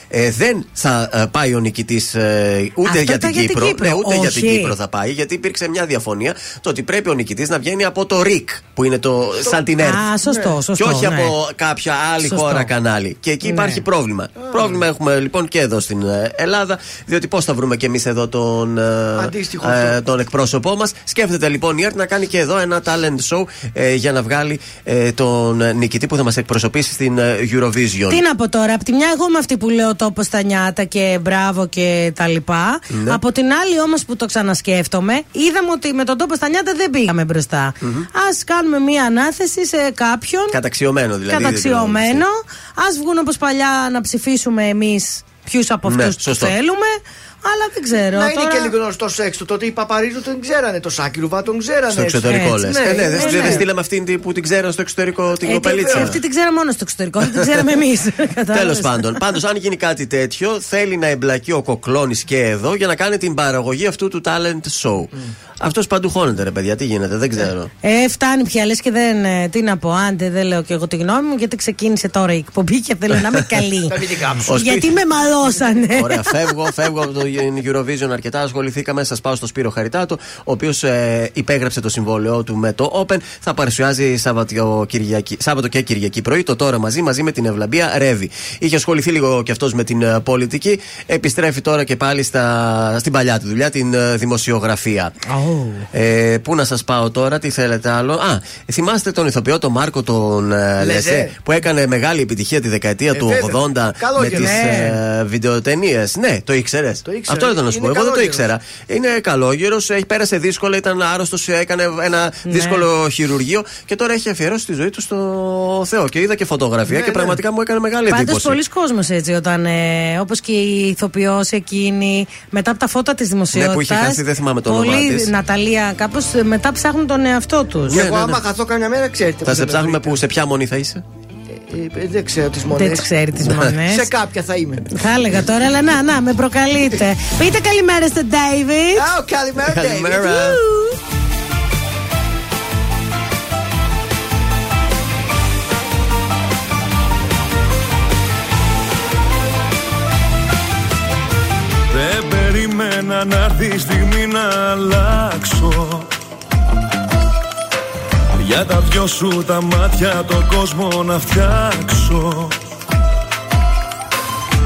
ε, δεν θα ε, πάει ο νικητής ούτε Αυτό για ήταν την για την Κύπρο. Κύπρο. Ναι, ούτε για την Όχι. Κύπρο θα πάει, γιατί υπήρξε μια διαφωνία το ότι πρέπει ο νικητής να βγαίνει από το ΡΙΚ, που είναι το σαν την ΕΡΤ. Α, σωστό, σωστό. Και όχι ναι. από κάποια άλλη Σωστό. χώρα κανάλι. Και εκεί Ναι. υπάρχει πρόβλημα. Πρόβλημα έχουμε λοιπόν και εδώ στην ε, Ελλάδα, διότι πώς θα βρούμε και εμείς εδώ τον, ε, Αντίστοιχο ε, αυτό. τον εκπρόσωπό μας. Σκέφτεται λοιπόν η ΕΡΤ να κάνει και εδώ ένα talent show ε, για να βγάλει ε, τον ε, νικητή που θα μας εκπροσωπήσει στην ε, Eurovision. Τι να πω τώρα, απ' τη μια εγώ είμαι αυτή που λέω τόπο στα νιάτα και μπράβο και τα λοιπά. Ναι. Από την άλλη όμως που το ξανασκέφτομαι, είδαμε ότι με τον τόπο στα νιάτα δεν πήγαμε μπροστά. Α κάνουμε μία ανάθεση σε κάποιον. Καταξιωμένο δηλαδή. καταξιωμένο. Α βγουν όπως παλιά να ψηφίσουμε εμείς ποιους από Ναι, αυτούς που σωστό. θέλουμε. Αλλά δεν ξέρω. Να τώρα... είναι και λίγο γνωστό σεξ του. Τότε οι Παπαρίζου τον ξέρανε. Το Σάκη Ρουβά τον ξέρανε. Στο εξωτερικό Έτσι, λες. ναι, Ε, ναι, δεν ναι, δεν ναι. στείλαμε αυτήν την που την ξέραν στο εξωτερικό την Ε, κοπελίτσα. Αυτή την ξέραμε μόνο στο εξωτερικό, δεν την ξέραμε εμείς. Τέλος πάντων, πάντως, αν γίνει κάτι τέτοιο, θέλει να εμπλακεί ο Κοκλώνης και εδώ για να κάνει την παραγωγή αυτού του talent show. Αυτός παντού χώνεται, ρε παιδιά, τι γίνεται, δεν ξέρω. Ε, φτάνει πια λες και δεν. ε, τι να πω, άντε δεν λέω και εγώ τη γνώμη μου, γιατί ξεκίνησε τώρα η εκπομπή και θέλω να είμαι καλή. Να μην την κάψω. Ο γιατί Σπύρ- με μαλώσανε. Ωραία, φεύγω, φεύγω από το Eurovision αρκετά. Ασχοληθήκαμε. Σας πάω στο Σπύρο Χαριτάτο, ο οποίος ε, υπέγραψε το συμβόλαιό του με το Open. Θα παρουσιάζει Σάββατο, Κυριακή, Σάββατο και Κυριακή πρωί, το τώρα μαζί, μαζί με την Ευλαμπία Ρεύη. Είχε ασχοληθεί λίγο κι αυτός με την ε, πολιτική. Επιστρέφει τώρα και πάλι στα, στην παλιά του δουλειά, την ε, δημοσιογραφία. Ε, πού να σας πάω τώρα, τι θέλετε άλλο; Α, θυμάστε τον ηθοποιό, τον Μάρκο τον ε, Λεζέ. Λεζέ, που έκανε μεγάλη επιτυχία τη δεκαετία Ε, του βέβαια. 80 Καλό με και τις ναι. ε, βιντεοτενίες. Ναι, το ήξερες. ήξερα. Αυτό ήταν να σου πω. Είναι Εγώ δεν το καλόγερος. ήξερα. Είναι καλόγερος, πέρασε δύσκολα, ήταν άρρωστος, έκανε ένα Ναι. δύσκολο χειρουργείο και τώρα έχει αφιερώσει τη ζωή του στο Θεό. Και είδα και φωτογραφία Ναι, και ναι. πραγματικά μου έκανε μεγάλη Πάντως εντύπωση. πολλοί κόσμος έτσι όταν. Ε, Όπως και η ηθοποιός εκείνη, μετά από τα φώτα της δημοσιότητα. Ναι, που είχε χάσει, δεν θυμάμαι το όνομά Πολλοί, της. Ναταλία, κάπως μετά ψάχνουν τον εαυτό τους. Και εγώ, άμα χαθώ καμιά μέρα, ξέρετε. Θα που σε δεν ψάχνουμε με που σε ποια μονή θα είσαι; βρείτε. Ε, Δεν ξέρω τις μονέ. Δεν τις ξέρει τις μονές. Σε κάποια θα είμαι. Θα έλεγα τώρα, αλλά να, να, με προκαλείτε. Πείτε καλημέρα στον David. Α, καλημέρα, David. Καλημέρα. Περίμενα να έρθει η στιγμή να αλλάξω. Για τα δυο σου τα μάτια το κόσμο να φτιάξω.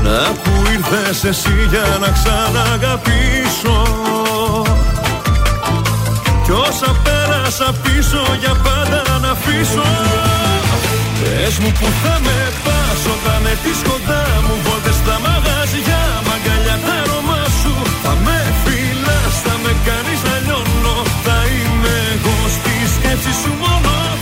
Να που ήρθες εσύ για να ξαναγαπήσω. Κι όσα πέρασα πίσω για πάντα να αφήσω. Πες μου που θα με πας όταν έρθεις κοντά μου Βόλτες στα μαγαζιά,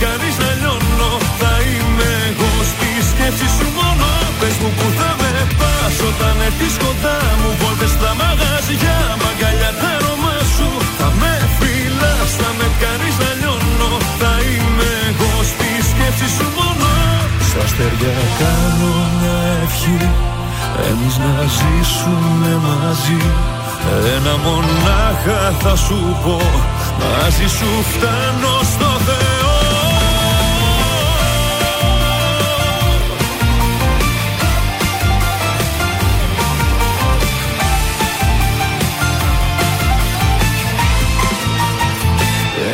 φυλάς, θα με κάνεις να λιώνω. Θα είμαι εγώ στη σκέψη σου μόνο. Πες μου που θα με πας όταν έρθεις κοντά μου. Βόλτες στα μαγαζιά, μαγκαλιά τα αρώμα σου. Θα με φυλάς, θα με κάνεις να λιώνω. Θα είμαι εγώ στη σκέψη σου μόνο. Στα αστέρια κάνω μια ευχή. Εμείς να ζήσουμε μαζί. Ένα μονάχα θα σου πω. Μαζί σου φτάνω στο Θεό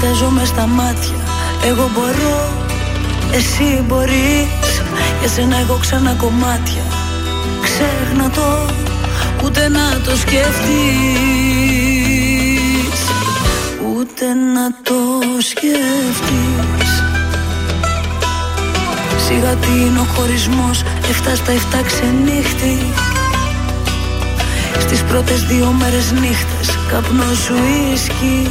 Να σε κοιτάζω με στα μάτια. Εγώ μπορώ, εσύ μπορείς. Για σένα εγώ ξανά κομμάτια. Ξέχνα το, ούτε να το σκεφτείς Ούτε να το σκεφτείς Σιγά τι είναι ο χωρισμός Εφτά στα εφτά ξενύχτη. Στις πρώτες δύο μέρες νύχτες Καπνός σου ίσκι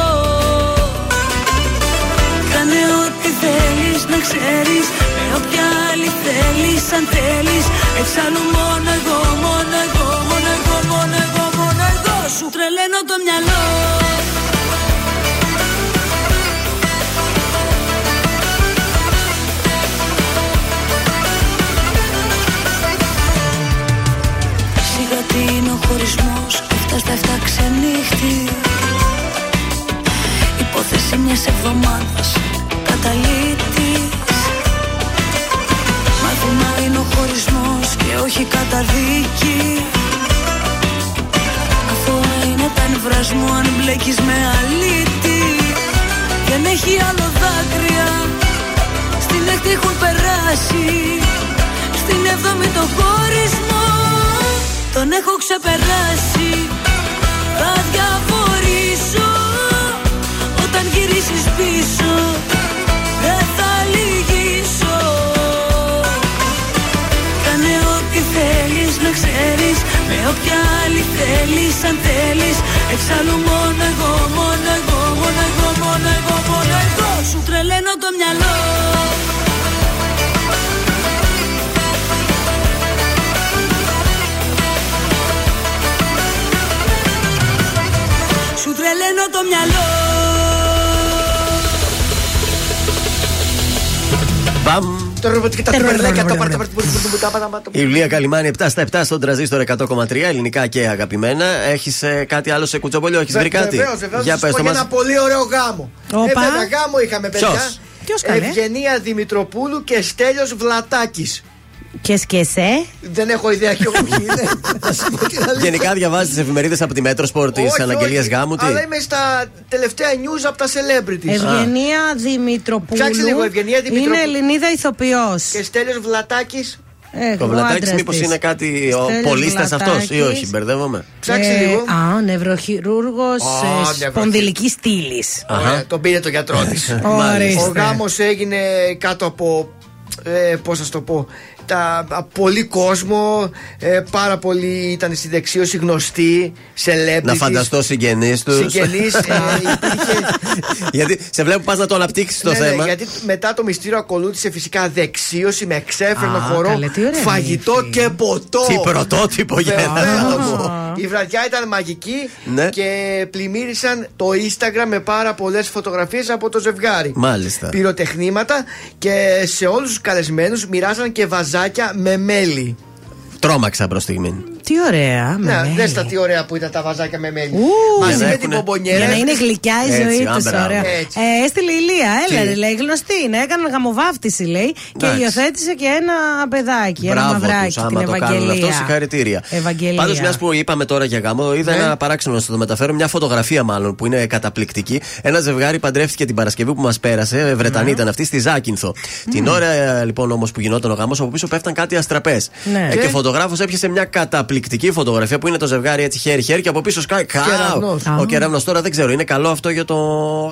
Κάνε ό,τι θέλεις να ξέρεις. Με όποια άλλη θέλεις αν θέλεις. Εξάλλου μόνο εγώ, μόνο εγώ, μόνο εγώ, μόνο εγώ, μόνο εγώ Σου τρελαίνω το μυαλό. Σιγά τι είναι ο χωρισμός Αυτά στα εφτά ξενύχτη. Υπόθεση μιας εβδομάδας Καταλήτης. Μάθημα είναι ο χωρισμός Και όχι καταδίκη. Αθώα είναι τα νευράς μου Αν μπλέκεις με αλήτη. Δεν έχει άλλο δάκρυα. Στην έκτη έχουν περάσει. Στην έβδομη το χωρισμό. Τον έχω ξεπεράσει. Θα διαβορήσω Όταν γυρίσεις πίσω θέλεις να ξέρεις Με όποια άλλη θέλεις αν θέλεις. Εξάλλου μόνο εγώ, μόνο εγώ, μόνο εγώ, μόνο εγώ, μόνο εγώ. Σου τρελαίνω το μυαλό. Σου τρελαίνω το μυαλό. Μπαμ. Το ρομποτική τα κουμπερδάκια, το πάρτε, πάρτε, Η Ιουλία Καλιμάνη 7 στα 7 στον τραζίστορ 100,3 ελληνικά και αγαπημένα. Έχεις κάτι άλλο σε κουτσομπολιό, έχεις βρει κάτι; Βεβαίως, βεβαίως. Για πες το Για μας. ένα πολύ ωραίο γάμο. Όπα. Ε, βέβαια, γάμο είχαμε παιδιά. Ποιος; Ποιος καλέ; Ευγενία Δημητροπούλου και Στέλιος Βλατάκης. Και σκεσέ. Δεν έχω ιδέα και εγώ ποιοι είναι. Να σου πω την αλήθεια. Γενικά διαβάζεις τις εφημερίδες από τη Μέτροσπορ της Όχι, αναγγελία όχι. γάμου. Τι; Αλλά είμαι στα τελευταία news από τα celebrities. Ευγενία Δημητροπούλου. Ψάξε λίγο, Ευγενία Δημητροπούλου. Είναι Ελληνίδα ηθοποιός. Και Στέλιος Βλατάκης. Το βλατάκι μήπως είναι κάτι πολίστας αυτός ή όχι, μπερδεύομαι. Ψάξε λίγο. Ε, Α, νευροχειρούργος Α, ε, νευροχει- σπονδυλικής στήλης. Ωραία, τον πήρε το γιατρό της. Ορίστε. Ο γάμος έγινε κάτω από. Ε, πώς να σου το πω τα, α, πολύ κόσμο ε, πάρα πολύ ήταν στη δεξίωση γνωστοί celebrities Να φανταστώ συγγενείς τους. Συγγενείς, ε, υπήρχε Γιατί σε βλέπω πας να το αναπτύξεις το Ναι, ναι, θέμα. γιατί μετά το μυστήριο ακολούθησε φυσικά δεξίωση με ξέφρενο Α, χορό, καλέ, τι ωραία φαγητό νύφη. και ποτό. Τι πρωτότυπο για ένα Βεβαίως. γάμο. Η βραδιά ήταν μαγική Ναι. και πλημμύρισαν το Instagram με πάρα πολλές φωτογραφίες από το ζευγάρι. Μάλιστα. Πυροτεχνήματα και σε όλους τους καλεσμένους μοιράζαν και βαζάκια με μέλι. Τρόμαξα προς στιγμή. Τι ωραία. με Ναι, μέλι. δες τα τι ωραία που ήταν τα βαζάκια με μέλι. Ου, Μαζί για να με την έχουνε- μπομπονιέρα. Για να είναι γλυκιά η Έτσι, ζωή α, τους. μπράβο. Ωραία. Έτσι. Ε, έστειλε η Ηλία, έλα, Τι; ρε, λέει γνωστή είναι. Έκανε γαμοβάφτιση, λέει, και Εντάξει. υιοθέτησε και ένα παιδάκι, ένα Μπράβο μαυράκι, τους, την άμα το κάνουν αυτό, Ευαγγελία. συγχαρητήρια. Ευαγγελία. Πάντως, μιας που είπαμε τώρα για γάμο, είδα Ναι. ένα παράξενο να σα το μεταφέρω, μια φωτογραφία μάλλον που είναι καταπληκτική. Ένα ζευγάρι παντρεύτηκε την Παρασκευή που μας πέρασε, ε, Βρετανή Ναι. ήταν αυτή, στη Ζάκυνθο. Την ώρα ε, λοιπόν όμως που γινόταν ο γάμος, από πίσω πέφταν κάτι αστραπές. Ναι. και Και; ο φωτογράφος έπιασε μια καταπληκτική φωτογραφία που είναι το ζευγάρι έτσι χέρι-χέρι και από πίσω σκάει. Κάου! Κεραυνός. Ο κεραυνός τώρα δεν ξέρω, είναι καλό αυτό για το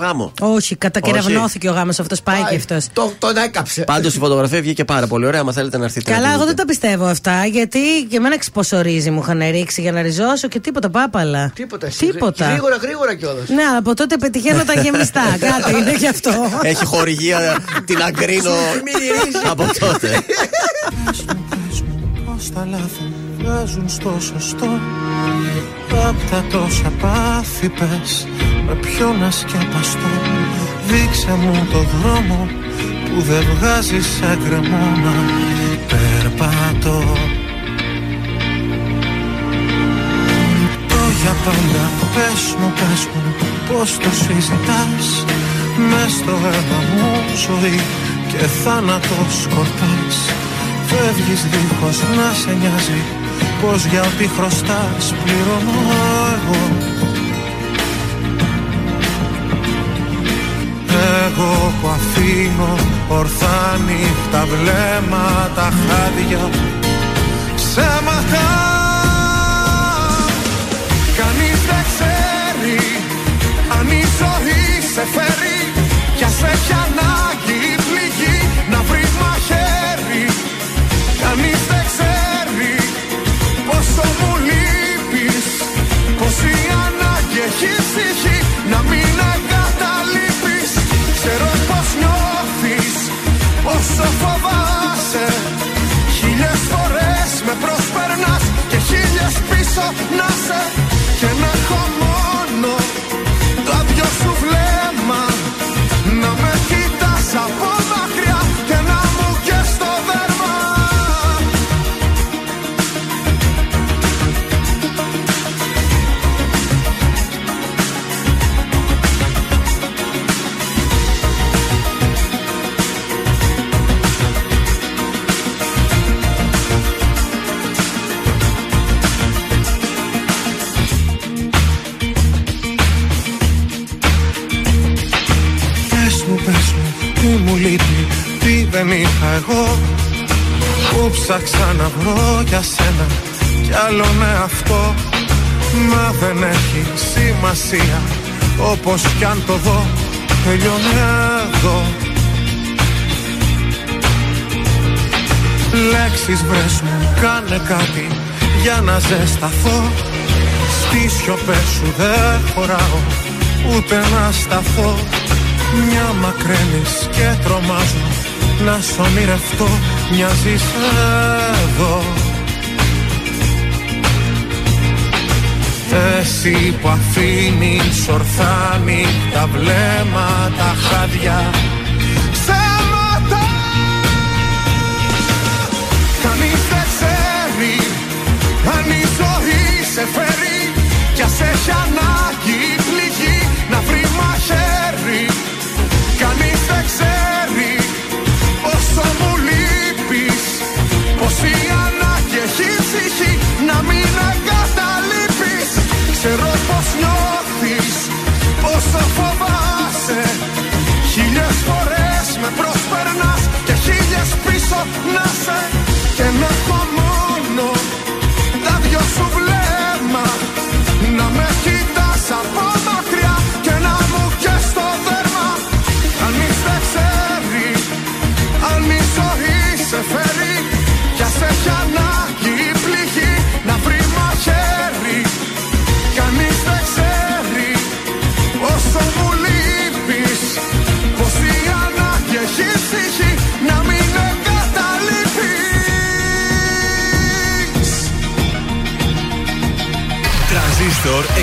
γάμο; Όχι, κατακεραυνώθηκε ο γάμος αυτός, πάει Πάει. και αυτός. Το, τον έκαψε. Πάντως η φωτογραφία βγήκε πάρα πολύ ωραία. Αν θέλετε να έρθετε. να Καλά, τη εγώ δείτε. δεν τα πιστεύω αυτά, γιατί και εμένα ξυποσορίζει μου είχαν ρίξει για να ριζώσω και τίποτα πάπαλα. Τίποτα. εσύ. Τίποτα. Γρήγορα, γρήγορα κιόλας. Ναι, αλλά από τότε πετυχαίνω τα γεμιστά. Κάτι είναι γι' αυτό. Έχει χορηγία την αγκρίνω από τότε. Πώς τα λάθη βγάζουν στο σωστό. Απ' τα τόσα πάθη πες Με ποιο να σκεπαστώ. Δείξε μου το δρόμο Που δεν βγάζεις σαν κρεμό να περπατώ. Το για πάντα πες μου, πες μου Πώς το συζητάς. Μες στο αίμα μου ζωή Και θάνατος σκορπάς. Φεύγεις δίχως να σε νοιάζει Πως για ό,τι χρωστάς πληρώνω εγώ. Εγώ που αφήνω ορθά νύχτα βλέμματα χάδια Ψέματα. Κανείς δεν ξέρει αν η ζωή σε φέρει έχει τύχει να μην αγκαταλείπει. Ξέρω πώ νιώθεις όσο φοβάσαι. Χίλιες φορές με προσπερνάς και χίλιες πίσω να σε. Και να έχω μόνο το άδειο σου βλέμμα να με κοιτάς από δεν είχα εγώ Που ψάξα να βρω για σένα Κι άλλο με αυτό. Μα δεν έχει σημασία Όπως κι αν το δω Τελειώνει εδώ. Λέξεις βρες μου κάνε κάτι Για να ζεσταθώ. Στις σιωπές σου δεν χωράω Ούτε να σταθώ. Μια μακραίνεις και τρομάζω Να σ' ονειρευτώ Μοιάζεις εδώ. Εσύ που αφήνεις ορθά τα βλέμματα χάδια. Ψέματα! Κανείς δεν ξέρει αν η ζωή σε φέρει Κι ας έχει ανάγκη η πληγή να βρει μαχαίρι. Κανείς δεν ξέρει πόσο μου λείπεις. Πως η ανάγκη έχει ψυχή να μην εγκαταλείπεις. Ξέρω πως νιώθεις πόσο φοβάσαι. Χίλιες φορές με προσπερνάς και χίλιες πίσω να σε. Και να έχω μόνο τα δυο σου βλέμμα. Να με κοιτάς από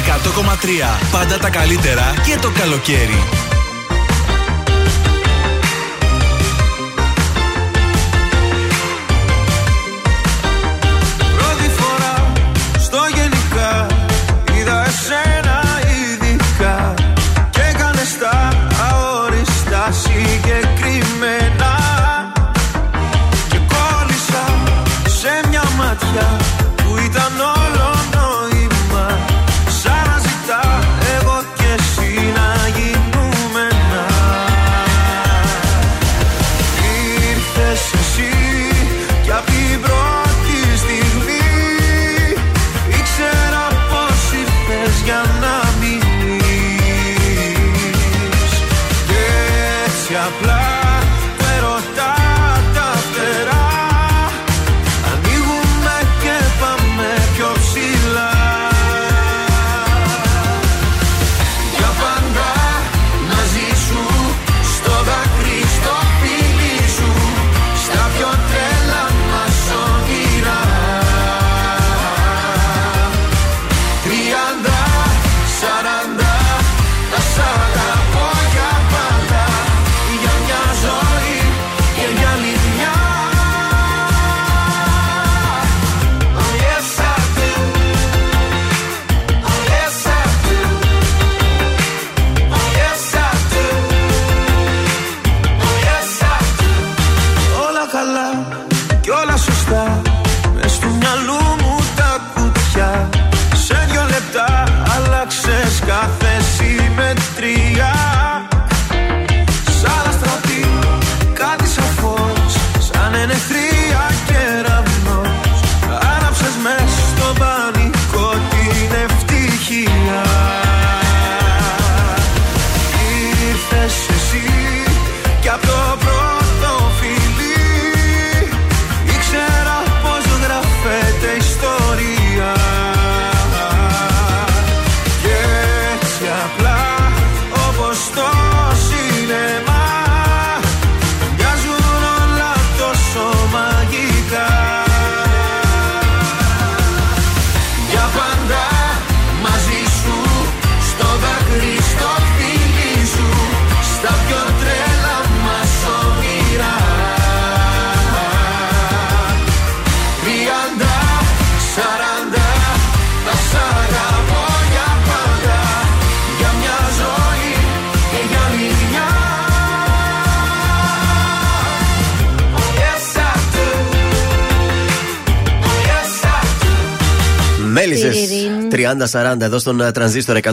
100,3. Πάντα τα καλύτερα και το καλοκαίρι. 40-40 εδώ στον ε, Τρανζίστορ 100,3.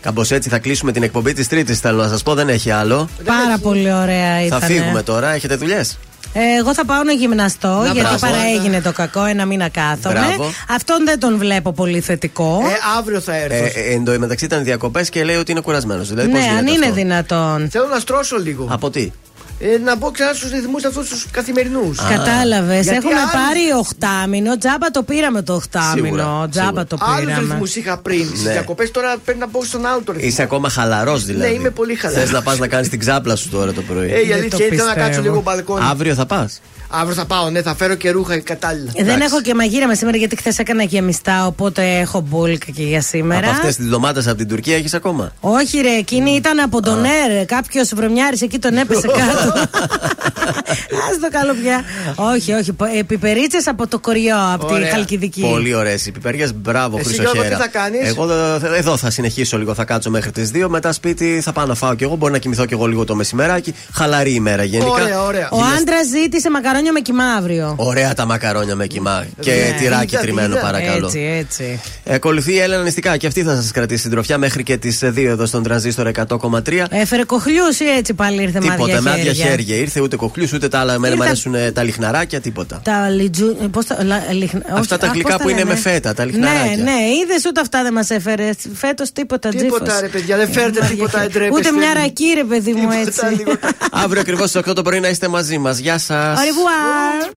Κάπως έτσι θα κλείσουμε την εκπομπή της Τρίτης. Θέλω να σας πω, δεν έχει άλλο. Πάρα πολύ ωραία ήταν. Θα φύγουμε τώρα. Έχετε δουλειές; ε, Εγώ θα πάω να γυμναστώ, να, γιατί μπράβο, παραέγινε το κακό, ένα μήνα κάθομαι. Αυτόν δεν τον βλέπω πολύ θετικό. Ε, αύριο θα έρθω. Ε, ε, εν τω μεταξύ ήταν διακοπές και λέει ότι είναι κουρασμένος. Δηλαδή, ναι, πώς αν είναι αυτό. δυνατόν. Θέλω να στρώσω λίγο. Από τι; Ε, να μπω ξανά στους ρυθμούς αυτούς τους καθημερινούς. Κατάλαβες. Έχουμε πάρει οχτάμινο. Τζάμπα το πήραμε το οχτάμινο. Σίγουρα, Τζάμπα το Άλλους πήραμε. ρυθμούς είχα πριν. Στις Ναι. διακοπές τώρα πρέπει να μπω στον άλλο το ρυθμό. Είσαι ακόμα χαλαρός δηλαδή. Ναι, είμαι πολύ χαλαρός. Θες να πας να κάνεις την ξάπλα σου τώρα το πρωί. Ε, η αλήθεια είναι θέλω να κάτσω λίγο μπαλκόνι. Αύριο θα πας; Αύριο θα πάω, ναι, θα φέρω και ρούχα κατάλληλα. Ε, Δεν έχω και μαγείρεμα σήμερα γιατί χθες έκανα γεμιστά, οπότε έχω μπουλκα και για σήμερα. Από αυτές τις ντομάτες από την Τουρκία έχεις ακόμα; Όχι, ρε, εκείνη ήταν από τον ΕΡ. Κάποιος βρωμιάρης εκεί τον έπεσε κάτω. Α το καλό πια. όχι, όχι. Πιπερίτσες από το κοριό, από τη Ωραία. Χαλκιδική. Πολύ ωραίες οι πιπεριές. Μπράβο, Εσύ, Χρυσοχέρα. Γιώργο, τι θα κάνεις; Εγώ δε- εδώ θα συνεχίσω λίγο, θα κάτσω μέχρι τις 2. Μετά σπίτι θα πάω να φάω κι εγώ. Μπορεί να κοιμηθώ κι εγώ λίγο το μεσημεράκι. Χαλαρή ημέρα γενικά. Ωραία, ωραία. Ο άντρας ζήτησε μακαρόνια με κοιμά αύριο. Ωραία τα μακαρόνια με κοιμά. Και Ναι. τυράκι Είδα, τριμμένο, είδα. παρακαλώ. Έτσι, έτσι. Ε, Ακολουθεί η Έλενα Νηστικά και αυτή θα σας κρατήσει την τροφιά μέχρι και τις 2 εδώ στον τρανζίστορ 100,3. Έφερε κοχλιούς ή έτσι πάλι ήρθε με Τίποτα, με άδεια χέρια; χέρια. Ήρθε ούτε κοχλιούς, ούτε τα άλλα. Εμένα μου Ήρθα- αρέσουν ε, τα λιχναράκια, τίποτα. Τα λιτζού. Πώς τα, λα, λιχ- Αυτά όχι, τα α, γλυκά πώς που είναι λένε; με φέτα, τα λιχναράκια. Ναι, ναι, είδες ούτε αυτά δεν μας έφερες. Φέτος τίποτα τζίφος. Τίποτα, ρε παιδιά, δεν φέρετε τίποτα, εντρέπεστε. Ούτε μια ρακή, ρε παιδί μου, έτσι. Αύριο ακριβώς στις 8 το πρωί να είστε μαζί μας. Γεια σας. 玩。